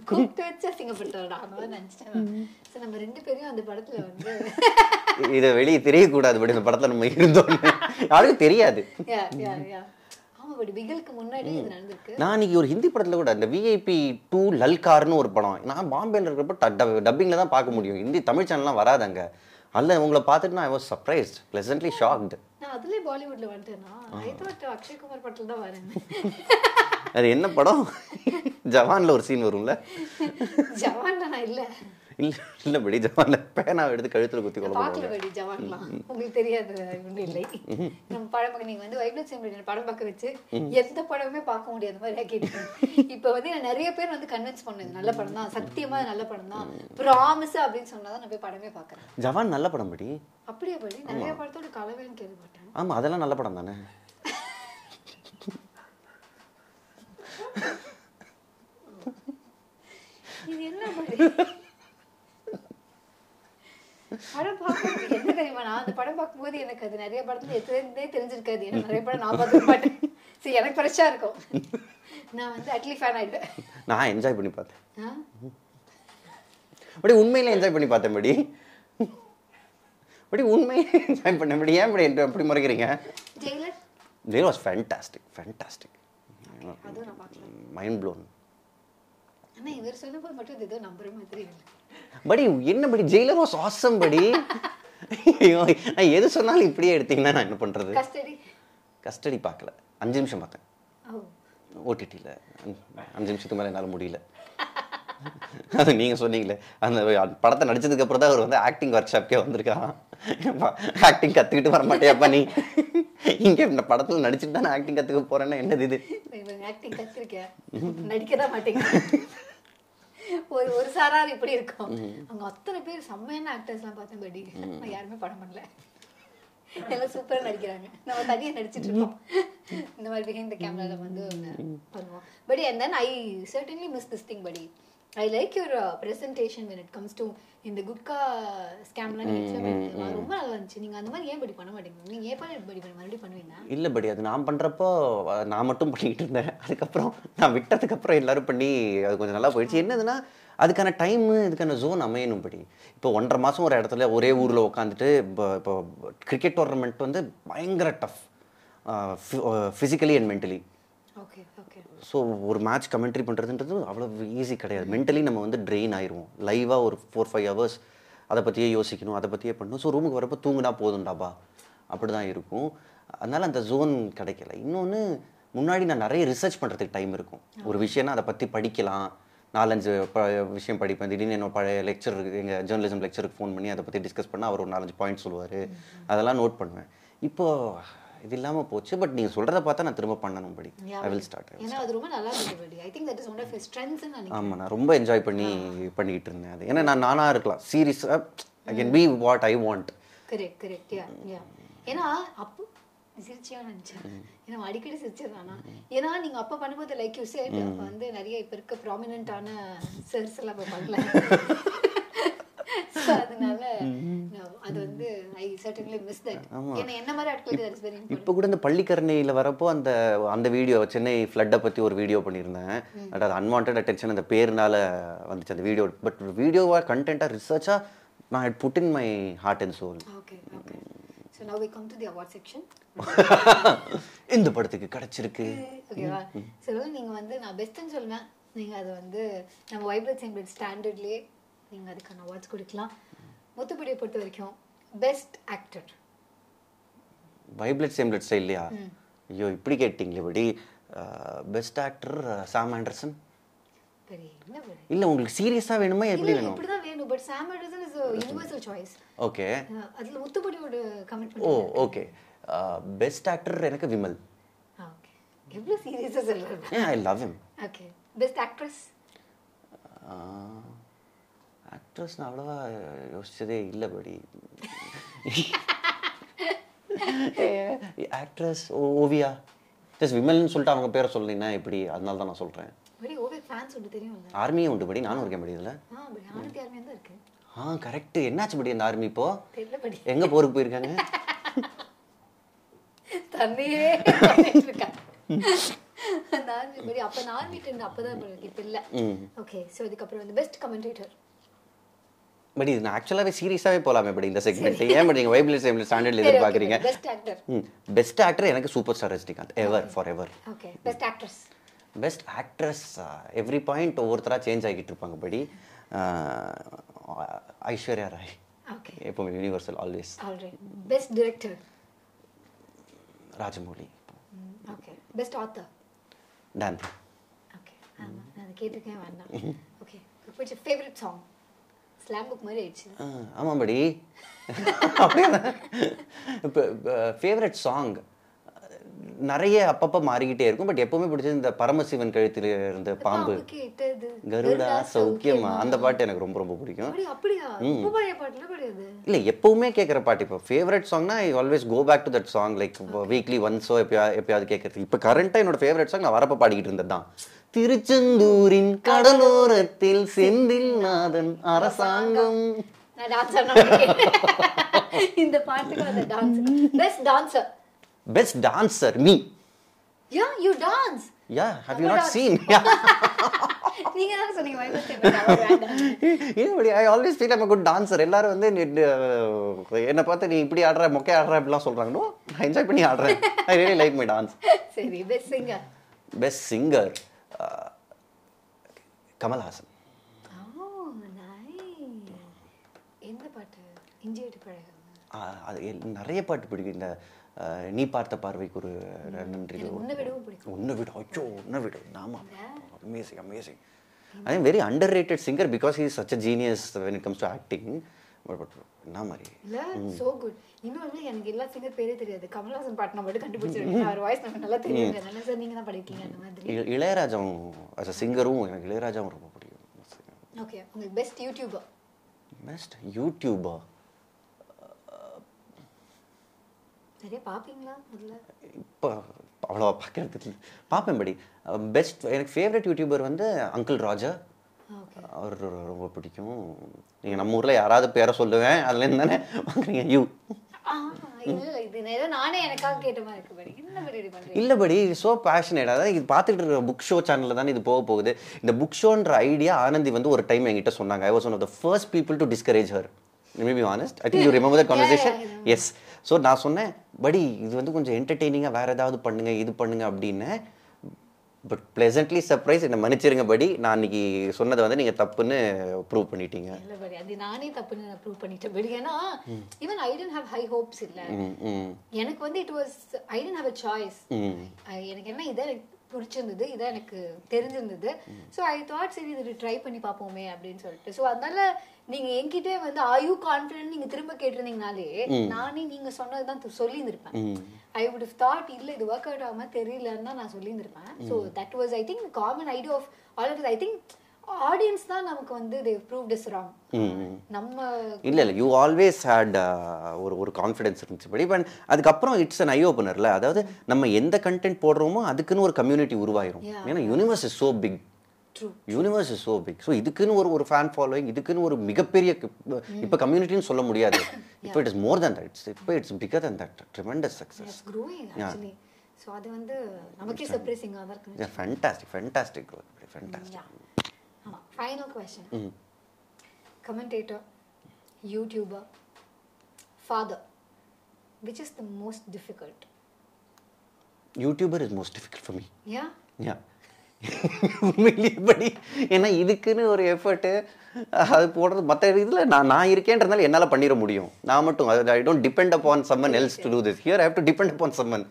கூப்பிட்டு வச்சு மாதிரி நினைச்சிட்டேன் ஸோ நம்ம ரெண்டு பேரும் அந்த படத்துல வந்து இதை வெளியே தெரியக்கூடாது பட் இந்த படத்தில் நம்ம இருந்தோம் யாருக்கும் தெரியாது. யா யா யா படி பிகிலுக்கு முன்னாடி இது நடந்திருக்கு. நான் இன்னைக்கு ஒரு ஹிந்தி படத்தில் கூட இந்த விஐபி டூ லல்கார்னு ஒரு படம். நான் பாம்பேல இருக்கிறப்ப டப்பிங்கில் தான் பார்க்க முடியும். ஹிந்தி தமிழ் சேனல்லாம் வராது அங்கே அல்ல உங்களை பார்த்துட்டு நான் I was surprised pleasantly shocked நான் அதுலயே பாலிவுட்ல வந்துட்டேனா? ஐ தாட் அக்ஷய்குமார் படத்துல தான் வரேன். அது என்ன படம்? [LAUGHS] ஜவான்ல ஒரு சீன் வரும்ல. ஜவான்ல நான் இல்ல. இல்லை இல்லை படி ஜவான்ல பேனாவை எடுத்து கழுத்தில் குத்தி கொள்ள பார்க்கல படி ஜவான்லாம். உங்களுக்கு தெரியாது ஒன்றும் இல்லை. நம்ம படம் நீங்க வந்து வைப்ளட் சிம்பிள் படம் பார்க்க வச்சு எந்த படமுமே பார்க்க முடியாத மாதிரி ஆக்கிட்டு இப்போ வந்து நான் நிறைய பேர் வந்து கன்வின்ஸ் பண்ணது நல்ல படம் தான் சத்தியமா இது நல்ல படம் தான். ப்ராமிஸ் அப்படின்னு சொன்னாதான் நான் போய் படமே பார்க்கறேன். ஜவான் நல்ல படம் படி. அப்படியே படி? நிறைய படத்தோட கலவைன்னு கேள்விப்பட்டேன். ஆமாம் அதெல்லாம் நல்ல படம் தானே? இது என்ன படி? படம் பார்க்க என்ன தெரியுமா? நான் அந்த படம் பார்க்கும்போது எனக்கு அது நிறைய படத்துல எத்தனை தெரிஞ்சிருக்காது. ஏன்னா நிறைய படம் நான் பார்த்துக்க மாட்டேன். சரி எனக்கு ஃப்ரெஷ்ஷாக இருக்கும். நான் வந்து அட்லி ஃபேன் ஆயிடுவேன். நான் என்ஜாய் பண்ணி பார்த்தேன்? படி உண்மையில என்ஜாய் பண்ணி பார்த்தேன் படி படி உண்மையிலே என்ஜாய் பண்ண படி ஏன் படி என்ன அப்படி முறைக்கிறீங்க? ஜெயிலர்? ஜெயில் வாஸ் ஃபேன்டாஸ்டிக் பார்க்கல. மைண்ட் ப்ளோன் ஆனா இவர் சொல்லும்போது மட்டும் இது ஏதோ நம்புற மாதிரி இல்லை. படி என்ன படி ஜெயிலர் வாஸ் ஆசம் படி. ஐயோ நான் எது சொன்னாலும் இப்படியே எடுத்தீங்கன்னா நான் என்ன பண்ணுறது கஸ்டடி. கஸ்டடி பார்க்கல. அஞ்சு நிமிஷம் பார்த்தேன். ஓடிடியில் அஞ்சு நிமிஷத்துக்கு மேலே என்னால் முடியல. அது நீங்கள் சொன்னீங்களே. அந்த படத்தை நடிச்சதுக்கு அப்புறம் தான் அவர் வந்து ஆக்டிங் ஒர்க் ஷாப்க்கே வந்திருக்கான் ஆக்டிங் கற்றுக்கிட்டு வர மாட்டேயாப்பா நீ? இங்கே இந்த படத்தில் நடிச்சுட்டு தான் ஆக்டிங் கற்றுக்க போகிறேன்னா என்னது இது? ஆக்டிங் கத்திருக்கேன் நடிக்க தான் மாட்டேங்க ஒரு ஒரு சாரார் இப்படி இருக்கும். அவங்க அத்தனை பேர் செம்மையான ஆக்டர்ஸ்லாம் பார்த்தேன் படி நான் யாருமே படம் பண்ணல. எல்லாம் சூப்பரா நடிக்கிறாங்க. நம்ம தனியா நடிச்சிட்டு இருக்கோம். இந்த மாதிரி பிஹைண்ட் த கேமரால வந்து பண்ணுவோம். But and then I certainly miss this thing படி I like your presentation when it comes to இந்த குட்கா ஸ்கேம்லாம் நீங்க explain பண்ணீங்க. ரொம்ப நல்லா இருந்துச்சு. நீங்க அந்த மாதிரி ஏன் படி பண்ண மாட்டீங்க? நீங்க ஏன் பண்ணி படி பண்ணி மறுபடியும் பண்ணுவீங்க? இல்லை படி அது நான் பண்ணுறப்போ நான் மட்டும் பண்ணிக்கிட்டு இருந்தேன். அதுக்கப்புறம் நான் விட்டதுக்கப்புறம் எல்லாரும் பண்ணி அது கொஞ்சம் நல்லா போயிடுச்சு. என்னதுன்னா அதுக்கான டைமு இதுக்கான ஜோன் அமையணும் படி. இப்போ ஒன்றரை மாதம் ஒரு இடத்துல ஒரே ஊரில் உட்காந்துட்டு இப்போ இப்போ கிரிக்கெட் டோர்னமெண்ட் வந்து பயங்கர tough physically and mentally okay so ஒரு மேட்ச் கமெண்ட்ரி பண்ணுறதுன்றது அவ்வளோ ஈஸி கிடையாது. மென்டலி நம்ம வந்து ட்ரெயின் ஆயிடுவோம் லைவாக ஒரு ஃபோர் ஃபைவ் ஹவர்ஸ் அதை பற்றியே யோசிக்கணும் அதை பற்றியே பண்ணணும். ஸோ ரூமுக்கு வரப்போ தூங்குனா போதும்டாப்பா? அப்படி தான் இருக்கும். அதனால் அந்த ஜோன் கிடைக்கல. இன்னொன்று முன்னாடி நான் நிறைய ரிசர்ச் பண்ணுறதுக்கு டைம் இருக்கும். ஒரு விஷயம்னா அதை பற்றி படிக்கலாம். நாலஞ்சு ப விஷயம் படிப்பேன். திடீர்னு என்னோட பழைய லெக்சர் எங்கள் ஜேர்னலிசம் லெக்சருக்கு ஃபோன் பண்ணி அதை பற்றி டிஸ்கஸ் பண்ணால் அவர் ஒரு நாலஞ்சு பாயிண்ட் சொல்லுவார். அதெல்லாம் நோட் பண்ணுவேன். இப்போது இது இல்லாமல் போச்சு. பட் நீங்கள் சொல்கிறத பார்த்தா நான் திரும்ப பண்ணணும் படி ஐ வில் ஸ்டார்ட் ஏன்னா அது ரொம்ப நல்லா இருந்தது I think that is one of your strengths ஆமாம் நான் ரொம்ப என்ஜாய் பண்ணி பண்ணிக்கிட்டு இருந்தேன் அது. ஏன்னா நான் நானாக இருக்கலாம். சீரியஸாக I can be what I want correct correct yeah yeah ஏன்னா அப்போ சிரிச்சியா நினைச்சேன். ஏன்னா அடிக்கடி சிரிச்சிடறானா ஏன்னா நீங்க அப்ப பண்ணும்போது லைக் யூ சேட் வந்து நிறைய இப்ப இருக்க ப்ராமினன்டான சர்ஸ் எல்லாம் இப்ப பண்ணல. [LAUGHS] [LAUGHS] அதனால அது வந்து ஐ சர்டன்லி மிஸ் தட் ஏன்னா என்ன மாதிரி ஆட்களுக்கு இப்போ கூட இந்த பள்ளிக்கரணையில் வரப்போ அந்த அந்த வீடியோ சென்னை ஃப்ளட்டை பற்றி ஒரு வீடியோ பண்ணியிருந்தேன். பட் அது அன்வான்ட் அட்டென்ஷன் அந்த பேர்னால வந்துச்சு அந்த வீடியோ பட் வீடியோவாக கண்டென்ட்டாக ரிசர்ச்சாக நான் it put in my heart and soul okay okay so now we come to the award section இந்த படத்துக்கு கிடச்சிருக்கு. ஓகேவா ஸோ நீங்க வந்து நான் பெஸ்ட்னு சொல்லுவேன். நீங்க அது வந்து நம்ம வைப்ரட் சிம்பிள் ஸ்டாண்டர்ட்லேயே நீங்க அதுக்கான அவார்ட்ஸ் கொடுக்கலாம். முத்துப்படியை பொறுத்த வரைக்கும் பெஸ்ட் ஆக்டர் வைப்லெட் சேம்லெட் ஸ்டைல்லையா ஐயோ இப்படி கேட்டிங்களே படி பெஸ்ட் ஆக்டர் சாம் ஆண்டர்சன் இல்லை உங்களுக்கு சீரியஸாக வேணுமா? எப்படி வேணும்? இப்படிதான் வேணும். But Sam Anderson is universal choice okay அதுல முத்துப்படியோட comment oh okay best actor எனக்கு விமல். ஓகே எவ்வளவு சீரியஸா சொல்றேன் ஏன் I love him. Okay best actress actress நான் அவ்வளோவா யோசிச்சதே இல்லை படி ஆக்ட்ரஸ் ஓவியா? ஜஸ்ட் விமல்னு சொல்லிட்டு அவங்க பேரை சொல்லலைன்னா எப்படி? அதனால தான் நான் சொல்கிறேன் ஆர்மியும் உண்டு படி. நானும் இருக்கேன் படி இதில். ஆ தான் கரெக்ட் என்னாச்சு படி அந்த ஆர்மி இப்போ? எங்கே போருக்கு போயிருக்காங்க? தண்ணியே அந்த ஆர்மி அப்ப நான் இருந்த அப்பதான் இருக்கு, இப்ப இல்ல. ஓகே சோ இதுக்கப்புறம் வந்து பெஸ்ட் கமெண்டேட்டர் பட் இது நான் ஆக்சுவலாகவே சீரியஸாகவே போகலாமே படி இந்த செக்மெண்ட் [LAUGHS] ஏன் படி நீங்கள் வைபிள் சேமில் ஸ்டாண்டர்டில் எதிர்பார்க்குறீங்க? பெஸ்ட் ஆக்டர் எனக்கு super star Rajinikanth ever for ever best actress best actress every point ஒவ்வொருத்தராக சேஞ்ச் ஆகிட்டு இருப்பாங்க படி ஐஸ்வர்யா ராய். எப்போவுமே universal always best director Rajamouli. Okay best author Dan okay ஆமா நான் கேட்டிருக்கேன் வேண்டாம். Okay favourite song slam book மாதிரி ஆயிடுச்சு. ஆமாம் படி அப்படியே இப்போ ஃபேவரட் சாங் நிறைய அப்பப்போ மாறிக்கிட்டே இருக்கும். பட் எப்பவுமே பிடிச்சது இந்த பரமசிவன் கழுத்தில் இருந்த பாம்பு. கருடா சௌக்கியமா? அந்த பாட்டு எனக்கு ரொம்ப ரொம்ப பிடிக்கும். இல்லை எப்பவுமே கேட்குற பாட்டு. இப்போ favourite சாங்னா I always go back to that song like weekly ஒன்ஸோ எப்பயா எப்பயாவது கேட்கறது இப்போ கரண்ட்டாக என்னோட ஃபேவரட் சாங் நான் வரப்போ பாடிக்கிட்டு இருந்தது தான் திருச்செந்தூரின் கடலோரத்தில் செந்தில் நாதன் அரசாங்கம். இந்த பாட்டுக்கு அந்த dance best dancer best dancer me yeah you dance yeah how you not seen நீங்க தான் சொன்னீங்க I always feel I'm good dancer எல்லாரும் வந்து என்னை பார்த்து நீ இப்படி ஆடுற மொக்கை ஆடுற அப்படிலாம் நோ நான் என்ஜாய் பண்ணி ஆடுறேன். I really like my dance சரி best singer best singer Kamal Haasan. Oh nice எந்த பாட்டு? இஞ்சி விட்டு பழகம் ஆஹ் அது நிறைய பாட்டு பிடிக்கும். இந்த நீ பார்த்த பார்வைக்கு ஒரு நன்றி உன்னை விட ஐயோ உன்னை விட. ஆமா. Amazing amazing I am very underrated singer because he such a genius when it comes to acting but என்ன மாதிரி? இல்ல சோ குட் இன்னொன்று எனக்கு எல்லா சிங்கர் பேரே தெரியாது. கமல்ஹாசன் பாட்டு நான் மட்டும் கண்டுபிடிச்சிருக்கேன் அவர் வாய்ஸ் நமக்கு நல்லா தெரியும் நல்லா சார் நீங்க தான் படிக்கீங்க அந்த மாதிரி? இளையராஜாவும் அஸ் அ சிங்கரும் எனக்கு இளையராஜாவும் ரொம்ப பிடிக்கும். ஓகே உங்களுக்கு பெஸ்ட் யூடியூபர் பெஸ்ட் யூடியூபா நிறைய பாப்பீங்களா முதல்ல? இப்போ அவ்வளோவா பார்க்கறது பார்ப்பேன் படி. பெஸ்ட் எனக்கு ஃபேவரட் யூடியூபர் வந்து அங்கிள் ராஜா அவர் ரொம்ப பிடிக்கும். நீங்கள் நம்ம ஊரில் யாராவது பேரை சொல்லுவேன். அதுலேருந்து தானே வாங்குறீங்க? யூ இருக்கு இல்லைபடி ஸோ பேஷனேட் அதாவது இது பார்த்துட்டு இருக்கிற புக் ஷோ சேனலில் தானே இது போக போகுது. இந்த புக் ஷோன்ற ஐடியா ஆனந்தி வந்து ஒரு டைம் என்கிட்ட சொன்னாங்க. I was one of the first people to discourage her may be honest I think you remember the conversation yes so நான் சொன்னேன் படி இது வந்து கொஞ்சம் என்டர்டெய்னிங்காக வேறு ஏதாவது பண்ணுங்க இது பண்ணுங்க அப்படின்னு. பட் ப்ளெசன்ட்லி சர்ப்ரைஸ் என்னை மன்னிச்சிருங்க படி நான் அன்னைக்கு சொன்னதை வந்து நீங்கள் தப்புன்னு ப்ரூவ் பண்ணிட்டீங்க. இல்ல படி அது நானே தப்புன்னு நான் ப்ரூவ் பண்ணிட்டேன் படி. ஏன்னா even I didn't have high hopes இல்ல. எனக்கு வந்து it was I didn't have a choice எனக்கு என்ன இதான் எனக்கு பிடிச்சிருந்தது இதான் எனக்கு தெரிஞ்சிருந்தது. ஸோ ஐ தாட் சரி இது ட்ரை பண்ணி பார்ப்போமே அப்படின்னு சொல்லிட்டு. ஸோ அதனால நீங்க என்கிட்டே வந்து ஆர் யூ கான்ஃபிடென்ட் நீங்க திரும்ப கேட்டிருந்தீங்கனாலே நானே நீங்க சொன்னதுதான் து- சொல்லியிருந்திருப்பேன். ஐ வுட் தாட் இல்ல இது ஒர்க் அவுட் ஆகாம தெரியலன்னு தான் நான் சொல்லியிருந்திருப்பேன். So that was I think common idea of all of I think audience தான் நமக்கு வந்து தே ப்ரூவ் டிஸ் ராங் நம்ம இல்லை இல்லை யூ ஆல்வேஸ் ஹேட் ஒரு ஒரு கான்ஃபிடன்ஸ் இருந்துச்சு படி பட் அதுக்கப்புறம் இட்ஸ் அன் ஐ ஓப்பனர் அதாவது நம்ம எந்த கண்டென்ட் போடுறோமோ அதுக்குன்னு ஒரு கம்யூனிட்டி உருவாயிரும். ஏன்னா universe is so big universe is so big so இதுக்குன்னு ஒரு ஒரு ஃபேன் ஃபாலோயிங் இதுக்குன்னு ஒரு மிகப்பெரிய இப்போ கம்யூனிட்டின்னு சொல்ல முடியாது. இப்போ it is more than that. It's இப்போ it's bigger than that. Tremendous success so அது வந்து நமக்கே சர்ப்ரைசிங்காக தான் இருக்கு ஃபேண்டாஸ்டிக் ஃபேண்டாஸ்டிக் ஃபேண்டாஸ்டிக் Yeah. ஆமா final question commentator YouTuber father which is the most difficult YouTuber is most difficult for me yeah yeah உண்மையிலேயேபடி ஏன்னா இதுக்குன்னு ஒரு எஃபர்ட்டு அது போடுறது மற்ற இதில் நான் நான் இருக்கேன்றதுனால என்னால் பண்ணிட முடியும். நான் மட்டும் I don't depend upon someone else to do this here have to depend upon someone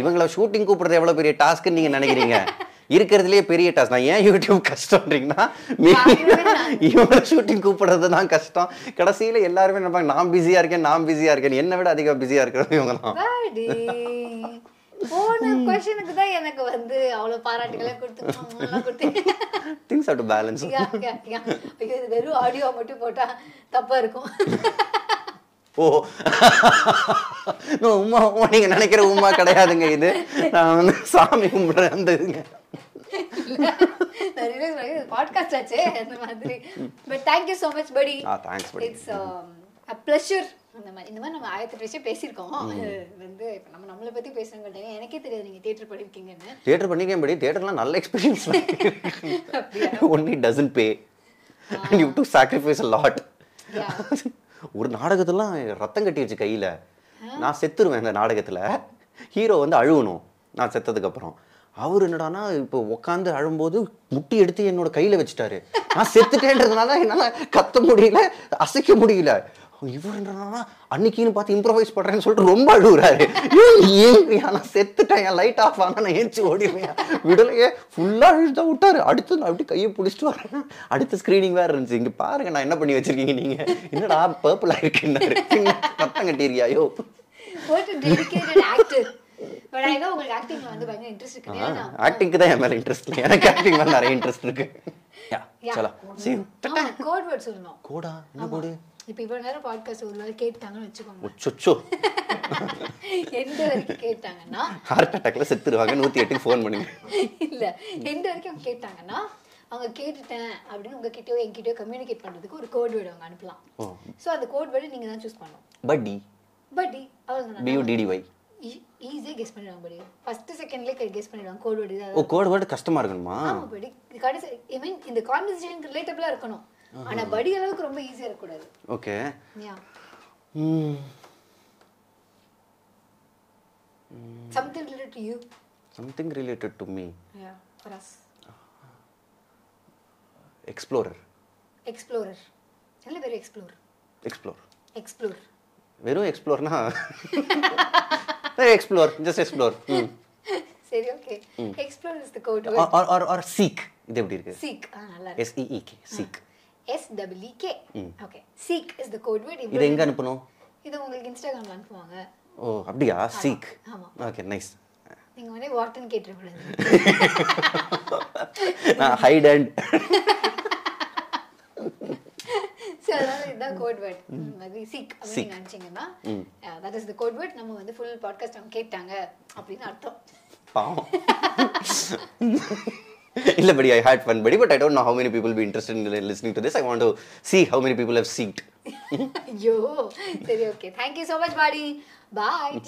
இவங்கள ஷூட்டிங் கூப்பிடுறது எவ்வளோ பெரிய டாஸ்க்குன்னு நீங்கள் நினைக்கிறீங்க? இருக்கிறதுலே பெரிய டாஸ்க் நான் ஏன் யூடியூப் கஷ்டம்ன்றீங்கன்னா இவங்கள ஷூட்டிங் கூப்பிடுறது தான் கஷ்டம். கடைசியில் எல்லாருமே நினைப்பாங்க நான் பிஸியாக இருக்கேன் நான் பிஸியாக இருக்கேன். என்னை விட அதிகம் பிஸியாக இருக்கிறது இவங்க தான் போன கொஸ்டினுக்கு தான் எனக்கு வந்து அவ்வளவு பாராட்டுகளை கொடுத்து. Things how to balance. ஐயோ, வெறும் ஆடியோ மட்டும் போட்டா தப்பா இருக்கும். ஓ. உமா நீங்க நினைக்கிற உமா கிடையாதுங்க இது. நான் வந்து சாமி கும்பிடுற அந்த இதுங்க. பாட்காஸ்ட் ஆச்சே அந்த மாதிரி. But thank you so much படி தேங்க்ஸ் இட்ஸ் அ ப்ளஷர் இந்த மாதிரி இந்த மாதிரி நம்ம ஆயிரத்தி விஷயம் பேசியிருக்கோம். வந்து இப்போ நம்ம நம்மளை பத்தி பேசுறோங்க எனக்கே தெரியாது நீங்க தியேட்டர் படிருக்கீங்கன்னு தியேட்டர் பண்ணிக்கேன் படி தியேட்டர்லாம் நல்ல experience only doesn't pay and you to sacrifice a lot. ஒரு நாடகத்தெல்லாம் ரத்தம் கட்டி வச்சு கையில. நான் செத்துருவேன் இந்த நாடகத்துல. ஹீரோ வந்து அழுவணும். நான் செத்ததுக்கு அப்புறம். அவர் என்னடானா இப்போ உட்காந்து அழும்போது முட்டி எடுத்து என்னோட கையில வச்சுட்டாரு. நான் செத்துட்டேன்றதுனால என்னால கத்த முடியல அசைக்க முடியல. இவர் என்னன்னா அன்னைக்குன்னு பார்த்து இம்ப்ரவைஸ் பண்றேன்னு சொல்லிட்டு ரொம்ப அழுகுறாரு ஏன் நான் செத்துட்டேன் என் லைட் ஆஃப் ஆனா நான் ஏஞ்சி ஓடிடுவேன் விடலையே ஃபுல்லா அழுதா விட்டாரு. அடுத்து நான் அப்படி கையை பிடிச்சிட்டு வரேன்? அடுத்த ஸ்க்ரீனிங் வேற இருந்துச்சு. இங்க பாருங்க நான் என்ன பண்ணி வச்சிருக்கீங்க நீங்க? என்னடா பர்பிள் ஆயிருக்குன்னாரு ரத்தம் கட்டிருக்கியாயோ? What dedicated actor but I know உங்களுக்கு ஆக்டிங்ல வந்து பயங்கர இன்ட்ரெஸ்ட் இருக்கு. ஏன்னா ஆக்டிங்க்கு தான் என் மேல இன்ட்ரெஸ்ட் இல்லை. எனக்கு ஆக்டிங் மேல நிறைய இன்ட்ரெஸ்ட் இருக்கு. யா சலோ you. Code word. சொல்லணும். கோடா என்ன கோடு? இப்போ இவ்வளவு நேரம் பாட்காஸ்ட் ஒரு வேளை கேட்டாங்கன்னு வச்சுக்கோங்க. சொச்சோ எந்த வரைக்கும் கேட்டாங்கன்னா ஹார்ட் அட்டாக்ல செத்துருவாங்க. நூத்தி எட்டுக்கு ஃபோன் பண்ணுங்க. இல்ல எந்த வரைக்கும் கேட்டாங்கன்னா அவங்க கேட்டுட்டேன் அப்படின்னு உங்ககிட்டயோ என்கிட்டயோ கம்யூனிகேட் பண்றதுக்கு ஒரு கோட் வேர்டு அவங்க அனுப்பலாம். சோ அந்த கோட் வேர்டு நீங்க தான் சூஸ் பண்ணணும். பட்டி பட் அவ்வளவுதான்? பியூடிடிஒய் ஈஸியா கெஸ் பண்ணிடுவாங்க படி ஃபர்ஸ்ட் செகண்ட்லயே கெஸ் பண்ணிடுவாங்க code word oh code word கஷ்டமா இருக்கணுமா? ஆமா படி கடைசி ஐ மீன் இந்த கான்வர்சேஷனுக்கு ரிலேட்டபிளா இருக்கணும். ஆனா படி அளவுக்கு ரொம்ப ஈஸியா இருக்க கூடாது okay. Something related to you something related to me yeah for us explorer explorer நல்ல பேர் எக்ஸ்ப்ளோர் எக்ஸ்ப்ளோர் எக்ஸ்ப்ளோர் வெறும் எக்ஸ்ப்ளோர்னா எக்ஸ்ப்ளோர் ஜஸ்ட் எக்ஸ்ப்ளோர் சரி okay explore is the code R R R seek இது எப்படி இருக்கு? சீக் நல்லா இருக்கு. S E E K seek S W K okay seek is the code word இது எங்க அனுப்பணும்? இது உங்களுக்கு இன்ஸ்டாகிராம்ல அனுப்புவாங்க. ஓ அப்படியா? சீக் ஆமா. ஓகே நைஸ் நீங்க உடனே வாட்டன் கேட்டுருக்கூடாது [LAUGHS] நான் ஹைட் அண்ட் இதுதான் கோட் வேர்ட் மாதிரி சீக் அப்படின்னு நினைச்சீங்கன்னா that is the code word நம்ம வந்து ஃபுல் பாட்காஸ்ட் அவங்க கேட்டாங்க அப்படின்னு அர்த்தம். பாவம். [LAUGHS] Illabadi, I had fun, buddy, but I don't know how many people will be interested in listening to this. I want to see how many people have seeked. [LAUGHS] Yo, okay. Thank you so much, buddy. Bye.